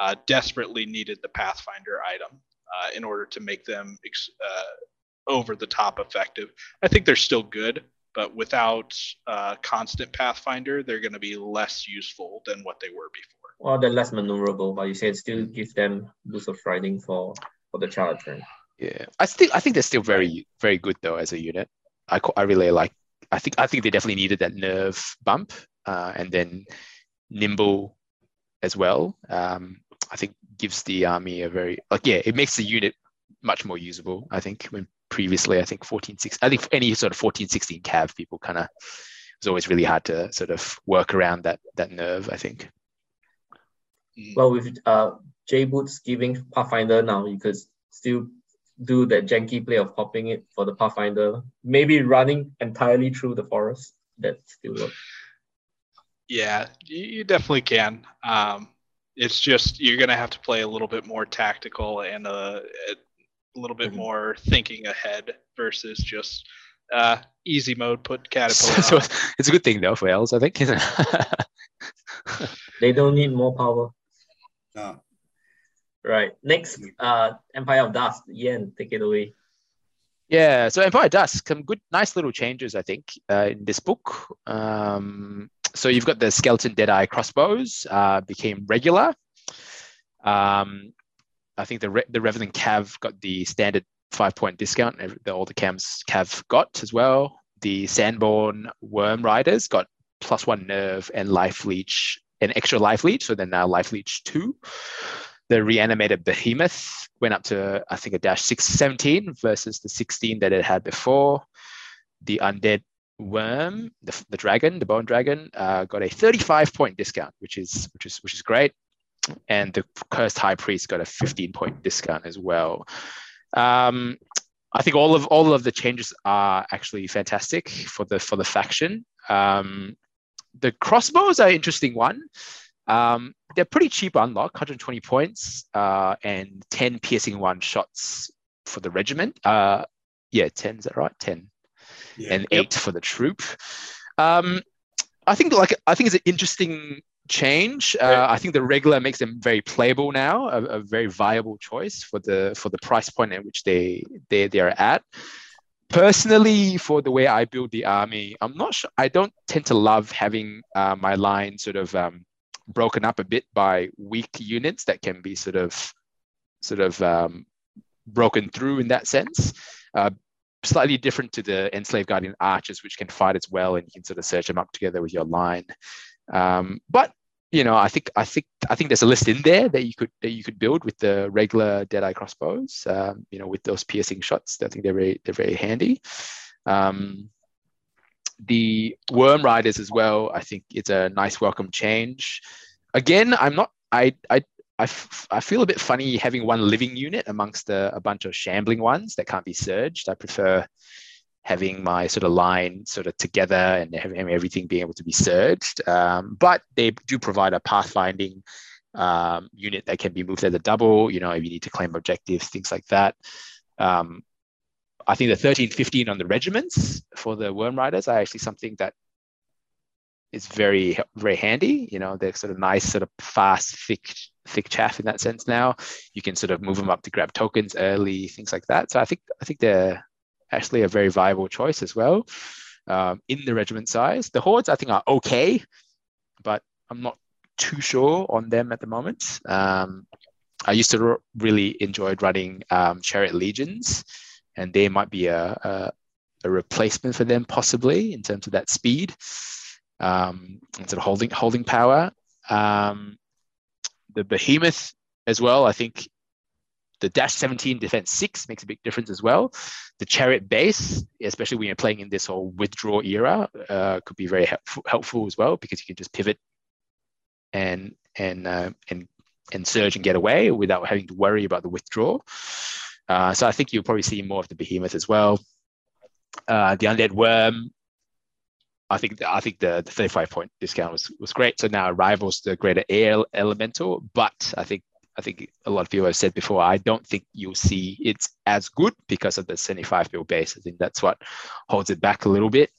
uh, desperately needed the Pathfinder item uh, in order to make them ex- uh, over the top effective. I think they're still good, but without uh, constant Pathfinder, they're going to be less useful than what they were before.
Well, they're less maneuverable, but you said it still give them boost of riding for for the charge, right?
Yeah, I still I think they're still very very good though as a unit. I I really like. I think I think they definitely needed that nerve bump, uh, and then nimble as well. Um, I think gives the army a very like yeah, it makes the unit much more usable. I think when previously I think 14 16 I think any sort of 14 16 cav people kind of was always really hard to sort of work around that that nerve. I think.
Well, with uh J Boots giving Pathfinder now, you could still do that janky play of popping it for the Pathfinder, maybe running entirely through the forest. That still works.
Yeah, you, you definitely can. Um, it's just you're gonna have to play a little bit more tactical and uh, a little bit
Mhm.
more thinking ahead versus just uh, easy mode. Put caterpillar.
so
on.
it's a good thing though for elves, I think.
They don't need more power.
No.
Right. Next, uh, Empire of Dust. Yan, take it away.
Yeah, so Empire of Dust, some good, nice little changes, I think, uh, in this book. Um, so you've got the skeleton Deadeye crossbows uh, became regular. Um, I think the Re- the Revenant Cav got the standard five point discount. The, all the cams Cav got as well. The Sandborn Worm Riders got plus one nerve and life leech, an extra life leech. So they're now life leech two. The reanimated Behemoth went up to I think a dash six seventeen versus the 16 that it had before. The undead worm, the, the dragon, the bone dragon, uh, got a 35 point discount, which is which is which is great. And the cursed high priest got a 15 point discount as well. Um, I think all of all of the changes are actually fantastic for the for the faction. Um, the crossbows are an interesting one. Um, they're pretty cheap unlock, 120 points uh, and 10 piercing one shots for the regiment. Uh, yeah, 10, is that right? 10
Yeah.
and eight for the troop. Um, I think like I think it's an interesting change. Uh,
Right.
I think the regular makes them very playable now, a, a very viable choice for the for the price point at which they they they are at. Personally, for the way I build the army, I'm not sure. I don't tend to love having uh, my line sort of um, broken up a bit by weak units that can be sort of sort of um, broken through in that sense. Uh, slightly different to the enslaved guardian archers, which can fight as well, and you can sort of search them up together with your line. Um, but you know, I think I think I think there's a list in there that you could that you could build with the regular Deadeye crossbows. Um, you know, with those piercing shots, I think they're very they're very handy. Um, the worm riders as well. I think it's a nice welcome change. Again, I'm not. I I I, f- I feel a bit funny having one living unit amongst a, a bunch of shambling ones that can't be surged. I prefer having my sort of line sort of together and having everything being able to be surged. Um, but they do provide a pathfinding um, unit that can be moved as a double, you know, if you need to claim objectives, things like that. Um, I think the 13, 15 on the regiments for the Worm Riders are actually something that is very, very handy. You know, they're sort of nice, sort of fast, thick, thick chaff in that sense now. You can sort of move them up to grab tokens early, things like that. So I think, I think they're actually a very viable choice as well um, in the regiment size. The hordes, I think, are okay, but I'm not too sure on them at the moment. Um, I used to really enjoyed running um, chariot legions and they might be a, a, a replacement for them possibly in terms of that speed um, sort of holding holding power. Um, the behemoth as well. I think the dash 17 defense 6 makes a big difference as well the chariot base especially when you're playing in this whole withdraw era uh, could be very helpful, helpful as well because you can just pivot and and uh, and and surge and get away without having to worry about the withdraw uh, so i think you'll probably see more of the behemoth as well uh, the undead worm I think I think the, the 35 point discount was was great. So now it rivals the greater air elemental, but I think I think a lot of people have said before, I don't think you'll see it's as good because of the 75 mil base. I think that's what holds it back a little bit.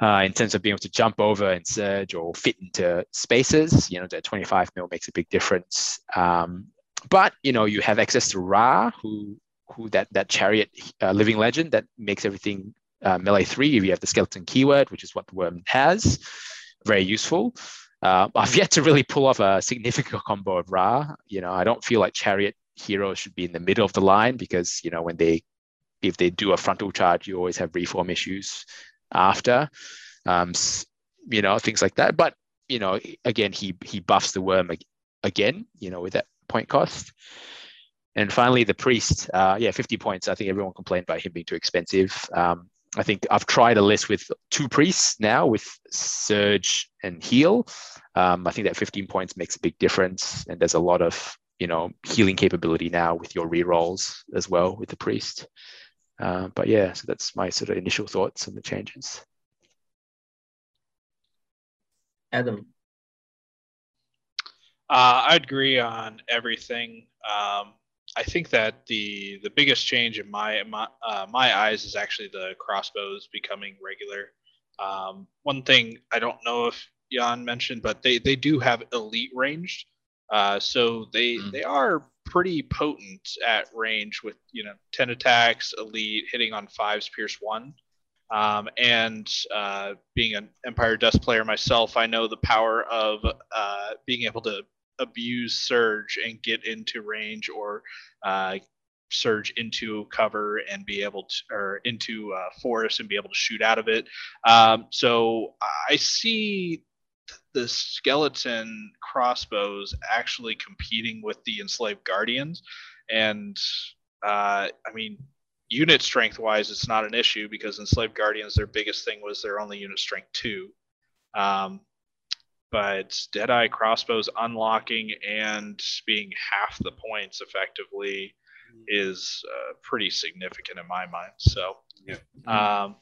Uh, in terms of being able to jump over and surge or fit into spaces, you know, the 25 mil makes a big difference. Um, but you know, you have access to Ra, who who that that chariot uh, living legend that makes everything uh, melee three. If you have the skeleton keyword, which is what the worm has, very useful. Uh, I've yet to really pull off a significant combo of Ra. You know, I don't feel like Chariot heroes should be in the middle of the line because you know when they if they do a frontal charge, you always have reform issues after. Um, you know, things like that. But you know, again, he he buffs the worm again. You know, with that point cost. And finally, the priest. Uh, yeah, 50 points. I think everyone complained about him being too expensive. Um, I think I've tried a list with two priests now with Surge and Heal. Um, I think that 15 points makes a big difference, and there's a lot of you know healing capability now with your rerolls as well with the priest. Uh, but yeah, so that's my sort of initial thoughts on the changes.
Adam.
Uh, I'd agree on everything. Um, I think that the the biggest change in my my, uh, my eyes is actually the crossbows becoming regular. Um, one thing I don't know if Yan mentioned, but they they do have elite ranged, uh, so they mm. they are pretty potent at range with you know 10 attacks, elite, hitting on fives, pierce one. Um, and uh, being an Empire Dust player myself, I know the power of uh, being able to abuse surge and get into range or uh, surge into cover and be able to or into uh, forest and be able to shoot out of it. Um, so i see the skeleton crossbows actually competing with the enslaved guardians. And uh, i mean unit strength wise it's not an issue because enslaved guardians their biggest thing was their only unit strength two. Um, but Deadeye crossbows unlocking and being half the points effectively mm. is uh, pretty significant in my mind. So, yeah. um,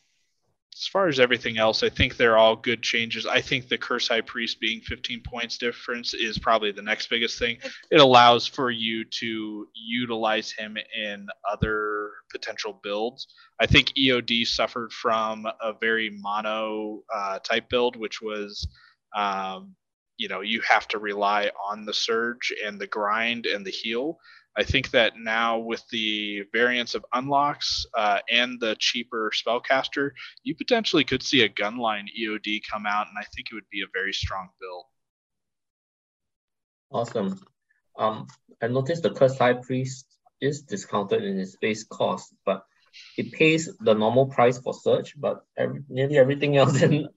as far as everything else, I think they're all good changes. I think the Curse High Priest being 15 points difference is probably the next biggest thing. It allows for you to utilize him in other potential builds. I think EOD suffered from a very mono uh, type build, which was um, you know you have to rely on the surge and the grind and the heal. I think that now with the variants of unlocks uh, and the cheaper spellcaster you potentially could see a gunline eod come out and i think it would be a very strong build.
Awesome. Um, i noticed the curse high priest is discounted in its base cost but it pays the normal price for search but every, nearly everything else in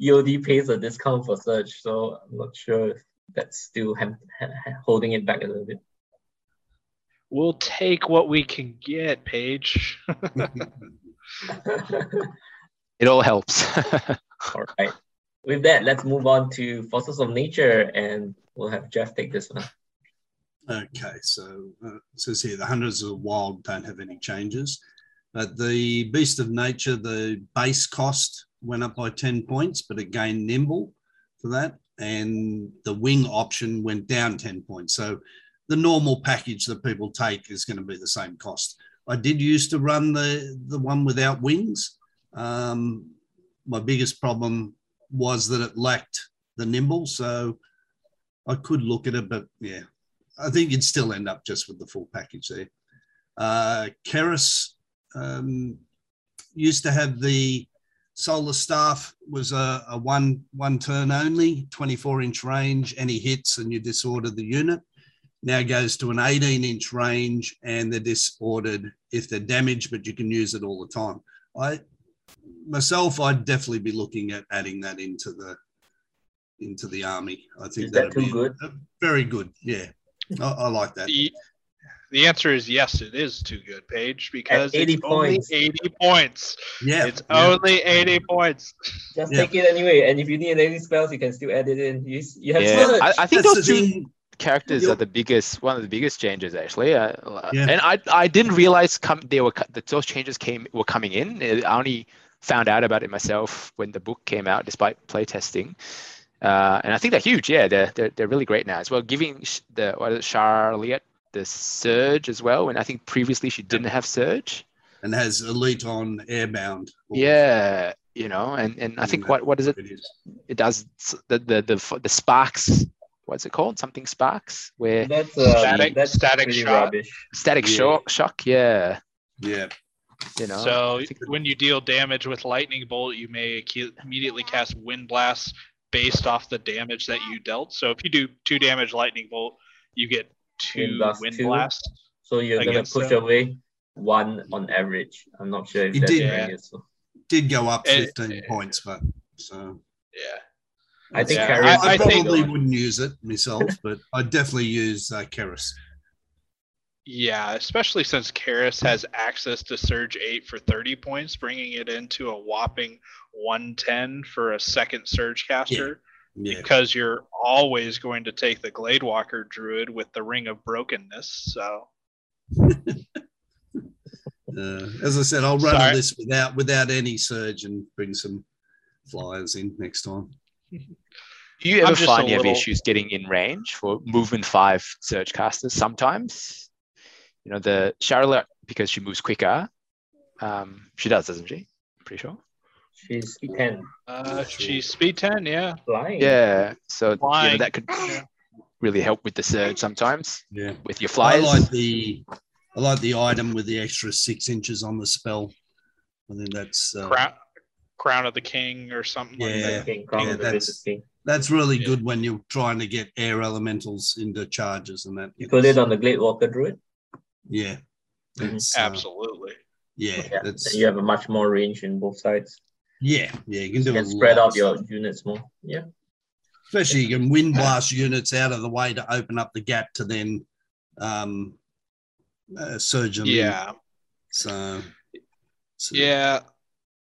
EOD pays a discount for search, so I'm not sure if that's still ha- ha- holding it back a little bit.
We'll take what we can get, Paige.
it all helps.
all right. With that, let's move on to Forces of Nature, and we'll have Jeff take this one.
Okay, so uh, it says here the Hunters of the Wild don't have any changes. But the Beast of Nature, the base cost went up by 10 points, but it gained nimble for that. And the wing option went down 10 points. So the normal package that people take is going to be the same cost. I did used to run the, the one without wings. Um, my biggest problem was that it lacked the nimble. So I could look at it, but yeah, I think you'd still end up just with the full package there. Uh, Keris um, used to have the Solar Staff was a, a one one turn only, 24 inch range. Any hits and you disorder the unit. now goes to an 18 inch range and they're disordered if they're damaged, but you can use it all the time. I myself, I'd definitely be looking at adding that into the into the army. I think
Is that
that'd
too
be
good?
a- very good. Yeah, I, I like that.
The, the answer is yes, it is too good, Paige, because
80
it's only
points.
80 points.
Yeah,
It's
yeah.
only 80 points.
Just
Yeah.
take it anyway. And if you need any spells, you can still add it in. You, you have
Yeah. I, I think
That's
those two
thing.
characters
You're-
the biggest, one of the biggest changes actually. Uh,
Yeah.
And I, I didn't realize come they were that those changes came were coming in. Uh, I only found out about it myself when the book came out, despite playtesting. Uh, and I think they're huge. Yeah, they're, they're they're really great now as well. Giving the what is it, Charlotte the surge as well, and I think previously she didn't have surge.
and has elite on airbound.
Yeah, you know, and and I think what what is it?
It is.
It does the the the, the sparks. What's it called? Something sparks where
That's uh,
Static-
that's
static
pretty
shot.
rubbish.
static
Yeah.
shock. Shock. Yeah,
Yeah,
you know.
so when you deal damage with lightning bolt, you may immediately cast wind blast based off the damage that you dealt. So if you do two damage lightning bolt, you get two
Wind two.
blasts.
So you're gonna push
them.
away one on average. I'm not sure if
It
that's
did.
right. So
did go up
Eh,
15
eh,
points, but so
Yeah.
I think
Yeah,
Carrion-
I-
I,
I think-
probably wouldn't use it myself, but I'd definitely use uh, Keras.
Yeah, especially since Karis has access to Surge 8 for 30 points, bringing it into a whopping 110 for a second Surge caster.
Yeah,
Because you're always going to take the Gladewalker Druid with the Ring of Brokenness. So,
uh, as I said, I'll run
Sorry.
this without without any surge and bring some flyers in next time.
Do you
I'm
ever find
a
you have issues getting in range for movement five surge casters? Sometimes, you know, the Charlotte because she moves quicker. Um, she does, doesn't she? I'm pretty sure.
She's 10
uh, she's speed 10, yeah.
flying.
Yeah, so you know, that could really help with the surge sometimes
Yeah,
with your
I like the I like the item with the extra six inches on the spell. I think that's uh,
Crown, Crown of the King or something like
Yeah.
that.
King, Crown
Yeah,
of
that's-
Business
that's really
Yeah.
good when you're trying to get air elementals into charges and that.
You put it on the Glade Walker Druid.
Yeah,
Mhm.
That's, uh,
Absolutely.
yeah,
Yeah,
that's
you have a much more range in both sides.
Yeah, yeah. You can do
You can spread out your units more. Yeah.
especially you can wind blast units out of the way to open up the gap to then um, uh, surge them. in.
Yeah.
So, so
Yeah.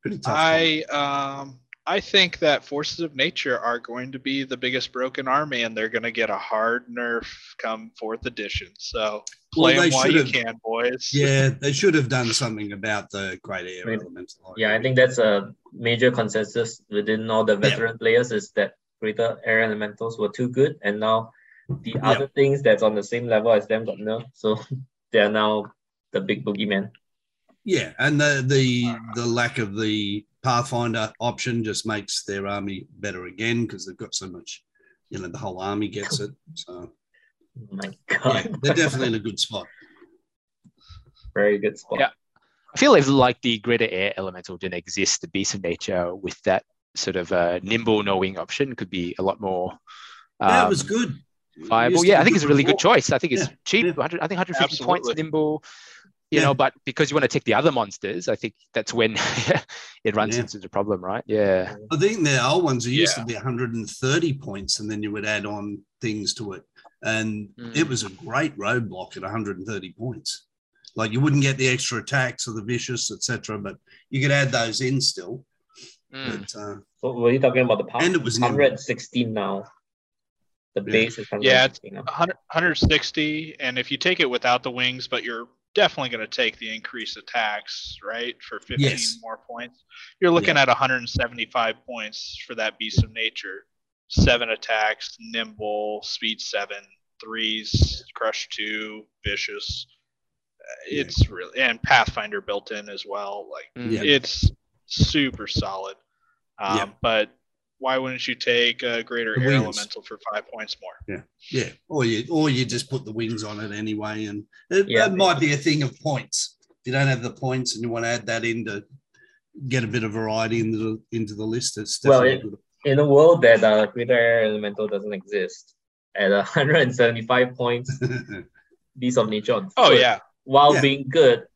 pretty tough.
I um I think that forces of nature are going to be the biggest broken army, and they're going to get a hard nerf come fourth edition. So play
Well, they
them while you
should've-
can, boys.
yeah, they should have done something about the great air
Right.
elemental.
Yeah, I think that's a major consensus within all the veteran players is that greater air elementals were too good, and now the
Yeah.
other things that's on the same level as them got nerfed. So they are now the big boogeyman.
Yeah, and the the uh. the lack of the Pathfinder option just makes their army better again because they've got so much. You know, the whole army gets it. So
Oh my
yeah,
god,
they're definitely in a good spot.
very good spot.
Yeah. I feel if like the greater air elemental didn't exist, the beast of nature with that sort of uh, nimble knowing option could be a lot more
Yeah,
um,
it was good.
viable. Yeah, I think it's a really good choice. I think it's
Yeah,
cheap.
yeah.
100, I think 150 points nimble. You
Yeah.
know, but because you want to take the other monsters, I think that's when it runs
Yeah.
into the problem, right? Yeah.
I think the old ones it used
Yeah.
to be 130 points, and then you would add on things to it, and
Mm.
it was a great roadblock at 130 points. Like you wouldn't get the extra attacks or the vicious, etc., but you could add those in still.
Mm.
But uh,
So were you talking about the power?
And it was nimble.
116 now. The
Yeah.
base is
Yeah, it's 100, 160, and if you take it without the wings, but you're definitely going to take the increased attacks, right, for 15
Yes.
more points, you're looking at 175 points for that beast of nature. Seven attacks, nimble, speed seven, threes, crush two, vicious. Uh,
Yeah.
It's really and Pathfinder built in as well. Like
Mm.
Yeah.
it's super solid. Um,
Yeah.
But why wouldn't you take a greater
The
air
wings.
elemental for five points more?
yeah, yeah. or you or you just put the wings on it anyway, and it,
Yeah.
it might be a thing of points. If you don't have the points and you want to add that in to get a bit of variety into the into the list, it's
Well,
definitely
it- in a world that uh, greater air elemental doesn't exist, at 175 points, Beast of Nature on
Oh
foot,
yeah.
while
Yeah.
being good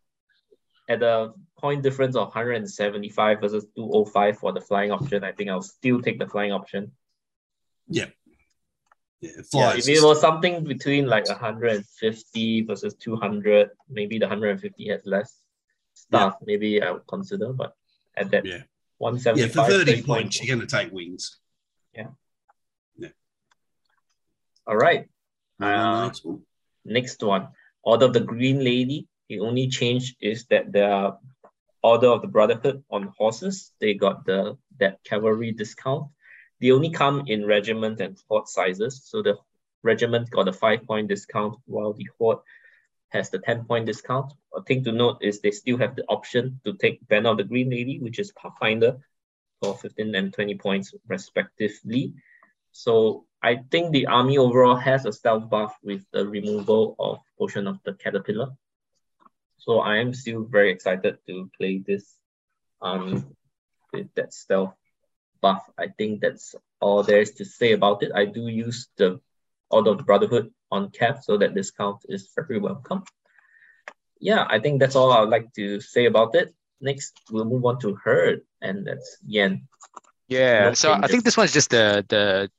at a point difference of 175 versus 205 for the flying option, I think I'll still take the flying option.
yeah, it
Yeah, if it was something between like 150 versus 200, maybe the 150 has less stuff. Maybe I would consider, but at that
Yeah. Yeah, for 30
30
points, you're going to take wings.
Yeah.
Yeah. All right.
Uh,
next one.
Next one, Order of the Green Lady. The only change is that the Order of the Brotherhood on horses. They got the that cavalry discount. They only come in regiment and horde sizes. So the regiment got a five point discount, while the horde has the 10 point discount. A thing to note is they still have the option to take Banner of the Green Lady, which is Pathfinder, for 15 and 20 points respectively. So I think the army overall has a stealth buff with the removal of Potion of the Caterpillar. So I am still very excited to play this army with that stealth buff. I think that's all there is to say about it. I do use the Order of the Brotherhood on cap, so that discount is very welcome. Yeah, I think that's all I'd like to say about it. Next, we'll move on to Herd, and that's Yan.
Yeah,
No
so I think this one's just the the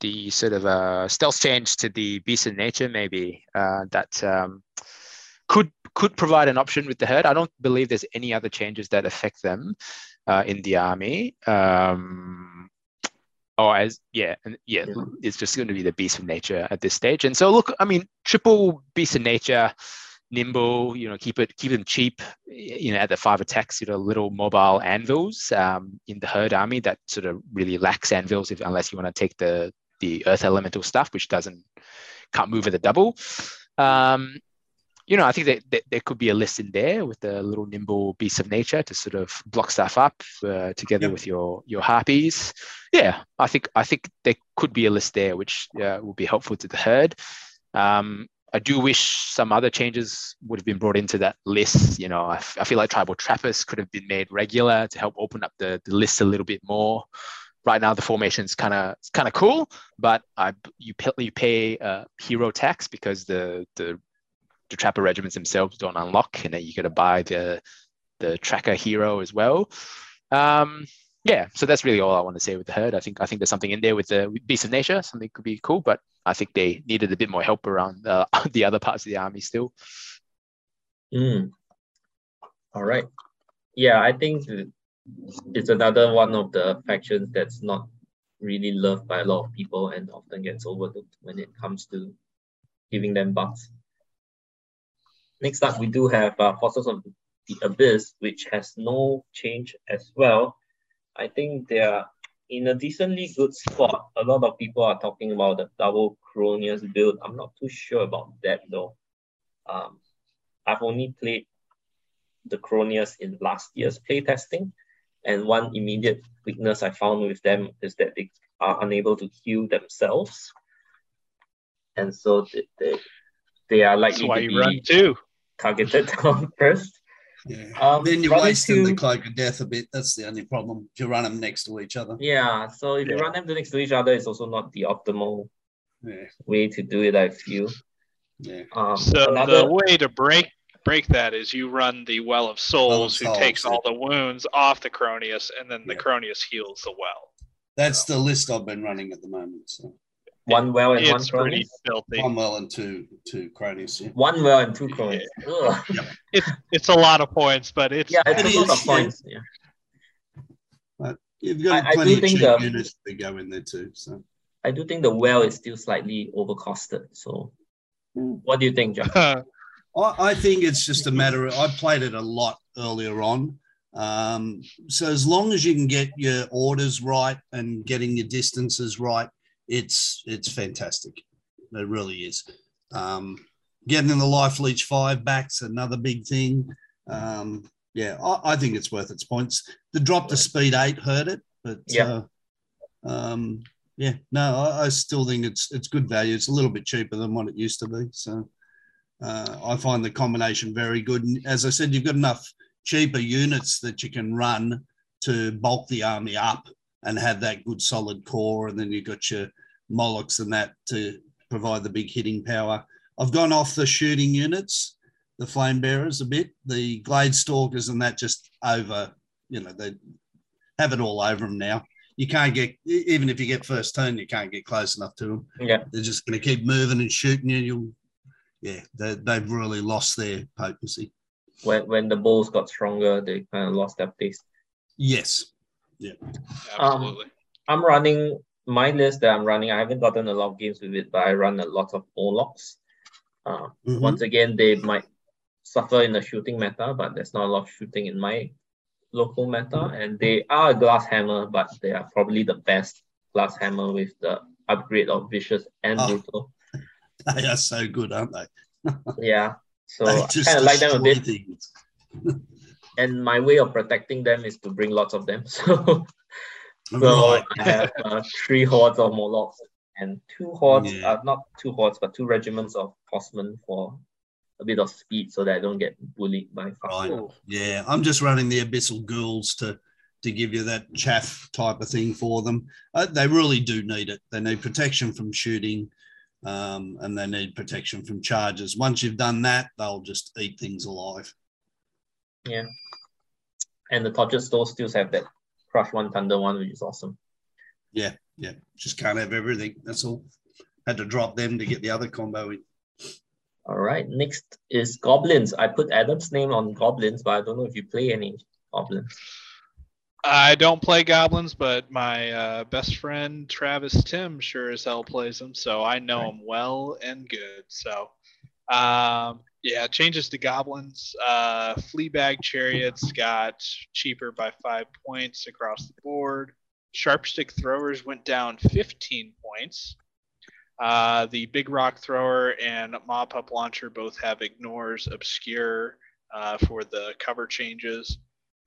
the sort of uh, stealth change to the beast of nature, maybe uh, that um, could could provide an option with the herd. I don't believe there's any other changes that affect them uh, in the army. Um, or as yeah, and yeah,
Yeah.
it's just going to be the beast of nature at this stage. And so look, I mean, triple beast of nature nimble, you know, keep it keep them cheap, you know, at the five attacks, you know, little mobile anvils um, in the herd army that sort of really lacks anvils if unless you want to take the the earth elemental stuff, which doesn't can't move at the double. Um, you know, I think that, that there could be a list in there with the little nimble beasts of nature to sort of block stuff up uh, together
Yep.
with your your harpies. Yeah, I think I think there could be a list there which uh, will be helpful to the herd. Um, I do wish some other changes would have been brought into that list. You know, I, f- I feel like tribal trappers could have been made regular to help open up the, the list a little bit more. Right now, the formation is kind of kind of cool, but I you pay, you pay uh, hero tax because the the the trapper regiments themselves don't unlock, and then you got to buy the the tracker hero as well. Um, yeah, so that's really all I want to say with the herd. I think I think there's something in there with the beast of nature, something could be cool, but I think they needed a bit more help around uh, the other parts of the army still.
Mm. All right. Yeah, I think it's another one of the factions that's not really loved by a lot of people and often gets overlooked when it comes to giving them buffs. Next up, we do have uh, Forces of the Abyss, which has no change as well. I think they are in a decently good spot. A lot of people are talking about the double Chroneas build. I'm not too sure about that though. Um, I've only played the Chroneas in last year's playtesting, and one immediate weakness I found with them is that they are unable to heal themselves, and so they they, they are
That's
likely
why
to
you run
be
two.
Targeted down first.
Yeah.
Um,
then you're
running
wasting the
two-
cloak of death a bit. That's the only problem. If you run them next to each other.
Yeah, so if you run them next to each other, it's also not the optimal
Yeah.
way to do it. I feel.
Yeah.
Um,
So
another
the way to break break that is you run the Well of Souls, who
Souls,
takes
yeah.
all the wounds off the Chroneas, and then the
Yeah.
Chroneas heals the well.
That's the list I've been running at the moment. So
one well and one
It's pretty filthy.
one well and two two Chroneas. Yeah.
One well and two Chroneas. Ugh.
It's it's a lot of points, but it's
Yeah, it's
It
a lot of
yeah.
points. Yeah.
But You've got
I- I
plenty
do
of
think
cheap
the-
units to go in there too. So
I do think the well is still slightly overcosted. So, what do you think, John?
I, I think it's just a matter of I played it a lot earlier on. Um, so as long as you can get your orders right and getting your distances right, it's it's fantastic. It really is. Um, getting in the life leech five back's another big thing. Um, yeah, I, I think it's worth its points. The drop to speed eight hurt it, but
Yeah.
uh, um, yeah, no, I, I still think it's it's good value. It's a little bit cheaper than what it used to be. So uh, I find the combination very good. And as I said, you've got enough cheaper units that you can run to bulk the army up and have that good solid core, and then you've got your Molochs and that to provide the big hitting power. I've gone off the shooting units, the flame bearers a bit. The glade stalkers and that just over, you know, they have it all over them now. You can't get even if you get first turn, you can't get close enough to them.
Yeah.
They're just going to keep moving and shooting you. You'll, yeah, they, they've really lost their potency.
When when the bowls got stronger, they kind of lost their taste.
Yes. Yeah.
Absolutely.
Um, I'm running my list that I'm running. I haven't gotten a lot of games with it, but I run a lot of Molochs. Uh,
Mhm.
Once again, they might suffer in the shooting meta, but there's not a lot of shooting in my local meta, and they are a glass hammer, but they are probably the best glass hammer with the upgrade of vicious and
Oh.
brutal.
They are so good, aren't they?
Yeah, so I kind of like them a bit, and my way of protecting them is to bring lots of them. So, so I have uh, three hordes of Molochs and two hordes,
Yeah.
uh, not two hordes, but two regiments of horsemen for a bit of speed so that I don't get bullied by
Right.
fast
Yeah, I'm just running the abyssal ghouls to to give you that chaff type of thing for them. Uh, they really do need it. They need protection from shooting, um, and they need protection from charges. Once you've done that, they'll just eat things alive. Yeah.
And the tortured souls still have that crush one thunder one, which is awesome.
Yeah, yeah. just can't have everything. That's all. Had to drop them to get the other combo in.
All right, next is goblins. I put Adam's name on goblins, but I don't know if you play any goblins.
I don't play goblins, but my uh, best friend Travis Tim sure as hell plays them, so I know
Right.
him well and good. So, um, yeah, changes to goblins. Uh, Fleabag chariots got cheaper by five points across the board. Sharpstick throwers went down 15 points. Uh, the big rock thrower and Mawpup launcher both have ignores obscure uh, for the cover changes.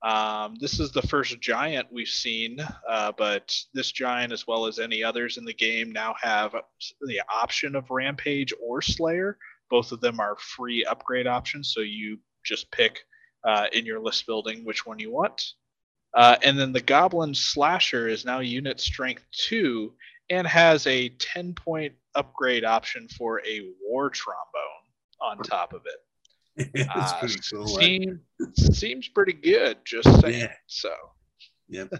Um, this is the first giant we've seen, uh, but this giant, as well as any others in the game, now have the option of Rampage or Slayer. Both of them are free upgrade options, so you just pick uh, in your list building which one you want. Uh, and then the Goblin Slasher is now unit strength 2 and has a 10 point upgrade option for a War Trombone on top of it.
That's
Uh,
pretty cool. eh?
seem- seems pretty good, just saying.
Yeah.
So
Yep.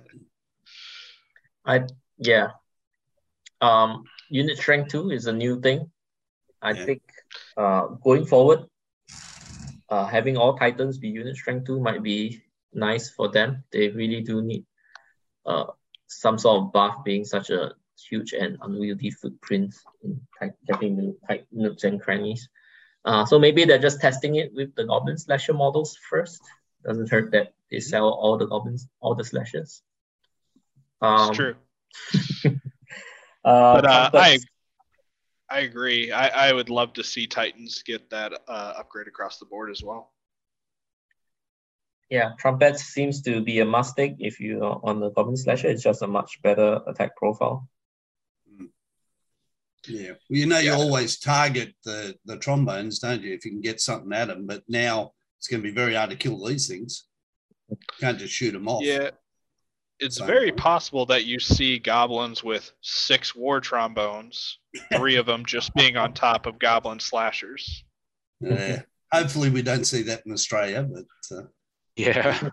I, yeah. Um, unit strength two is a new thing. I
Yeah.
think uh, going forward, uh, having all titans be unit strength two might be nice for them. They really do need uh, some sort of buff, being such a huge and unwieldy footprint in tight, getting the tight nooks and crannies. Uh, so maybe they're just testing it with the goblin slasher models first. Doesn't hurt that they sell all the goblins, all the slashers. Um,
it's true.
Uh,
But uh, I I agree. I, I would love to see Titans get that uh, upgrade across the board as well.
yeah, trumpets seems to be a must take if you are on the goblin slasher. It's just a much better attack profile.
Yeah. Well, you know, you
Yeah.
always target the, the trombones, don't you? If you can get something at them. But now it's going to be very hard to kill these things. Can't just shoot them off.
Yeah. It's very possible that you see goblins with six war trombones, three of them just being on top of goblin slashers.
Yeah. Hopefully, we don't see that in Australia. But uh,
Yeah.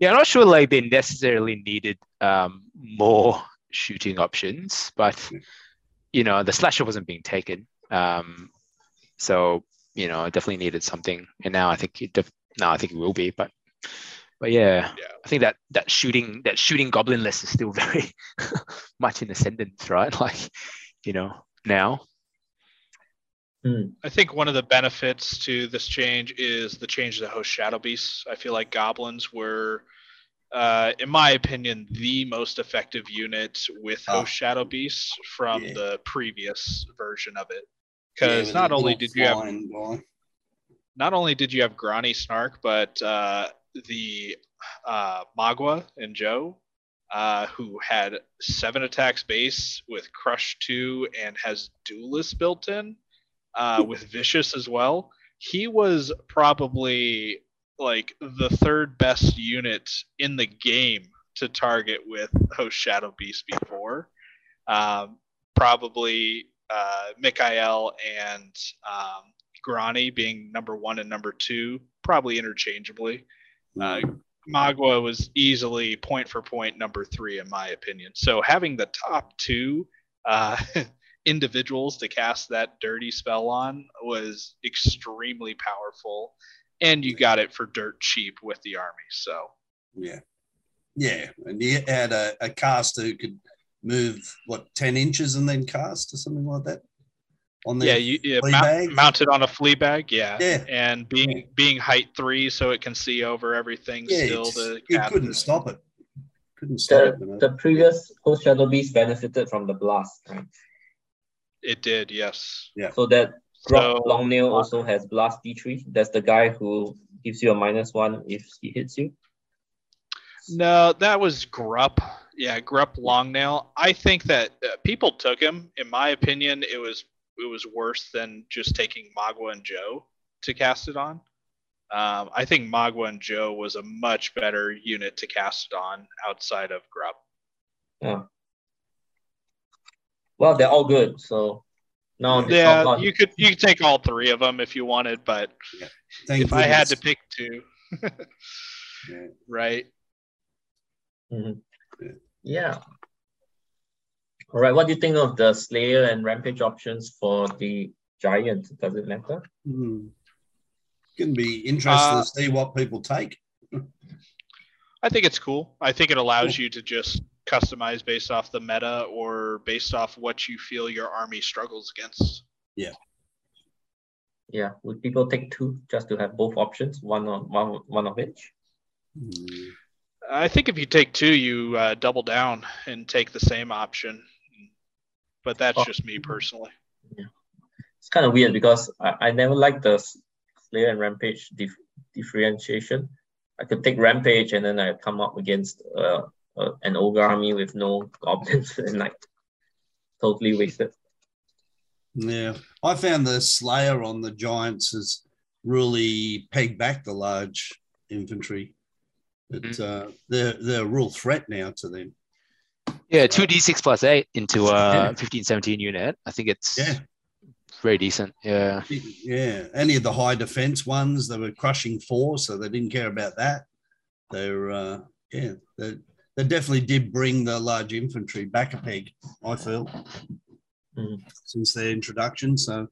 yeah, I'm not sure like they necessarily needed um, more shooting options, but you know, the slasher wasn't being taken. Um, so, you know, definitely needed something. And now I think it def- now I think it will be, but but yeah,
Yeah.
I think that that shooting that shooting goblin list is still very much in ascendance, right? Like, you know, now.
I think one of the benefits to this change is the change to host shadow beasts. I feel like goblins were, uh, in my opinion, the most effective unit with
Ah.
host shadow beasts from
Yeah.
the previous version of it. Because
with
not only did you have
flying
not only did you have Grani Snark, but uh, the uh, Magwa and Jo, uh, who had seven attacks base with Crush 2 and has Duelist built in, uh, with Vicious as well. He was probably like the third best unit in the game to target with Host Shadow Beast before. Um, probably uh, Mikael and um, Grani being number one and number two, probably interchangeably. Uh, Magwa was easily point for point number three, in my opinion. So having the top two uh, individuals to cast that dirty spell on was extremely powerful. And you got it for dirt cheap with the army. So,
Yeah. Yeah. And he had a, a caster who could move, what, 10 inches and then cast or something like that? On the
yeah, you yeah,
flea
mount,
bag?
mounted on a flea bag. Yeah.
Yeah.
And being being height three, so it can see over everything
Yeah,
still. The
you couldn't stop it. Couldn't stop
The,
it. you know.
the previous host Shadow Beast benefited from the blast, right?
It did, yes. Yeah.
So that drop
So-
long nail also has blast D3. That's the guy who gives you a minus one if he hits you.
No, that was Grupp. Yeah, Grupp Longnail. I think that uh, people took him. In my opinion, it was it was worse than just taking Magwa and Jo to cast it on. Um, I think Magwa and Jo was a much better unit to cast it on outside of Grupp.
Yeah. Well, they're all good. So now the top
Yeah, you could you could take all three of them if you wanted, but
Thank
if I had to pick two,
Yeah.
right?
Yeah. All right. What do you think of the Slayer and Rampage options for the Giant? Does it matter?
Going to be interesting
Uh,
to see what people take.
I think it's cool. I think it allows you to just customize based off the meta or based off what you feel your army struggles against.
Yeah. Yeah. Would people take two just to have both options, one on one one of each?
Hmm.
I think if you take two, you uh, double down and take the same option. But that's
Oh.
just me personally.
It's kind of weird because I, I never liked the Slayer and Rampage dif- differentiation. I could take Rampage and then I come up against uh, uh, an ogre army with no goblins and like totally wasted.
Yeah, I found the Slayer on the Giants has really pegged back the large infantry. But
Mm-hmm.
uh, they're they're a real threat now to them.
Yeah, two d six plus eight into
Yeah.
a 15, 17 unit. I think it's
Yeah,
very decent. Yeah.
yeah. Any of the high defense ones, they were crushing four, so they didn't care about that. They're uh, yeah, they they definitely did bring the large infantry back a peg. I feel
Mhm.
since their introduction. So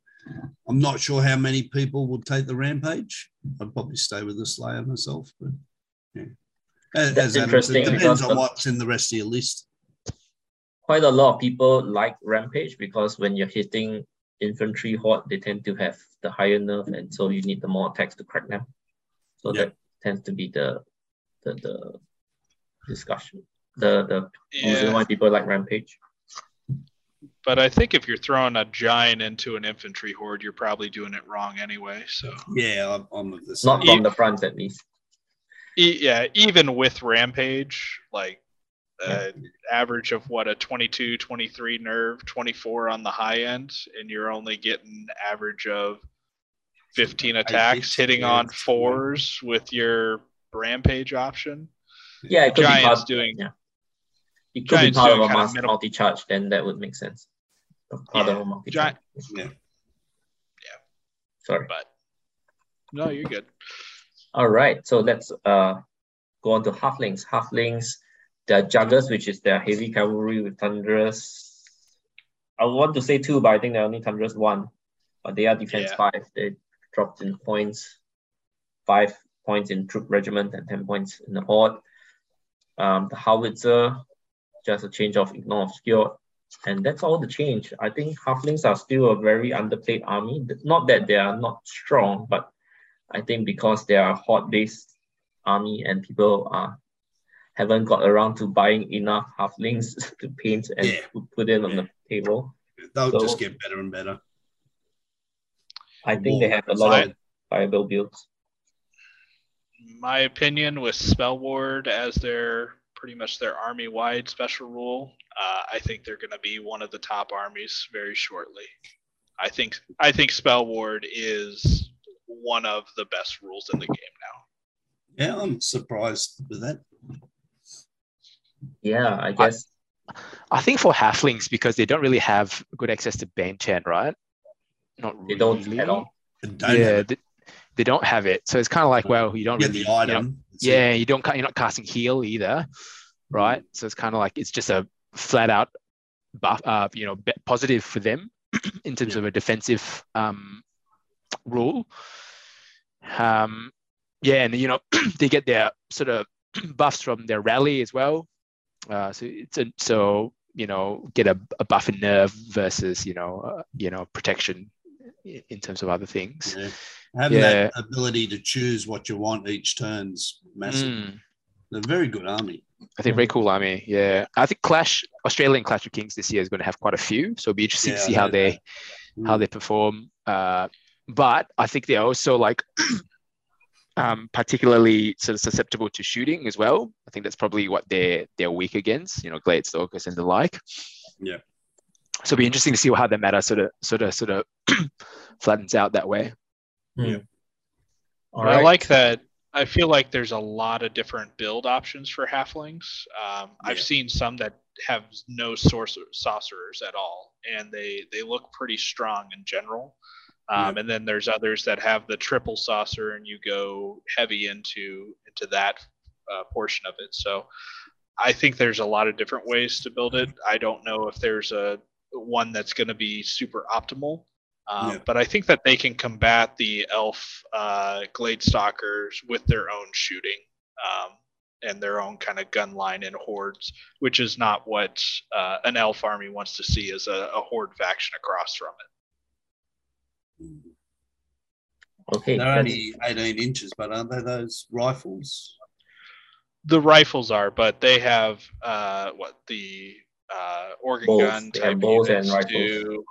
I'm not sure how many people would take the rampage. I'd probably stay with the Slayer myself, but yeah. As,
That's
as Adam said,
interesting
depends on what's in the rest of your list.
Quite a lot of people like Rampage because when you're hitting infantry horde, they tend to have the higher nerve, and so you need the more attacks to crack them. So
Yeah.
that tends to be the the, the discussion. The the reason why people like Rampage.
But I think if you're throwing a giant into an infantry horde, you're probably doing it wrong anyway. So
Yeah, I'm, I'm the same.
Not from the front at least.
e- yeah, even with rampage, like uh, average of what a 22, 23 nerve, 24 on the high end, and you're only getting average of 15 attacks hitting
yeah,
on fours with your rampage option.
Yeah, it could be
Giants
part,
doing
yeah. It could
Giants
be part of a mass multi-charge, then that would make sense. Part
Yeah,
of a multi-charge.
Yeah.
Sorry.
but no, you're good.
All right, so let's uh go on to halflings. Halflings, they're juggers, which is their heavy cavalry with thunderous. I want to say two, but I think they're only thunderous one. But they are defense
Yeah.
five. They dropped in points, five points in troop regiment and ten points in the horde. Um, the howitzer, just a change of ignore obscure, and that's all the change. I think halflings are still a very underplayed army. Not that they are not strong, but I think because they are horde-based army and people uh, haven't got around to buying enough halflings to paint and
Yeah.
put- put it on the table.
They'll
So-
just get better and better.
I think they have a lot of
side.
viable builds.
My opinion with spell ward as their pretty much their army wide special rule. Uh, I think they're going to be one of the top armies very shortly. I think I think spell ward is one of the best rules in the game now.
Yeah, I'm surprised with that.
Yeah, I guess
I think for halflings because they don't really have good access to Bane Chant, right? Not
They
really.
don't at all.
And don't
yeah,
have it.
they, they don't have it. So it's kind of like, well, you don't
get
really,
the
you know,
item.
Yeah, you don't. You're not casting heal either, right? So it's kind of like it's just a flat out buff, uh, you know, positive for them in terms
Yeah.
of a defensive um, rule. Um, yeah, and you know, they get their sort of buffs from their rally as well. Uh, so it's a, so you know get a, a buff in nerve versus you know uh, you know protection in terms of other things.
Yeah. Having
Yeah.
that ability to choose what you want each turn's massive.
Mm.
They're a very good army.
I think very cool army. Yeah, I think Clash Australian Clash of Kings this year is going to have quite a few. So it'll be interesting
Yeah,
to see how they
that.
how they perform. Uh, but I think they're also like um, particularly sort of susceptible to shooting as well. I think that's probably what they're they're weak against. You know, Glade Stalkers and the like.
Yeah.
So it'll be interesting to see how that meta sort of sort of sort of flattens out that way.
Yeah. All
I like that. I feel like there's a lot of different build options for halflings. Um, I've seen some that have no sorcerer, sorcerers at all, and they they look pretty strong in general. Um, And then there's others that have the triple saucer, and you go heavy into into that uh, portion of it. So I think there's a lot of different ways to build it. I don't know if there's a one that's going to be super optimal. Um,
Yeah.
But I think that they can combat the elf uh, glade stalkers with their own shooting um, and their own kind of gun line and hordes, which is not what uh, an elf army wants to see as a, a horde faction across from it.
Okay.
They're only 18 inches, but aren't they those rifles?
The rifles are, but they have uh, what the uh, organ
Bows.
gun
They have
type
bows and rifles.
too.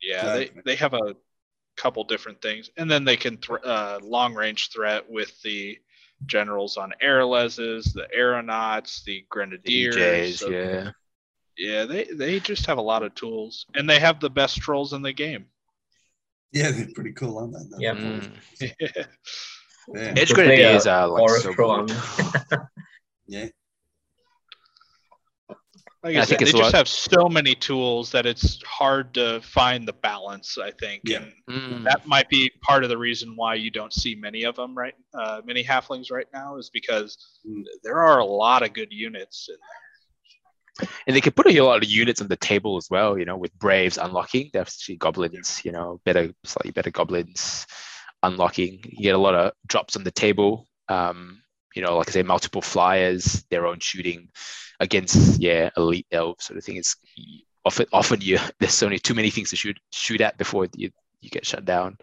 Yeah, they, they have a couple different things, and then they can thr uh, long range threat with the generals on airleses, the aeronauts, the grenadiers.
DJs,
so-
yeah.
yeah, they they just have a lot of tools, and they have the best trolls in the game.
Yeah, they're pretty cool, aren't they?
Yeah.
Mm.
Yeah.
Edge
To play
Grenadiers
a
are like so
Pro
good.
army.
yeah.
Like
Yeah,
I,
I
said,
think
they just
lot-
have so many tools that it's hard to find the balance. I think,
Yeah.
and
Mm.
that might be part of the reason why you don't see many of them right, uh, many halflings right now, is because
Mm.
there are a lot of good units. In
And they can put a lot of units on the table as well, you know, with Braves unlocking. Actually goblins, you know, better, slightly better goblins unlocking. You get a lot of drops on the table. Um, you know, like I say, multiple flyers, their own shooting against, yeah, elite elves sort of thing. It's often, often you there's only too many things to shoot shoot at before you, you get shut down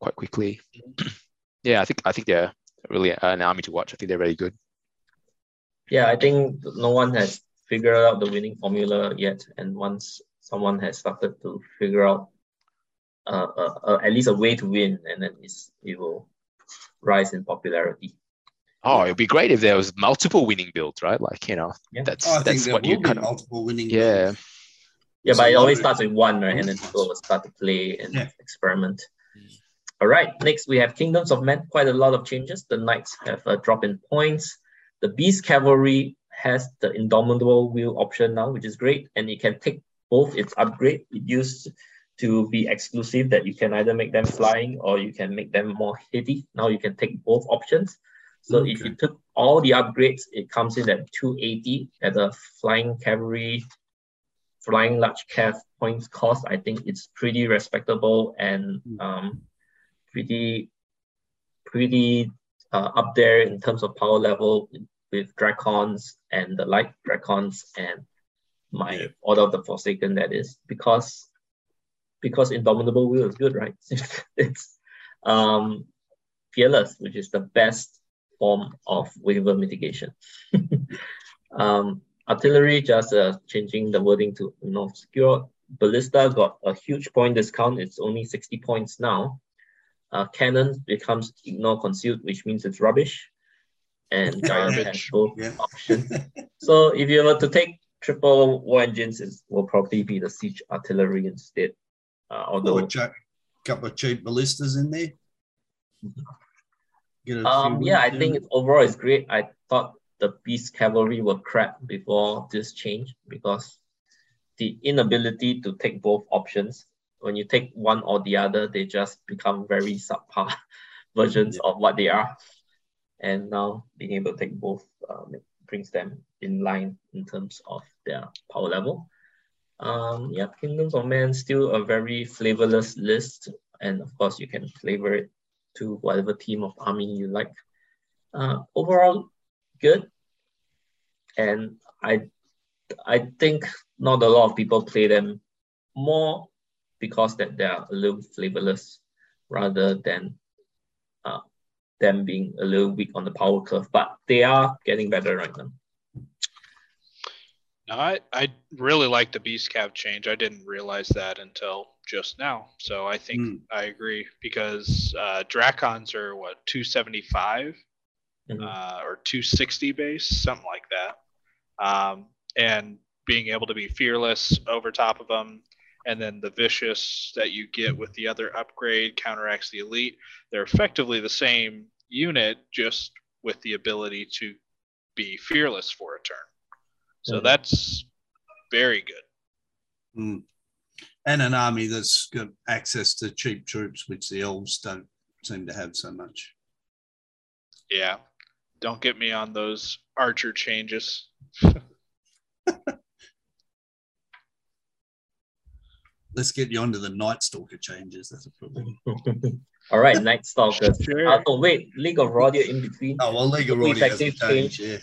quite quickly. yeah, I think I think they're really an army to watch. I think they're really good.
Yeah, I think no one has figured out the winning formula yet, and once someone has started to figure out uh, uh, uh, at least a way to win, and then it's, it will rise in popularity.
Oh, it'd be great if there was multiple winning builds, right? Like you know,
Yeah.
that's
I think
that's what you
be
kind of
multiple winning.
yeah.
builds.
Yeah,
It's
but it always
lottery.
starts with one, right? And then people will start to play and
Yeah.
experiment. All right, next we have Kingdoms of Men. Quite a lot of changes. The Knights have a drop in points. The Beast Cavalry has the Indomitable Wheel option now, which is great. And it can take both its upgrade. It used to be exclusive that you can either make them flying or you can make them more heavy. Now you can take both options. So if you took all the upgrades, it comes in at 280 at the Flying Cavalry flying large calf points cost, I think it's pretty respectable and um, pretty pretty uh, up there in terms of power level with Drakons and the light Drakons and my
Yeah.
Order of the Forsaken that is because because Indomitable Will is good, right? it's um, fearless, which is the best form of waiver mitigation. um, artillery just uh, changing the wording to you know secure. Ballista got a huge point discount. It's only 60 points now. Uh, cannon becomes ignore concealed, which means it's rubbish. And
Garbage.
both
Yeah.
options. So if you were to take triple war engines, it will probably be the siege artillery instead. Uh,
Or
although
a ch- couple of cheap ballistas in there. Get a few
Um, yeah, I think
in.
overall it's great. I thought the Beast Cavalry were crap before this change because the inability to take both options. When you take one or the other, they just become very subpar versions of what they are. And now being able to take both uh, brings them in line in terms of their power level. Um, yeah, Kingdoms of Men still a very flavorless list, and of course you can flavor it to whatever team of army you like. Uh, overall, good, and I I think not a lot of people play them more because that they are a little flavorless rather than uh, them being a little weak on the power curve. But they are getting better right now.
No, I, I really like the Beast Cav change. I didn't realize that until just now. So I think
Mm.
I agree because uh, Drakons are what 275
Mhm.
uh, or 260 base, something like that. Um, and being able to be fearless over top of them, and then the vicious that you get with the other upgrade counteracts the elite. They're effectively the same unit, just with the ability to be fearless for a turn. So
Mhm.
that's very good.
Mm. And an army that's got access to cheap troops, which the elves don't seem to have so much.
Yeah. Don't get me on those archer changes.
Let's get you onto the Night Stalker changes. That's a problem.
All right, Night Stalkers.
Sure.
Uh, oh wait, League of Rhordia in between.
Oh well, League of
Quick
Rhordia hasn't
effective
changed. Yeah.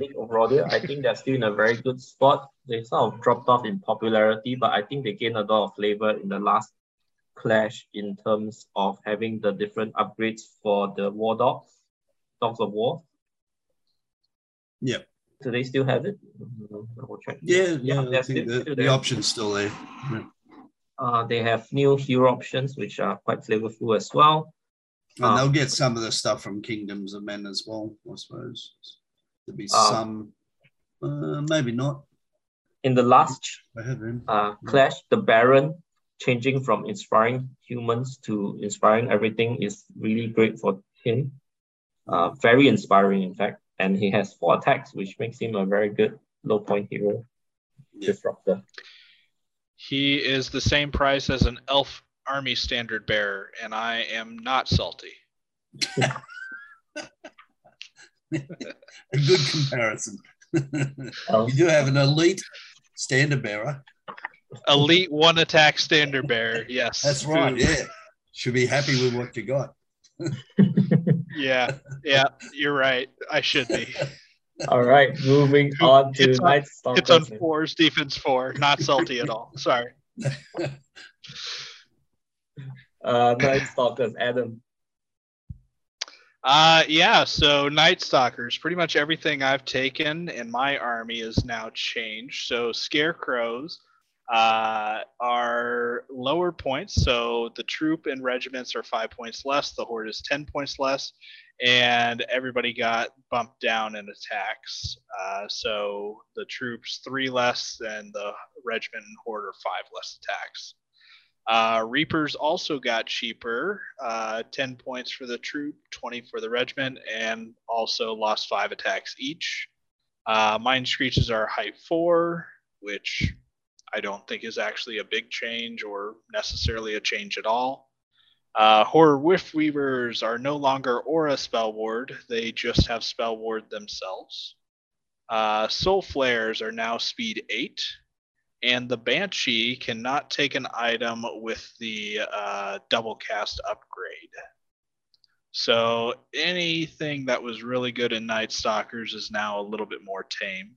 League of Rhordia, I think they're still in a very good spot. They sort of dropped off in popularity, but I think they gained a lot of flavor in the last clash in terms of having the different upgrades for the War Dogs, Dogs of War.
Yep.
Do they still have it? Double check.
Yeah, yeah.
they're
I think
still-
the,
still
the option's still there. Yeah.
Uh, they have new hero options, which are quite flavorful as well.
And they'll get some of the stuff from Kingdoms of Men as well, I suppose. There'll be
Ah.
some, uh, maybe not.
In the last
I have them.
uh, Clash, the Baron changing from inspiring humans to inspiring everything is really great for him. Uh, very inspiring, in fact. And he has four attacks, which makes him a very good low point hero
Yeah.
disruptor.
He is the same price as an elf army standard bearer, and I am not salty.
a good comparison.
Um,
you do have an elite standard bearer.
Elite one attack standard bearer. Yes.
That's right.
Boom.
Yeah. Should be happy with what you got.
Yeah. Yeah. You're right. I should be.
All right, moving on to
It's on-
Night Stalkers.
It's on fours, defense four. Not salty at all. Sorry.
Uh, Night Stalkers, Adam.
Uh, yeah. So Night Stalkers, pretty much everything I've taken in my army is now changed. So Scarecrows uh, are lower points. So the troop and regiments are five points less. The horde is 10 points less. And everybody got bumped down in attacks. Uh, so the troops three less, than the regiment and horde are five less attacks. Uh, Reapers also got cheaper, uh, 10 points for the troop, 20 for the regiment, and also lost five attacks each. Uh, Mind Screeches are height four, which I don't think is actually a big change or necessarily a change at all. Uh, Horror Rift Weavers are no longer Aura Spell Ward, they just have Spell Ward themselves. Uh, Soul Flares are now speed 8, and the Banshee cannot take an item with the uh, double cast upgrade. So anything that was really good in Night Stalkers is now a little bit more tame.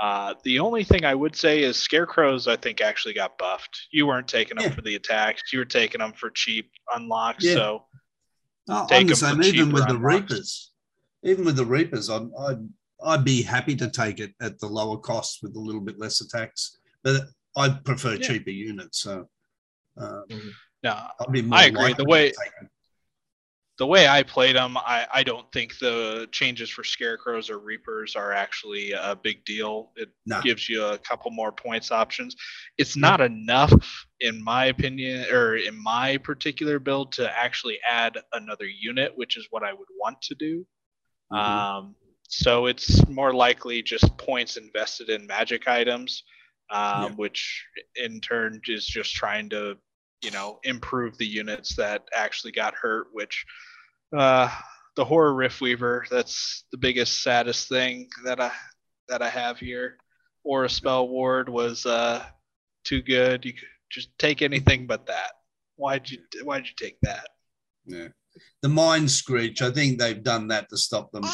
Uh, the only thing I would say is Scarecrows, I think, actually got buffed. You weren't taking them
Yeah.
for the attacks, you were taking them for cheap unlocks.
Yeah.
So Take
I'm the same. Even with the. Reapers, even with the Reapers, I'd, I'd I'd be happy to take it at the lower cost with a little bit less attacks. But I'd prefer
Yeah.
cheaper units, so
no,
I'd be more.
I agree. The way-. The way I played them, I, I don't think the changes for Scarecrows or Reapers are actually a big deal. It
No.
gives you a couple more points options. It's not enough, in my opinion, or in my particular build, to actually add another unit, which is what I would want to do.
Mhm.
Um, so it's more likely just points invested in magic items, um,
Yeah.
which in turn is just trying to, you know, improve the units that actually got hurt. Which uh, the horror rift weaver, that's the biggest, saddest thing that I that I have here. Or a spell ward was uh, too good. You could just take anything but that. Why'd you Why'd you take that?
Yeah. The mind screech, I think they've done that to stop them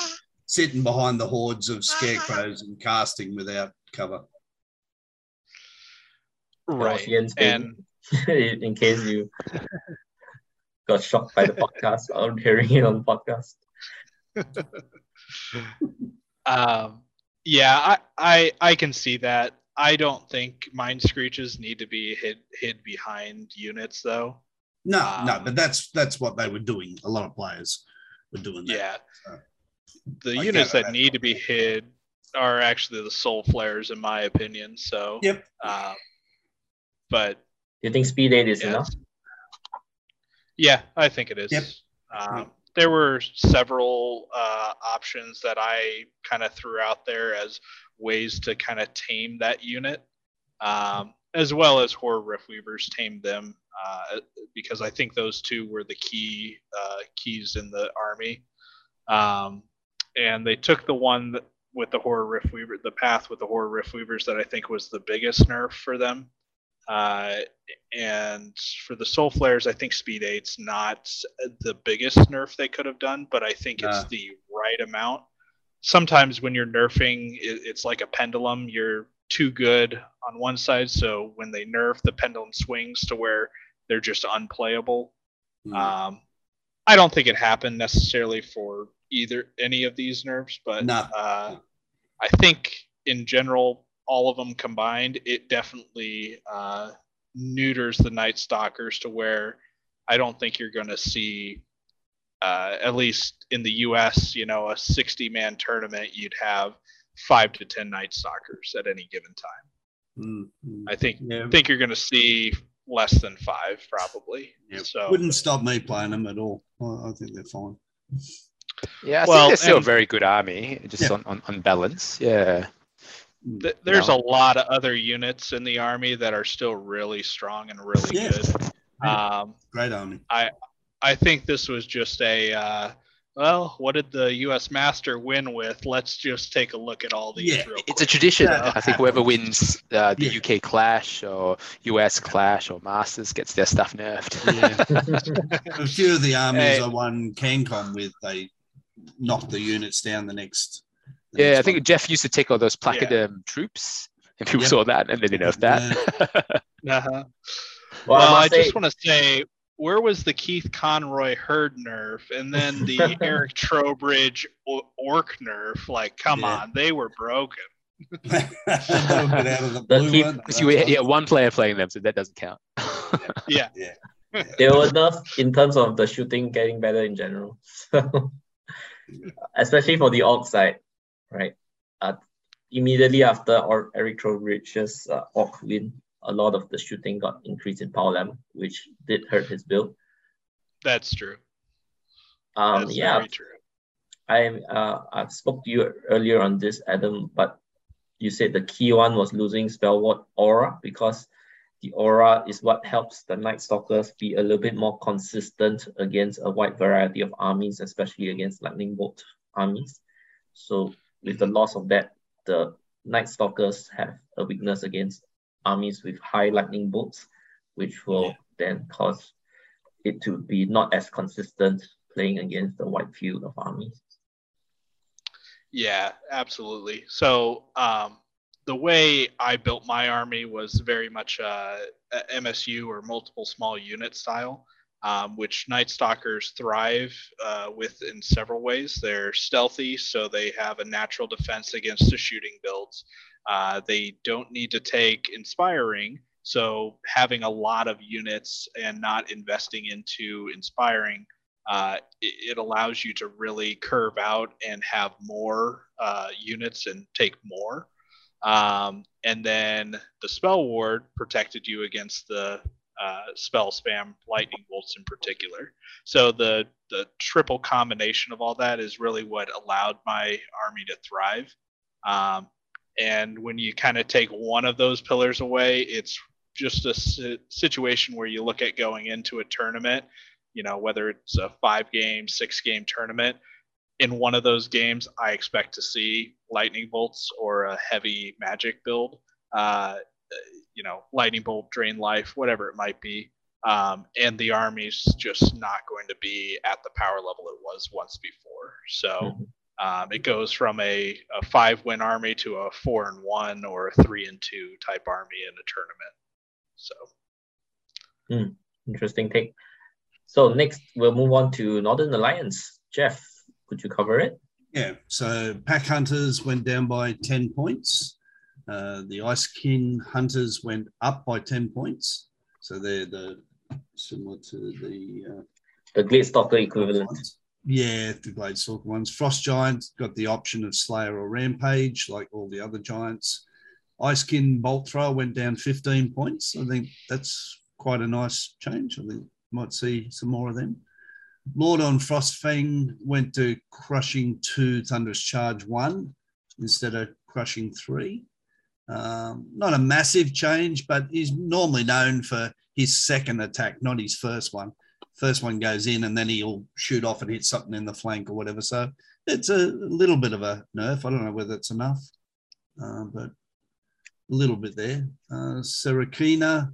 sitting behind the hordes of scarecrows and casting without cover.
That
Right. And
in case you got shocked by the podcast I'm hearing it on the podcast.
um, yeah, I, I I can see that. I don't think mind screeches need to be hid hid behind units though.
No, no,
Um,
but that's that's what they were doing. A lot of players were doing that.
Yeah.
so.
The
I
units that
that.
need to be hid are actually the soul flares, in my opinion. So,
Yep.
um, but
Do you think speed eight is
yeah,
enough?
Yeah, I think it is.
Yep.
Um, There were several uh, options that I kind of threw out there as ways to kind of tame that unit, um, as well as Horror Rift Weavers tamed them, uh, because I think those two were the key uh, keys in the army. Um, and they took the one that, with the Horror Rift Weaver, the path with the Horror Rift Weavers that I think was the biggest nerf for them. Uh, and for the Soul Flares, I think Speed 8's not the biggest nerf they could have done, but I think it's the right amount. Sometimes when you're nerfing, it, it's like a pendulum. You're too good on one side, so when they nerf, the pendulum swings to where they're just unplayable.
Mm.
Um, I don't think it happened necessarily for either any of these nerfs, but uh, I think in general, all of them combined, it definitely uh, neuters the Night Stalkers to where I don't think you're going to see, uh, at least in the U.S., you know, a 60-man tournament, you'd have five to ten Night Stalkers at any given time.
Mm, mm.
I think
Yeah.
think you're going to see less than five probably.
Yeah.
So
Wouldn't stop me playing them at all. I, I think they're fine.
Yeah, I
Well,
think they're still a very good army, just
Yeah.
on, on, on balance. Yeah.
Th- there's
No.
a lot of other units in the army that are still really strong and really
Yeah.
good. Um,
Great army.
I I think this was just a uh, well, what did the U.S. Master win with? Let's just take a look at all these.
Yeah,
real
It's a tradition.
Yeah.
I think whoever wins uh, the
Yeah.
UK Clash or US Clash or Masters gets their stuff nerfed.
Yeah. a few of the armies
Hey.
I won CanCon with, they knocked the units down the next. The
yeah, I think
one.
Jeff used to take all those Placidum troops, and people
Yep.
saw that and then they nerfed that.
Uh-huh.
Well,
Well,
I
I
say,
just want to say, where was the Keith Conroy herd nerf, and then the Eric Trowbridge o- orc nerf? Like, come
Yeah.
on, they were broken.
They took it out of the
The
blue
keep-
one.
Because you had yeah, one player playing them, so that doesn't count.
Yeah,
they were enough in terms of the shooting getting better in general. So, especially for the orc side, right? Uh, immediately after or Eric Trowbridge's uh, orc win, a lot of the shooting got increased in power level, which did hurt his build.
that's true.
Um,
That's
yeah,
true.
I uh, I spoke to you earlier on this, Adam, but you said the key one was losing spell ward aura because the aura is what helps the Night Stalkers be a little bit more consistent against a wide variety of armies, especially against lightning bolt armies. So with the loss of that, the Night Stalkers have a weakness against armies with high lightning bolts, which will
Yeah.
then cause it to be not as consistent playing against the wide field of armies.
Yeah, absolutely. So um, the way I built my army was very much uh, MSU or multiple small unit style, um, which Night Stalkers thrive uh, with in several ways. They're stealthy, so they have a natural defense against the shooting builds. Uh, they don't need to take inspiring, so having a lot of units and not investing into inspiring uh, it, it allows you to really curve out and have more uh, units and take more. Um, and then the spell ward protected you against the uh, spell spam lightning bolts in particular. So the the triple combination of all that is really what allowed my army to thrive. Um, and when you kind of take one of those pillars away, it's just a situation where you look at going into a tournament, you know, whether it's a five game, six game tournament. In one of those games, I expect to see lightning bolts or a heavy magic build. Uh, you know, lightning bolt, drain life, whatever it might be. Um, and the army's just not going to be at the power level it was once before. So mm-hmm. um, it goes from a, a five win army to a four and one or a three and two type army in a tournament. So,
mm, interesting take. So next we'll move on to Northern Alliance. Jeff, could you cover it?
Yeah. So Pack Hunters went down by ten points. Uh, the Ice Kin Hunters went up by 10 points. So they're the similar to the uh,
the Glade equivalent.
Ones. Yeah, the Glade Stalker ones. Frost Giant got the option of Slayer or Rampage, like all the other giants. Ice Kin Bolt Thrower went down 15 points. I think that's quite a nice change. I think might see some more of them. Lord on Frostfang went to crushing two, Thunderous Charge one instead of crushing three. Um, not a massive change, but he's normally known for his second attack, not his first one. First one goes in and then he'll shoot off and hit something in the flank or whatever. So it's a little bit of a nerf. I don't know whether it's enough, uh, but a little bit there. Uh, Serakina,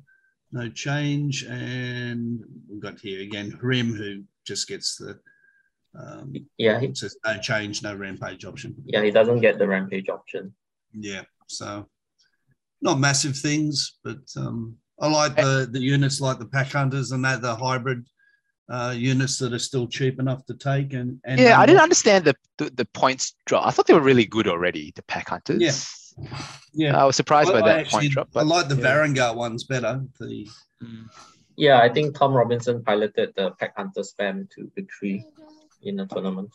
no change. And we've got here again Hrim, who just gets the. Um,
yeah,
he, says no change, no rampage option.
Yeah, he doesn't get the rampage option.
Yeah, so not massive things, but um, I like the the units like the pack hunters and that the hybrid uh, units that are still cheap enough to take. And, and
yeah, I didn't understand the, the, the points drop. I thought they were really good already. The pack hunters.
Yeah, yeah.
I was surprised by that actually, point drop.
But, I like the yeah. Varangur ones better. The
mm. yeah, I think Tom Robinson piloted the pack hunter spam to victory in the tournament.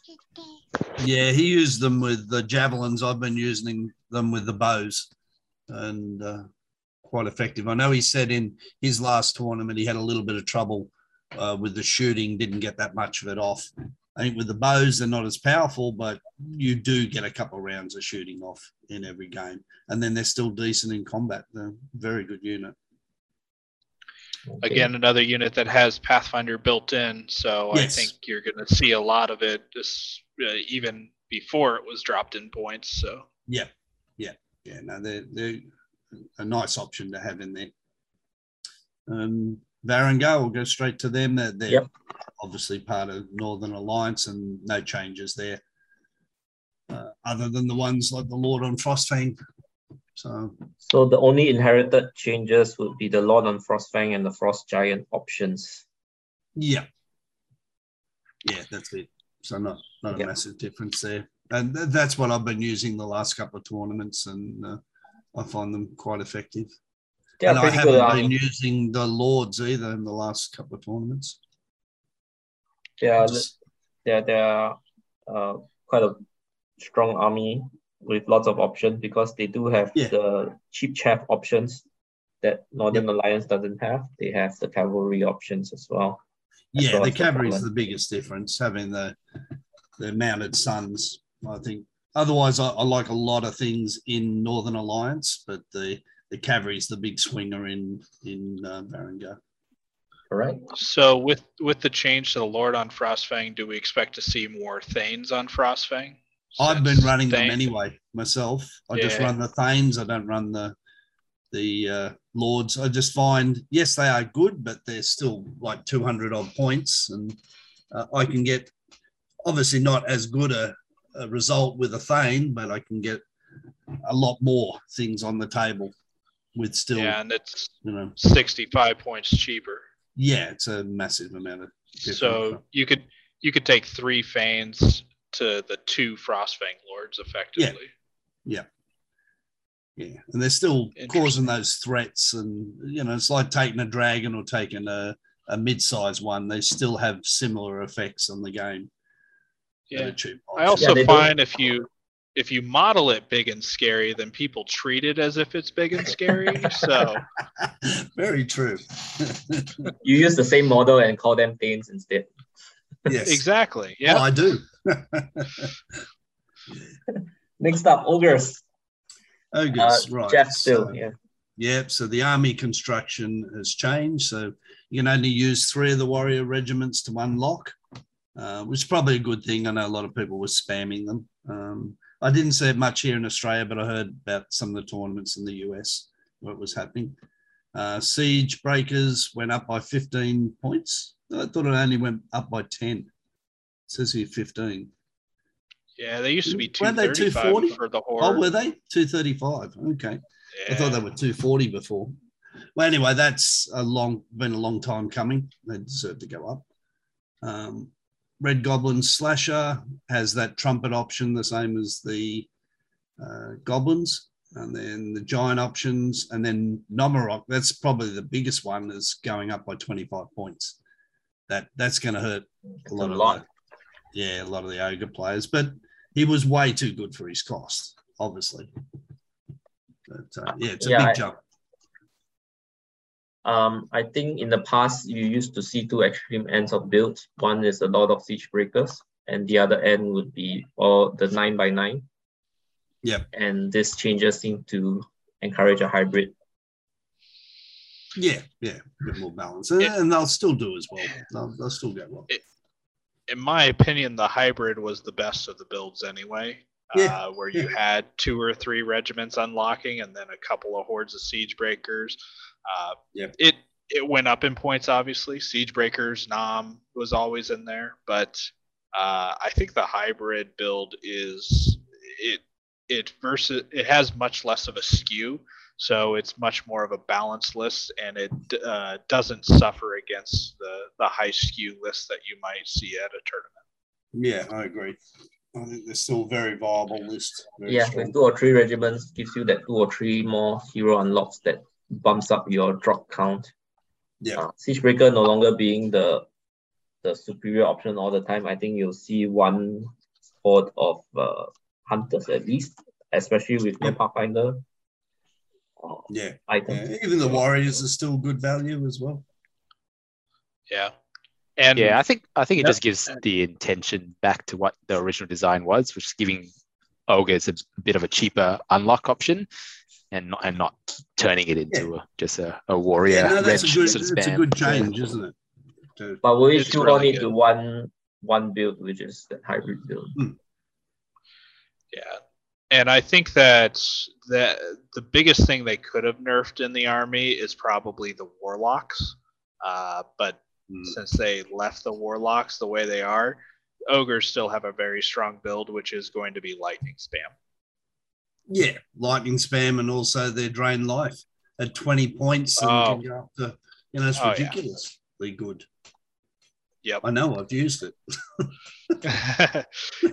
Yeah, he used them with the javelins. I've been using them with the bows and uh, quite effective. I know he said in his last tournament he had a little bit of trouble uh, with the shooting, didn't get that much of it off. I think with the bows, they're not as powerful, but you do get a couple of rounds of shooting off in every game. And then they're still decent in combat. They're a very good unit.
Again, another unit that has Pathfinder built in. So yes. I think you're going to see a lot of it just, uh, even before it was dropped in points. So,
yeah, yeah yeah, no, they're, they're a nice option to have in there. Um, will go straight to them. They're, they're yep. obviously part of Northern Alliance and no changes there, uh, other than the ones like the Lord on Frostfang. So,
so the only inherited changes would be the Lord on Frostfang and the Frost Giant options.
Yeah, yeah, that's it. So not not a yep. massive difference there and that's what I've been using the last couple of tournaments, and uh, I find them quite effective. Yeah, and I haven't good, been using the Lords either in the last couple of tournaments.
Yeah, they're they're uh, quite a strong army with lots of options because they do have yeah. the cheap chaff options that Northern yep. Alliance doesn't have. They have the cavalry options as well.
Yeah, the cavalry is the biggest difference, having the the mounted sons I think otherwise, I, I, like a lot of things in Northern Alliance, but the the cavalry is the big swinger in in uh, Varangur.
All right.
So with with the change to the Lord on Frostfang, do we expect to see more Thanes on Frostfang?
I've been running Thane... them anyway myself. I yeah. just run the Thanes. I don't run the the uh, Lords. I just find yes, they are good, but they're still like two hundred odd points, and uh, I can get obviously not as good a a result with a Thane, but I can get a lot more things on the table with still.
Yeah, and it's you know 65 points cheaper.
Yeah, it's a massive amount of.
So you could you could take three Thanes to the two Frostfang Lords effectively.
Yeah. yeah. Yeah, and they're still causing those threats, and you know it's like taking a dragon or taking a, a mid-sized one. They still have similar effects on the game.
Yeah. I also yeah, find if you if you model it big and scary, then people treat it as if it's big and scary. so
Very true.
You use the same model and call them things instead.
yes.
exactly,
Yeah,
yeah.
I do.
Next up, ogres. Uh,
Ogres, right.
Jeff still,
so-
yeah.
Yep. So the army construction has changed. So you can only use three of the warrior regiments to unlock, uh, which is probably a good thing. I know a lot of people were spamming them. Um, I didn't see it much here in Australia, but I heard about some of the tournaments in the US where it was happening. Uh, siege breakers went up by 15 points. I thought it only went up by 10. It says here 15.
Yeah, they used to be
Weren't they 240?
for the
Oh, were they? 235. Okay.
yeah.
I thought they were 240 before. Well, anyway, that's a long been a long time coming. They deserve to go up. Um, Red Goblin Slasher has that trumpet option, the same as the uh, goblins, and then the giant options, and then Nomarok. That's probably the biggest one, is going up by 25 points. That that's going to hurt a
a
lot of
lot.
The, yeah, a lot of the ogre players, but he was way too good for his cost, obviously. But uh, yeah, it's a
Yeah,
big
I-
jump.
Um, I think in the past you used to see two extreme ends of builds. One is a lot of siege breakers, and the other end would be all the nine by nine.
Yep.
And this changes seem to encourage a hybrid.
Yeah, yeah, a bit more balance, and,
Yeah.
and they'll still do as well. They'll, they'll still get well.
In my opinion, the hybrid was the best of the builds anyway.
Yeah,
Uh, where you had two or three regiments unlocking and then a couple of hordes of siege breakers. Uh,
Yep.
It it went up in points, obviously. Siege breakers, Nam was always in there, but uh, I think the hybrid build is it it versus it has much less of a skew, so it's much more of a balanced list, and it uh, doesn't suffer against the the high skew list that you might see at a tournament.
Yeah, I agree. I think they're still a very viable list. Very
yeah,
strong.
with two or three regiments gives you that two or three more hero unlocks that bumps up your drop count.
Yeah.
Uh, Siegebreaker no longer being the the superior option all the time. I think you'll see one horde of uh, hunters at least, especially with no
Yeah.
Pathfinder uh,
yeah,
items.
yeah. Even the warriors are still good value as well.
Yeah, and
yeah, I think I think it
Yep.
just gives the intention back to what the original design was, which is giving ogres a bit of a cheaper unlock option, and not and not turning it into a, just a, a warrior
Yeah, no, that's a good.
sort of
It's a
spam.
good change, isn't it? To-
But we still
really
only
good.
do one one build, which is the hybrid build.
Yeah. And I think that that the biggest thing they could have nerfed in the army is probably the warlocks. Uh, but
Mm.
since they left the warlocks the way they are, ogres still have a very strong build, which is going to be lightning spam.
Yeah, lightning spam and also their drain life at 20 points and
Oh.
can go up to, you know, it's
Oh, yeah.
ridiculously good.
Yep.
I know, I've used it.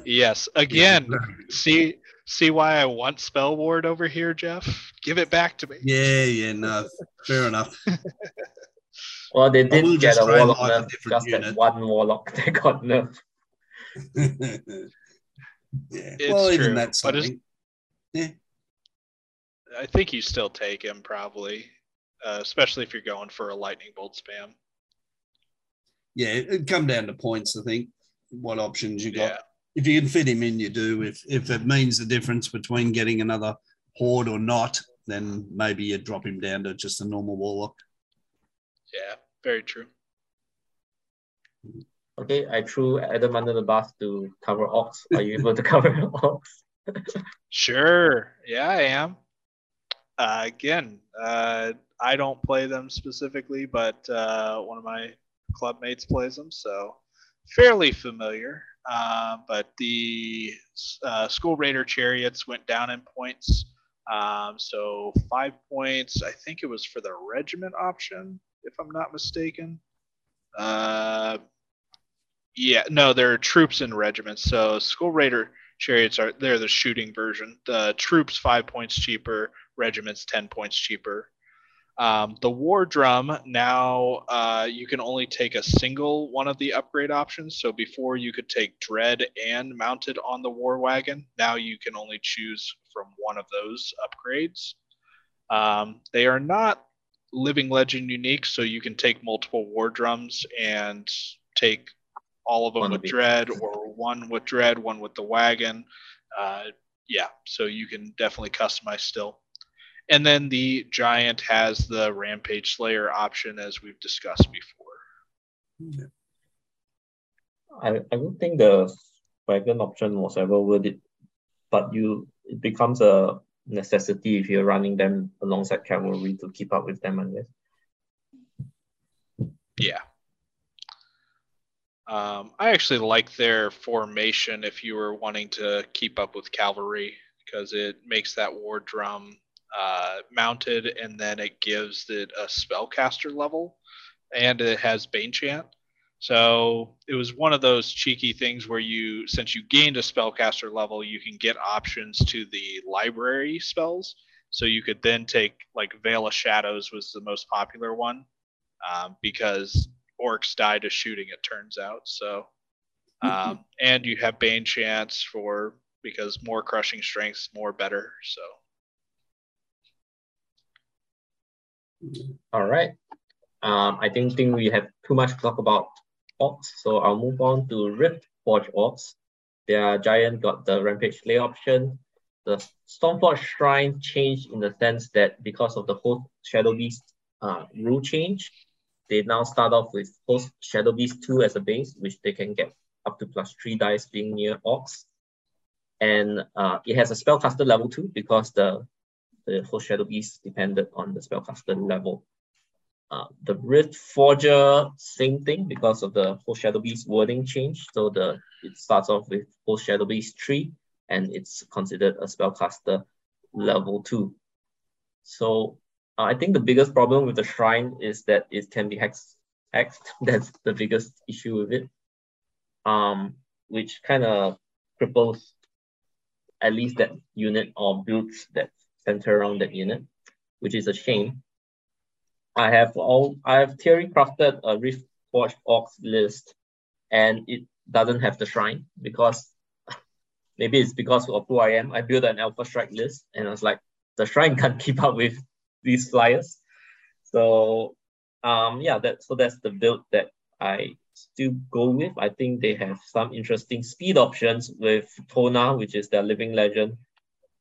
yes. Again, see see why I want spell ward over here, Jeff? Give it back to me.
Yeah, yeah, no, fair enough.
Well, they
will
did get a
try and
warlock
a
nerf,
different
just that
unit.
one warlock that got nerfed.
yeah,
It's
well,
true,
even that's something. Yeah,
I think you still take him probably, uh, especially if you're going for a lightning bolt spam.
yeah, it'd come down to points. I think what options you got.
Yeah.
If you can fit him in, you do. If if it means the difference between getting another horde or not, then maybe you drop him down to just a normal warlock.
Yeah. Very true.
Okay, I threw Adam under the bus to cover Ox. Are you able to cover Ox?
Sure. Yeah, I am. Uh, again, uh, I don't play them specifically, but uh, one of my club mates plays them, so fairly familiar. Uh, but the uh, School Raider Chariots went down in points. Um, so five points. I think it was for the regiment option, if I'm not mistaken. Uh, yeah, no, there are troops and regiments. So School Raider chariots are they're the shooting version. The troops five points cheaper, regiments ten points cheaper. Um, the war drum now uh, you can only take a single one of the upgrade options. So before you could take dread and mounted on the war wagon. Now you can only choose from one of those upgrades. Um, they are not living legend unique, so you can take multiple war drums and take all of them
One
with dread or one with dread, one with the wagon. Uh, yeah, so you can definitely customize still. And then the giant has the rampage slayer option as we've discussed before.
I, I don't think the wagon option was ever worth it, but you it becomes a necessity if you're running them alongside cavalry to keep up with them, I guess.
Yeah. Um, I actually like their formation if you were wanting to keep up with cavalry because it makes that war drum uh, mounted and then it gives it a spellcaster level and it has Bane Chant. So it was one of those cheeky things where you, since you gained a spellcaster level, you can get options to the library spells. So you could then take like Veil of Shadows was the most popular one um, because orcs die to shooting. It turns out. So um, and you have Bane Chant for because more crushing strengths, more better. So
All right. Um, I think think we have too much to talk about orcs, so I'll move on to Rift Forge orcs. Their giant got the Rampage lay option. The Stormforge Shrine changed in the sense that because of the whole Shadow Beast uh, rule change, they now start off with Host Shadow Beast 2 as a base, which they can get up to plus 3 dice being near orcs. And uh, it has a spellcaster level 2 because the the Host Shadow Beast depended on the spellcaster level. Uh, the Rift Forger, same thing because of the Host Shadow Beast wording change. So the it starts off with Host Shadow Beast 3 and it's considered a spellcaster level 2. So uh, I think the biggest problem with the shrine is that it can be hex hexed. That's the biggest issue with it. Um, which kind of cripples at least that unit or builds that center around that unit, which is a shame. I have all I have theory crafted a Rift Forge Orcs list, and it doesn't have the shrine because maybe it's because of who I am. I built an Alpha Strike list, and I was like, the shrine can't keep up with these flyers. So um yeah, that so that's the build that I still go with. I think they have some interesting speed options with Tona, which is their living legend,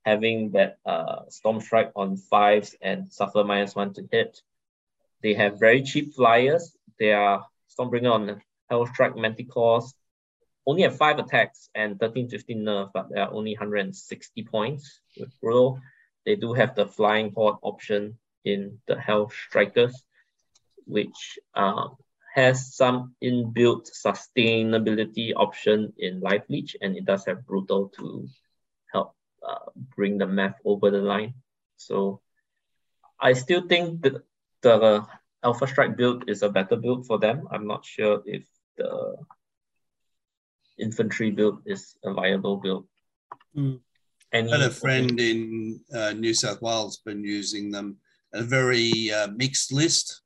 having that uh, Storm Strike on fives and suffer minus one to hit. They have very cheap flyers. They are Stormbringer on Hellstrike Manticores, only have five attacks and 13, 15 nerf, but they are only 160 points with Brutal. They do have the Flying Horde option in the Hell Strikers, which um, has some inbuilt sustainability option in Life Leech, and it does have Brutal to help uh, bring the math over the line. So I still think that the Alpha Strike build is a better build for them. I'm not sure if the infantry build is a viable build.
Mm.
Any
I had a friend in uh, New South Wales been using them. A very uh, mixed list,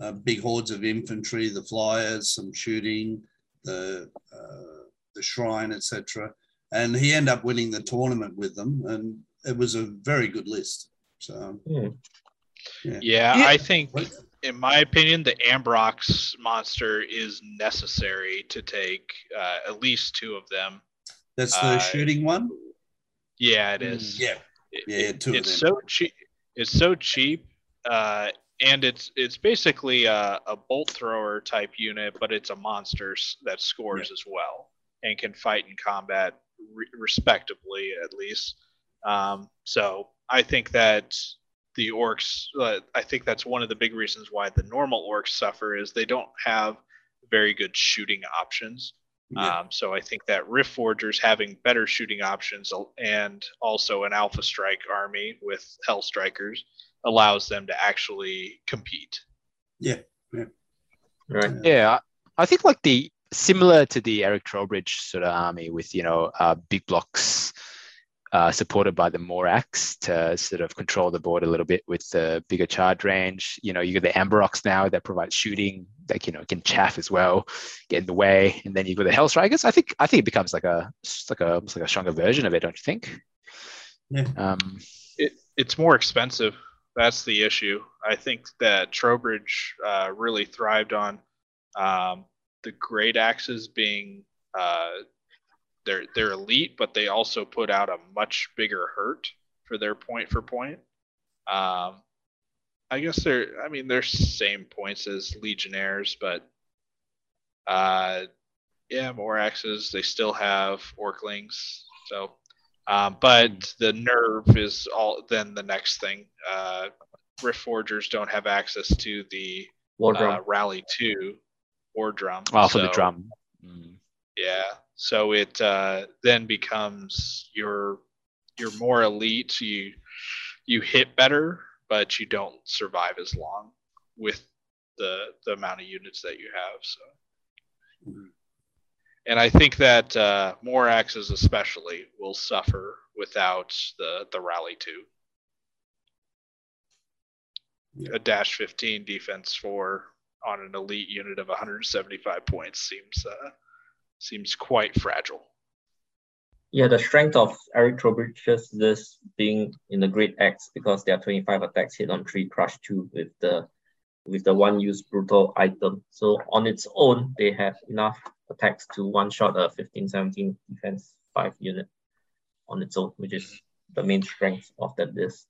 uh, big hordes of infantry, the flyers, some shooting, the uh, the shrine, etc. And he ended up winning the tournament with them, and it was a very good list. So,
Hmm.
yeah,
Yeah.
I think in my opinion, the Ambrox monster is necessary to take uh, at least two of them.
that's the
Uh,
shooting one.
Yeah, it is.
Yeah,
It-
Yeah,
it-
two of
it's
them.
so cheap. It's so cheap, uh, and it's it's basically a, a bolt thrower type unit, but it's a monster that scores as well and can fight in combat re- respectably at least. Um, so I think that the orcs. Uh, I think that's one of the big reasons why the normal orcs suffer is they don't have very good shooting options.
Yeah.
Um, so I think that Rift Forgers having better shooting options and also an Alpha Strike army with Hell Strikers allows them to actually compete.
yeah,
right?
Yeah, I I think like the similar to the Eric Trowbridge sort of army with you know uh, big blocks uh, supported by the Morax to sort of control the board a little bit with the bigger charge range. You know, you got the Amberox now that provides shooting, that you know can chaff as well, get in the way, and then you got the Hellstrikers. I think I think it becomes like a like a almost like a stronger version of it, don't you think?
Yeah.
Um,
It, it's more expensive. That's the issue. I think that Trowbridge uh, really thrived on um, the great axes being uh, they're they're elite, but they also put out a much bigger hurt for their point for point. Um, I guess they're I mean they're same points as Legionnaires, but uh, yeah, more axes. They still have Orclings, so um, but the nerve is all then the next thing. Uh, Rift Forgers don't have access to the
War drum.
uh, Rally Two War drum.
oh, for the drum. Mm.
yeah. So it uh, then becomes you're you're more elite. You you hit better, but you don't survive as long with the the amount of units that you have. So, and I think that uh, more axes especially will suffer without the the rally two.
Yeah.
A dash fifteen defense for on an elite unit of 175 points seems uh, seems quite fragile.
Yeah, the strength of Eric Trowbridge's this being in the Great X because there are 25 attacks hit on three, crush two with the with the one use brutal item. So on its own, they have enough attacks to one shot a 15, 17 defense five unit on its own, which is the main strength of that list.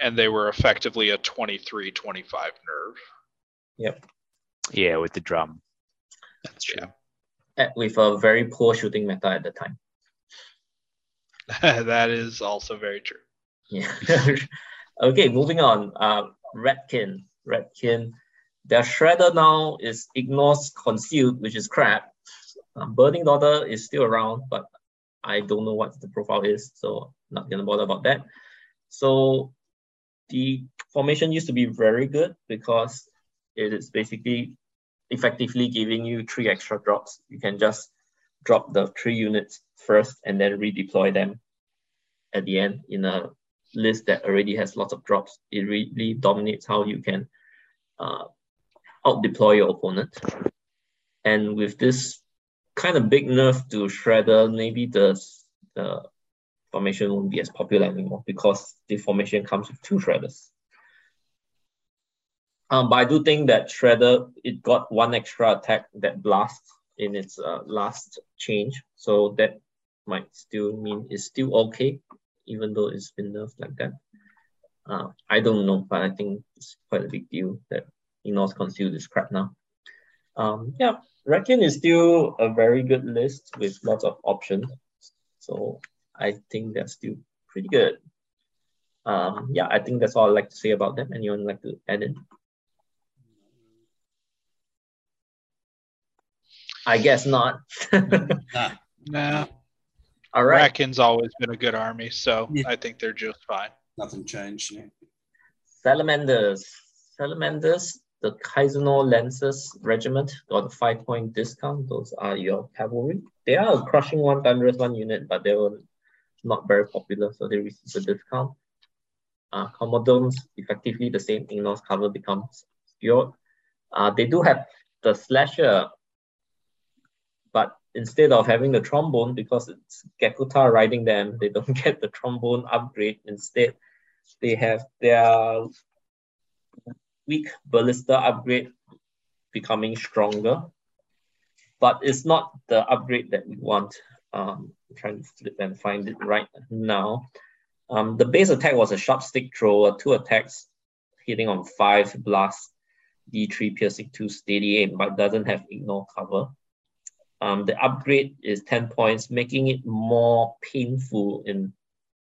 and they were effectively a 23 25 nerve Yep.
Yeah, with the drum. That's true.
Yeah.
At- With a very poor shooting meta at the time.
that is also very true
Yeah. okay, moving on. Uh, Ratkin. Ratkin. Their shredder now is ignores concealed, which is crap. Um, Burning Daughter is still around, but I don't know what the profile is, so not gonna bother about that. So the formation used to be very good because it is basically effectively giving you three extra drops. You can just drop the three units first and then redeploy them at the end in a list that already has lots of drops. It really dominates how you can uh, out deploy your opponent. And with this kind of big nerf to Shredder, maybe the, the formation won't be as popular anymore because the formation comes with two Shredders. Um, but I do think that Shredder, it got one extra attack that blast in its uh, last change. So that might still mean it's still okay, even though it's been nerfed like that. Uh, I don't know, but I think it's quite a big deal that ignores concealed this crap now. Um, yeah, Ratkin is still a very good list with lots of options. So I think they're still pretty good. Um, yeah, I think that's all I'd like to say about them. Anyone like to add in? I guess not.
Nah,
nah
all right.
Ratkin's always been a good army so
Yeah.
i think they're just fine
nothing changed. Yeah.
Salamanders. Salamanders, the Kaizenor Lancers Regiment got a five point discount. Those are your cavalry. They are a crushing one, thunderous one unit, but they were not very popular, so they received a discount. Uh, Commodons, effectively the same. Ignores cover becomes obscured. Uh, they do have the slasher, but instead of having the trombone, because it's Gekuta riding them, they don't get the trombone upgrade. Instead, they have their weak ballista upgrade becoming stronger, but it's not the upgrade that we want. Um, I'm trying to flip and find it right now. Um, the base attack was a sharp stick thrower, two attacks hitting on five blast, D3 piercing two steady aim, but doesn't have ignore cover. Um, the upgrade is 10 points, making it more painful in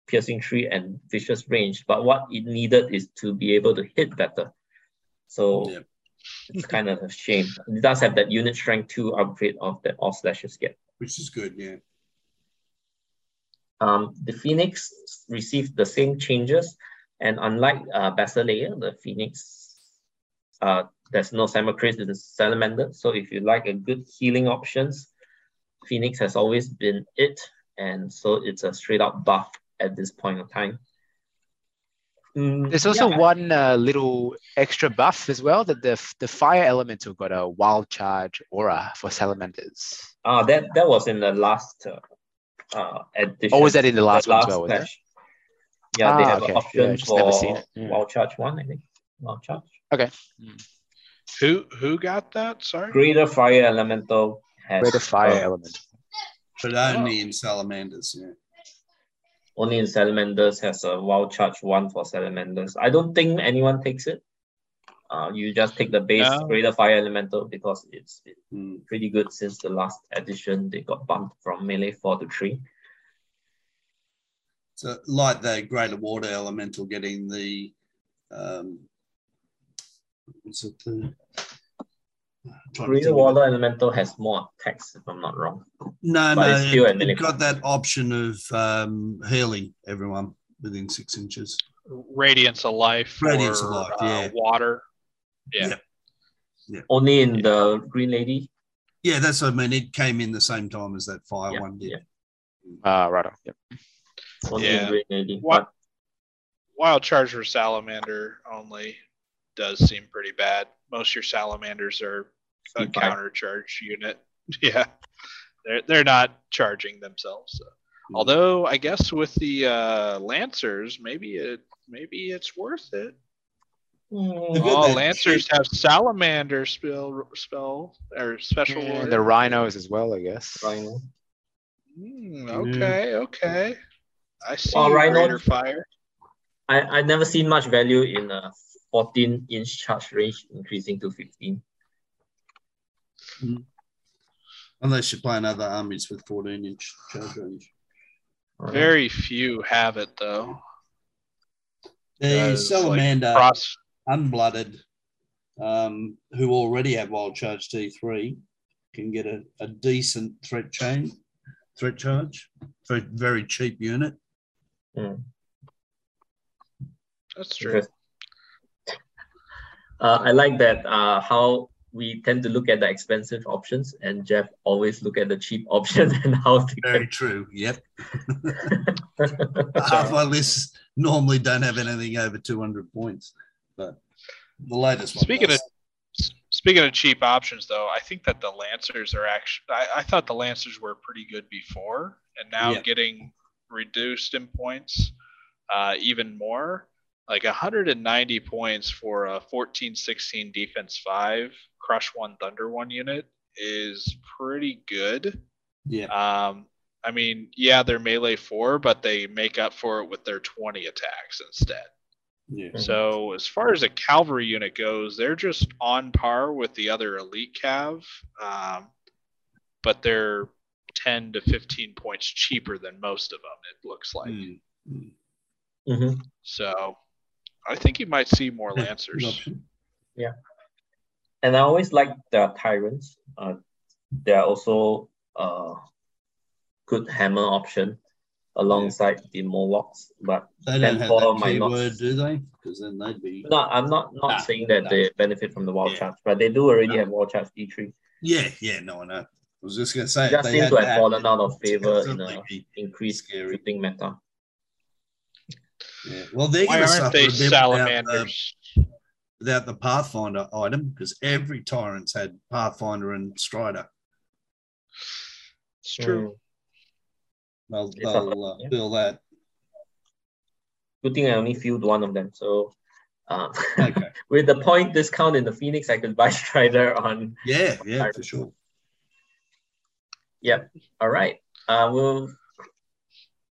piercing tree and vicious range. But what it needed is to be able to hit better. So
Yeah.
it's kind of a shame. It does have that unit strength two upgrade of that all slashes get.
Which is good. Yeah.
Um, the Phoenix received the same changes, and unlike uh, Basilea, the Phoenix, uh, there's no Samacris in Salamander. So if you like a good healing options, Phoenix has always been it. and so it's a straight up buff at this point of time. Mm,
There's also
yeah,
one uh, little extra buff as well that the the fire elemental got a wild charge aura for salamanders.
Ah, that that was in the last uh, uh edition.
Or was that in the last one as well, was it?
patch. Yeah, they
Ah,
have
okay.
an option
Yeah,
for
never. Yeah.
wild charge one, I think. Wild charge.
Who who got that? Sorry.
Greater fire elemental has
Greater fire
uh,
element.
but only in salamanders. Yeah.
only in salamanders has a wild charge one for salamanders. I don't think anyone takes it. Uh, you just take the base
No.
greater fire elemental because it's
Mm.
pretty good since the last edition. They got bumped from melee four to three.
So like the greater water elemental getting the um, what's it the trying to
Greater
think of
water elemental has more attacks, if I'm not wrong.
No,
but it's
no,
still
you've got that option of um, healing everyone within six inches.
Radiance of life.
Radiance
or,
of life,
uh,
yeah.
water. Yeah.
Yeah.
Only in the green lady.
Yeah, that's what I mean. It came in the same time as that fire
Yeah,
one did.
yeah.
Ah, right. on, Yep.
Only in
Yeah.
green lady.
What- Wild charge for salamander only does seem pretty bad. Most of your salamanders are a
C5.
counter charge unit. Yeah. They're they're not charging themselves. So. Although I guess with the uh, lancers, maybe it maybe it's worth it. Oh, lancers have salamander spell spell or special.
And
ward.
the rhinos as well, I guess.
Rhino.
Hmm, okay, okay. I see
Well,
you,
Rhino-
fire.
I I never seen much value in a 14 inch charge range increasing to 15.
Unless you're playing other armies with 14 inch charge range.
Very few have it though.
The
Because, like,
salamander
Cross
unblooded, um, who already have wild charge T3, can get a, a decent threat chain, threat charge for a very cheap unit.
That's true.
Interest- Uh, I like that uh, how we tend to look at the expensive options and Jeff always look at the cheap options and how to
Very
get
true. Yep. Half my lists normally don't have anything over 200 points, but the latest one.
Speaking
does.
of speaking of cheap options, though, I think that the Lancers are actually. I, I thought the Lancers were pretty good before, and now
Yeah.
getting reduced in points uh, even more. Like 190 points for a 14-16 defense five, crush one, thunder one unit is pretty good.
yeah,
Um, I mean, yeah, they're melee four, but they make up for it with their 20 attacks instead.
yeah,
Mhm.
So as far as a cavalry unit goes, they're just on par with the other elite cav, um, but they're 10 to 15 points cheaper than most of them. It looks like.
Mm, mm.
Mhm.
So I think you might see more lancers.
Yeah.
And I always like the tyrants. Uh, they're also a good hammer option alongside the Morlocks. But
They don't have
Temple
that
might not-
keyword, do they? Because then they'd be.
no, I'm not not
Nah,
saying that
nah.
they benefit from the wild
Yeah.
charge, but they do already
Nah.
have wild charge D3.
Yeah, yeah, no, I know. I was just going to say. if
Just
they
seem to have fallen out of favor in
definitely
a
be-
increased
Scary.
shooting meta.
Yeah. Well, they're
Why
going to
aren't
suffer
they
a bit without the,
salamanders?
without the Pathfinder item because every tyrant's had Pathfinder and Strider.
It's true.
They'll,
They
they'll
suffer,
uh,
yeah.
feel that.
Good thing I only filled one of them. So uh,
Okay.
with the point discount in the Phoenix, I could buy Strider on
Yeah, yeah, for sure.
Yep. All right. Uh, we'll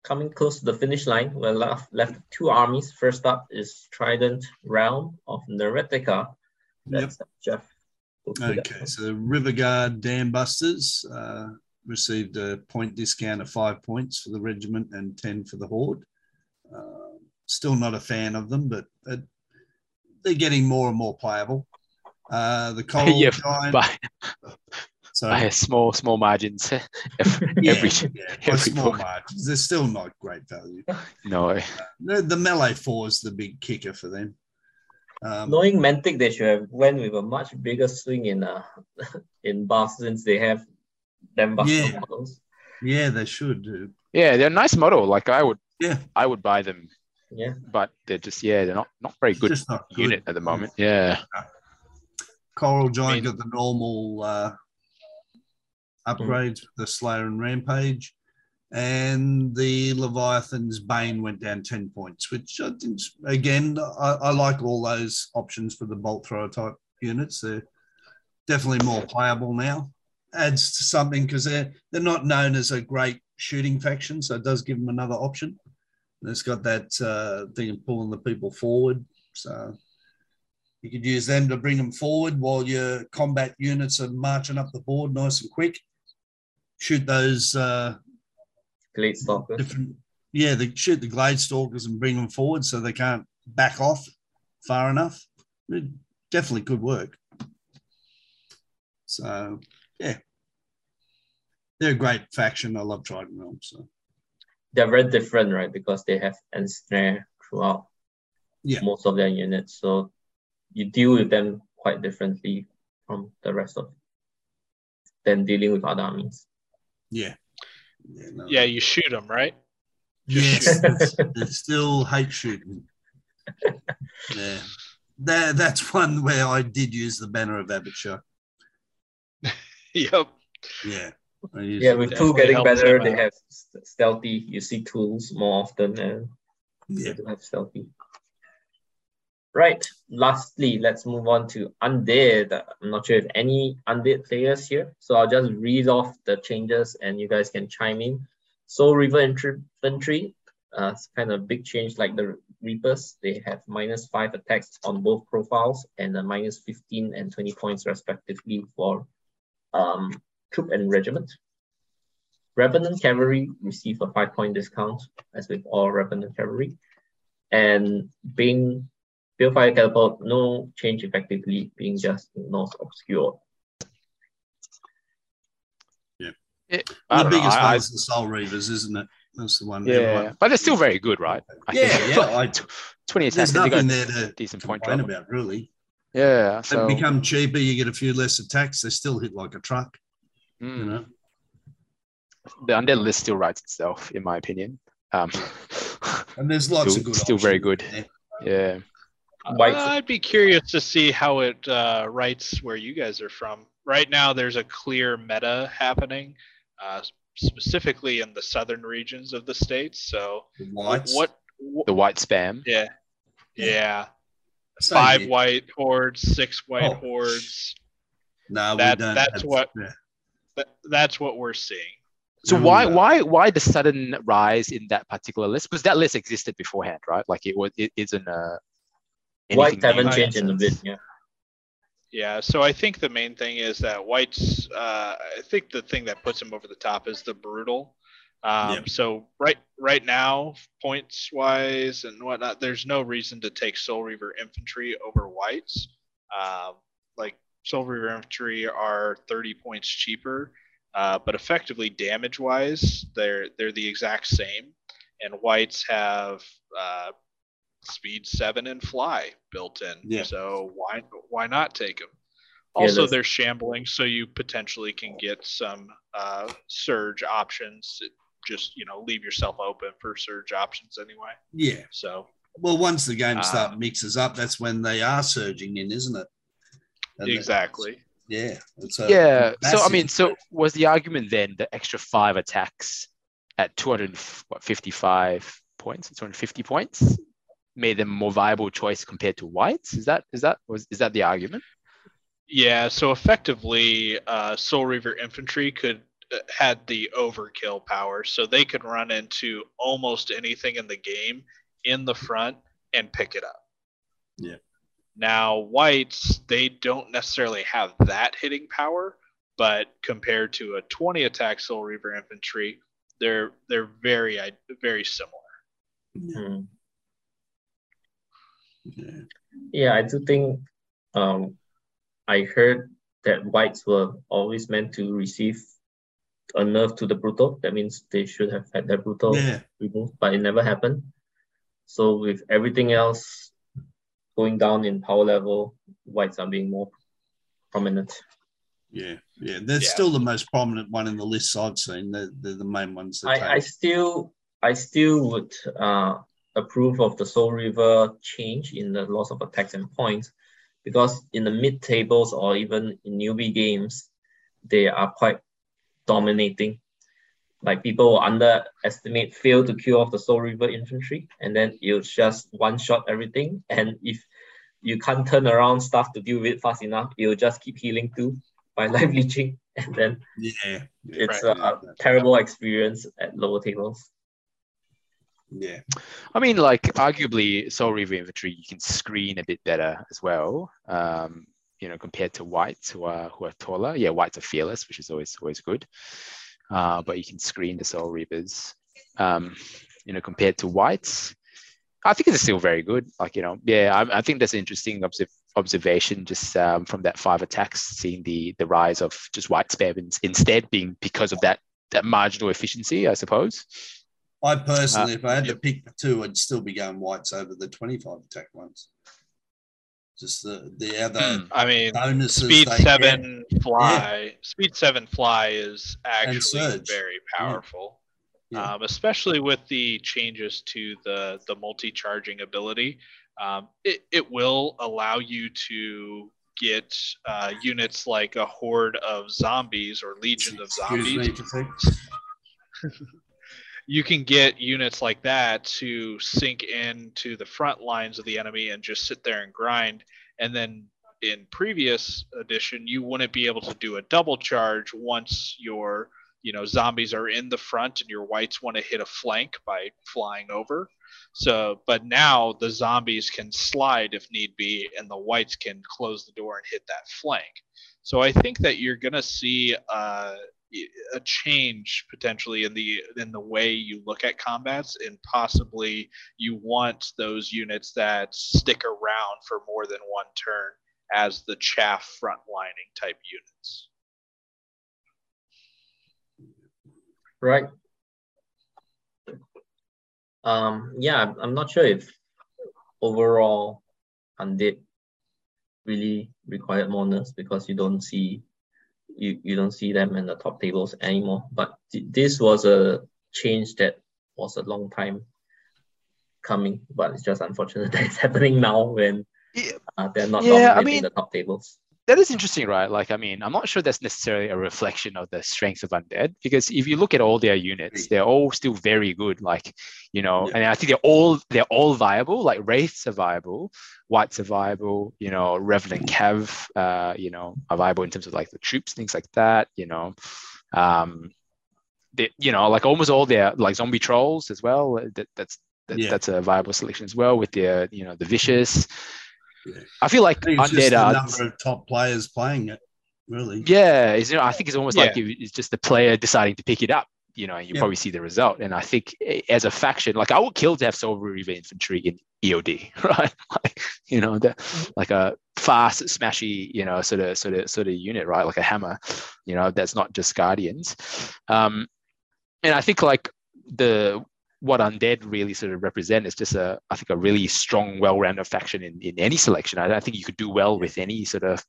coming close to the finish line. We're left left two armies. First up is Trident Realm of Neritica.
Yep.
That's Jeff. go through
Okay, so the Riverguard Dam Busters uh, received a point discount of five points for the regiment and 10 for the Horde. Uh, still not a fan of them, but uh, they're getting more and more playable. Uh, the Cold
yeah,
Giant.
By,
sorry.
small, small margins. every,
Yeah,
every
yeah,
every
small
book.
margins. They're still not great value.
no.
The, the melee four is the big kicker for them. Um,
Knowing Mantic, they should have went with a much bigger swing in uh in buff since they have them buster
Yeah.
models.
yeah, they should do.
Yeah, they're a nice model. Like I would,
Yeah.
I would buy them,
Yeah.
but they're just yeah, they're not not very good
not good.
unit at the moment. Yeah.
Coral Giant
mean-
got the normal uh, upgrades, the Slayer and Rampage, and the Leviathan's Bane went down 10 points, which I think, again, I, I like all those options for the bolt thrower type units. They're definitely more playable now. Adds to something because they're, they're not known as a great shooting faction, so it does give them another option. And it's got that uh, thing of pulling the people forward. So you could use them to bring them forward while your combat units are marching up the board nice and quick. Shoot those uh,
Glade Stalker.
different, yeah, they shoot the glade stalkers and bring them forward so they can't back off far enough. It definitely could work. So, yeah, they're a great faction. I love Trident Realm. So,
They're very different, right? Because they have ensnare throughout
Yeah.
most of their units. So you deal with them quite differently from the rest of than dealing with other armies.
Yeah, yeah, no.
Yeah, you shoot them, right?
yes, it's, it's still hate shooting. Yeah, that, that's one where I did use the banner of Abbotshire.
Yep.
Yeah,
Yeah,
it
with
there.
two getting better, they have stealthy. You see tools more often and
yeah.
they do have stealthy. Right. Lastly, let's move on to undead. I'm not sure if any undead players here, so I'll just read off the changes and you guys can chime in. Soul Reaver Infantry, uh, it's kind of big change like the Reapers. They have minus five attacks on both profiles and a minus 15 and 20 points respectively for um, troop and regiment. Revenant Cavalry receive a five point discount, as with all Revenant Cavalry. And being Balefire Catapult, no change effectively, being just not obscure.
I
the
don't know,
biggest
I-
one is the Soul Reavers, isn't it? That's the one.
yeah,
everyone-
but they're still very good, right? I
Yeah,
think.
yeah, I-
Twenty
There's
attacks. They got
nothing there to
decent point
complain
drop.
about, really.
Yeah.
They
So
become cheaper. You get a few less attacks. They still hit like a truck.
mm,
You know.
the undead list still writes itself, in my opinion. Um,
And there's lots
Still-
of good.
still very good.
there.
yeah.
White,
I'd be curious to see how it uh, writes where you guys are from. Right now, there's a clear meta happening, uh, specifically in the southern regions of the states. So,
The wights.
what? wh-
The wight spam.
yeah, yeah.
Same
Five
here.
wight hordes, six wight
Oh.
hordes.
No,
that-
we don't.
that's
have-
what-
yeah.
That, that's what we're seeing.
So why
uh,
why why the sudden rise in that particular list? Because that list existed beforehand, right? Like it was it isn't a
wight haven't changed in a bit. Yeah.
Yeah, so I think the main thing is that Wight's. Uh, I think the thing that puts him over the top is the brutal. Um,
Yeah.
So right right now, points wise and whatnot, there's no reason to take Soul Reaver infantry over Wights. Um, like Soul Reaver infantry are 30 points cheaper, uh, but effectively damage wise, they're they're the exact same. And Wights have uh, speed seven and fly built in.
Yeah.
So why why not take them? Also,
that's-
they're shambling, so you potentially can get some uh, surge options. Just you know, leave yourself open for surge options anyway.
Yeah.
So
Well, once the game
Uh,
start mixes up, that's when they are surging in, isn't it? And that-
exactly.
yeah. It's a
yeah. So I mean, so was the argument then the extra five attacks at 255 points, 250 points, made them a more viable choice compared to wights? Is that is that was is that the argument?
Yeah. So effectively, uh, Soul Reaver infantry could uh, had the overkill power, so they could run into almost anything in the game in the front and pick it up.
Yeah.
Now, wights, they don't necessarily have that hitting power, but compared to a 20 attack Soul Reaver infantry, they're they're very i- very similar.
Hmm.
Yeah.
Yeah, I do think um, I heard that wights were always meant to receive a nerve to the brutal. That means they should have had their brutal
Yeah.
removed, but it never happened. So with everything else going down in power level, wights are being more prominent.
Yeah, yeah. They're
Yeah.
still the most prominent one in the lists I've seen. They're, they're the main ones that
I, I still I still would uh, approve of the Soul Reaver change in the loss of attacks and points because in the mid tables or even in newbie games, they are quite dominating. Like people will underestimate, fail to kill off the Soul Reaver infantry, and then you just one shot everything. And if you can't turn around stuff to deal with it fast enough, you'll just keep healing too by life leeching, and then
yeah,
it's
Right.
a terrible experience at lower tables.
Yeah.
I mean, like arguably Soul Reaver infantry, you can screen a bit better as well. Um, you know, compared to wights who are who are taller. Yeah, wights are fearless, which is always always good. Uh, but you can screen the Soul Reavers. Um, you know, compared to wights, I think it's still very good. Like you know, yeah, I, I think that's an interesting observ- observation just um, from that five attacks, seeing the the rise of just wight spam in, instead being because of that that marginal efficiency, I suppose.
I personally,
Uh,
if I had to pick two, I'd still be going wights over the 25 attack ones. Just the the other
Hmm.
I mean, speed
they get.
seven fly. Speed seven fly is actually very powerful.
Yeah.
Um, especially with the changes to the the multi charging ability. Um, it, it will allow you to get uh, units like a horde of zombies or legion of zombies
me for a sec.
You can get units like that to sink into the front lines of the enemy and just sit there and grind. And then in previous edition, you wouldn't be able to do a double charge once your you know zombies are in the front and your wights want to hit a flank by flying over. So, but now the zombies can slide if need be, and the wights can close the door and hit that flank. So I think that you're gonna see uh, a change potentially in the in the way you look at combats and possibly you want those units that stick around for more than one turn as the chaff frontlining type units.
Right. Um, yeah, I'm- I'm not sure if overall undead really required more nerfs because you don't see you, you don't see them in the top tables anymore. But th- this was a change that was a long time coming, but it's just unfortunate that it's happening now when uh, they're not
Yeah, I
dominating
mean-
the top tables.
That is interesting, right? Like, I mean, I'm not sure that's necessarily a reflection of the strength of undead because if you look at all their units, they're all still very good. Like, you know,
Yeah.
and I think they're all they're all viable. Like wraiths are viable, wights are viable. You know, Revenant Cav, uh, you know, are viable in terms of like the troops, things like that. You know, um, they, you know, like almost all their like zombie trolls as well. That, that's that,
Yeah.
that's a viable selection as well with their you know the vicious.
Yeah.
I feel like
I think just
undead
the
are
number of top players playing it, really.
yeah, it's, you know, I think it's almost like
Yeah.
you- it's just the player deciding to pick it up. You know, and you
Yeah.
probably see the result. And I think eh, as a faction, like I would kill to have Soul Reaver infantry in EOD, right? like, you know, the, like a fast, smashy, you know, sort of, sort of, sort of unit, right? Like a hammer. You know, that's not just guardians. Um, and I think like the what undead really sort of represent is just a, I think, a really strong, well-rounded faction in, in any selection. I, I think you could do well with any sort of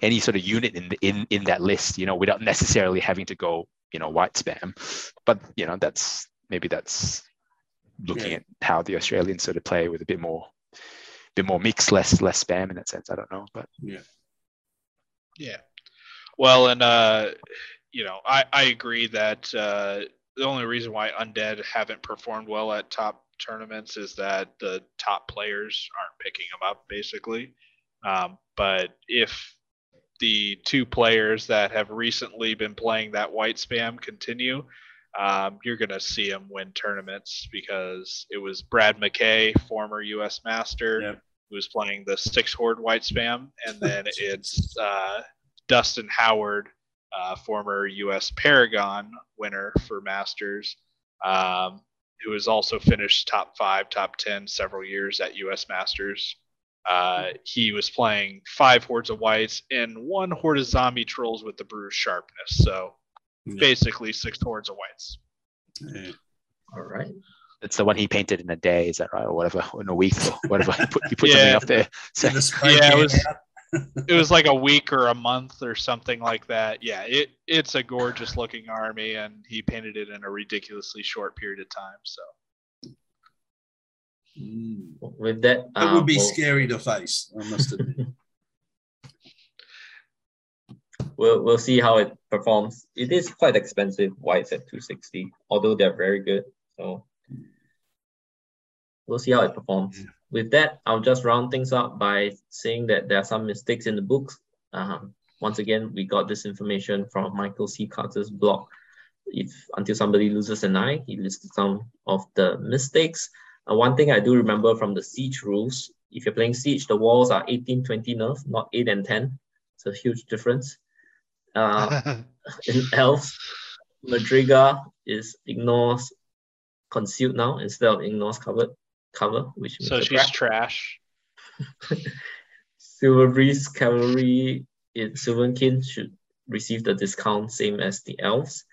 any sort of unit in the, in in that list, you know, without necessarily having to go, you know, wight spam. But you know, that's maybe that's looking
Yeah.
at how the Australians sort of play with a bit more, bit more mix, less less spam in that sense. I don't know, but
Yeah. Yeah well, and uh, you know, I I agree that uh, the only reason why undead haven't performed well at top tournaments is that the top players aren't picking them up, basically. Um, but if the two players that have recently been playing that wight spam continue, um, you're going to see them win tournaments because it was Brad McKay, former U.S. Master,
Yep.
who was playing the six horde white spam, and then it's uh, Dustin Howard, uh, former U.S. Paragon winner for Masters, um, who has also finished top five, top ten several years at U.S. Masters. Uh, he was playing five hordes of wights and one horde of zombie trolls with the Brew of Sharpness. So
Yeah.
basically six hordes of wights.
Yeah.
All right.
it's the one he painted in a day, is that right, or whatever, in a week, or whatever. He put, he put
Yeah.
something up there. So,
Get
Yeah, it was-
out.
It was like a week or a month or something like that. Yeah, it it's a gorgeous looking army, and he painted it in a ridiculously short period of time. So
Mm.
With that,
That
uh,
would be
we'll-
scary to face, I must admit.
we'll we'll see how it performs. It is quite expensive. Why it's at 260, although they're very good. So we'll see how it performs.
Yeah.
With that, I'll just round things up by saying that there are some mistakes in the books. Um, once again, we got this information from Michael C. Carter's blog. If until somebody loses an eye, he listed some of the mistakes. Uh, one thing I do remember from the siege rules, if you're playing siege, the walls are 18, 20 nerf, not 8 and 10. It's a huge difference. Uh, in elves, Madriga is ignores concealed now instead of ignores covered cover, which means
so she's trash.
Silver Breeze Cavalry in Sylvankin should receive the discount same as the elves.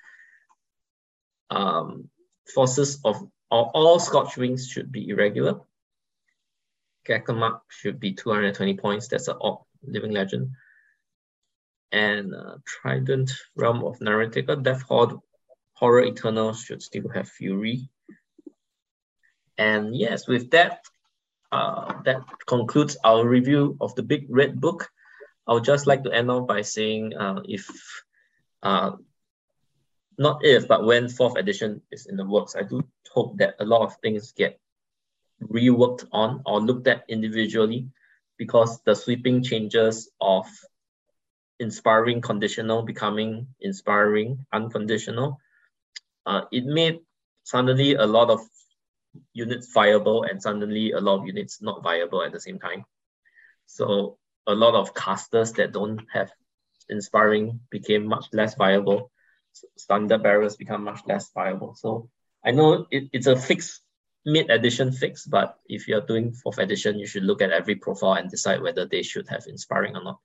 Um, forces of all, all Scotch Wings should be irregular. Gakamak should be 220 points. That's an odd living legend. And uh, Trident Realm of Neritica, Death Horde, Horror Eternal should still have Fury. And yes, with that, uh, that concludes our review of the Big Red Book. I would just like to end off by saying uh, if, uh, not if, but when fourth edition is in the works, I do hope that a lot of things get reworked on or looked at individually because the sweeping changes of inspiring conditional becoming inspiring unconditional, uh, it made suddenly a lot of units viable and suddenly a lot of units not viable at the same time. So a lot of casters that don't have inspiring became much less viable. Standard barrels become much less viable. So I know it, it's a fix, mid edition fix, but if you're doing fourth edition, you should look at every profile and decide whether they should have inspiring or not.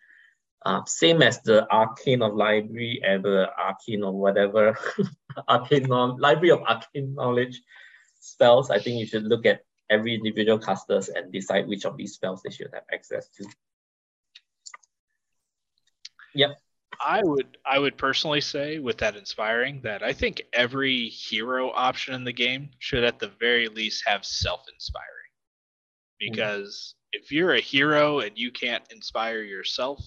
Uh, same as the arcane of library and the arcane or whatever arcane library of arcane knowledge spells, I think you should look at every individual casters and decide which of these spells they should have access to. Yep.
I would I would personally say with that inspiring that I think every hero option in the game should at the very least have self-inspiring. Because if you're a hero and you can't inspire yourself,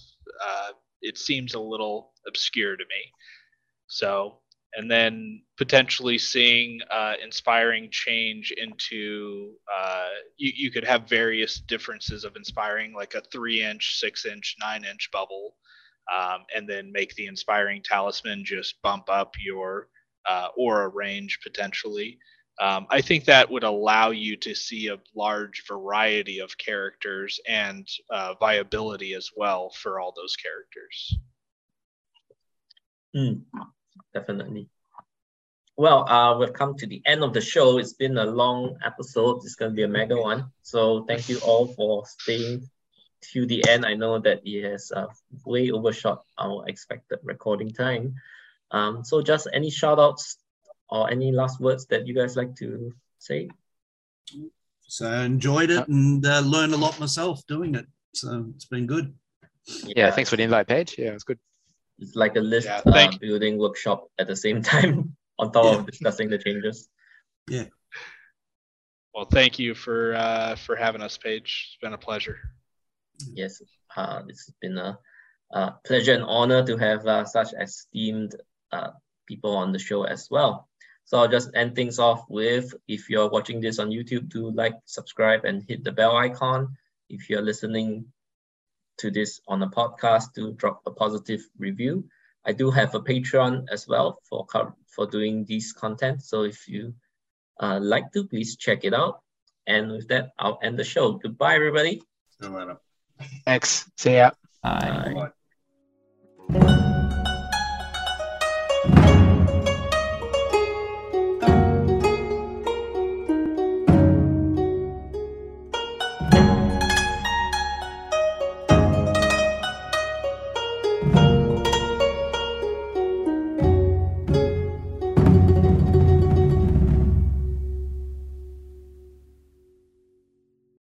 uh, it seems a little obscure to me. So, and then potentially seeing uh, inspiring change into uh, you, you could have various differences of inspiring, like a three inch, six inch, nine inch bubble um, and then make the inspiring talisman just bump up your uh, aura range potentially. Um, I think that would allow you to see a large variety of characters and uh, viability as well for all those characters.
Mm, definitely. Well, uh, we've come to the end of the show. It's been a long episode. It's going to be a mega one. So thank you all for staying to the end. I know that it has uh, way overshot our expected recording time. Um, so just any shout outs or any last words that you guys like to say?
So I enjoyed it and uh, learned a lot myself doing it. So it's been good.
Yeah, thanks for the invite, Page. Yeah, it's good.
It's like a list
Yeah,
uh, building workshop at the same time on top
Yeah.
of discussing the changes. Yeah.
Well, thank you for uh, for having us, Page. It's been a pleasure.
Yes, uh, it's been a, a pleasure and honor to have uh, such esteemed uh, people on the show as well. So I'll just end things off with if you're watching this on YouTube, do like, subscribe, and hit the bell icon. If you're listening to this on a podcast, do drop a positive review. I do have a Patreon as well for for doing these content. So if you uh, like to, please check it out. And with that, I'll end the show. Goodbye, everybody.
Thanks. See ya.
Bye.
bye.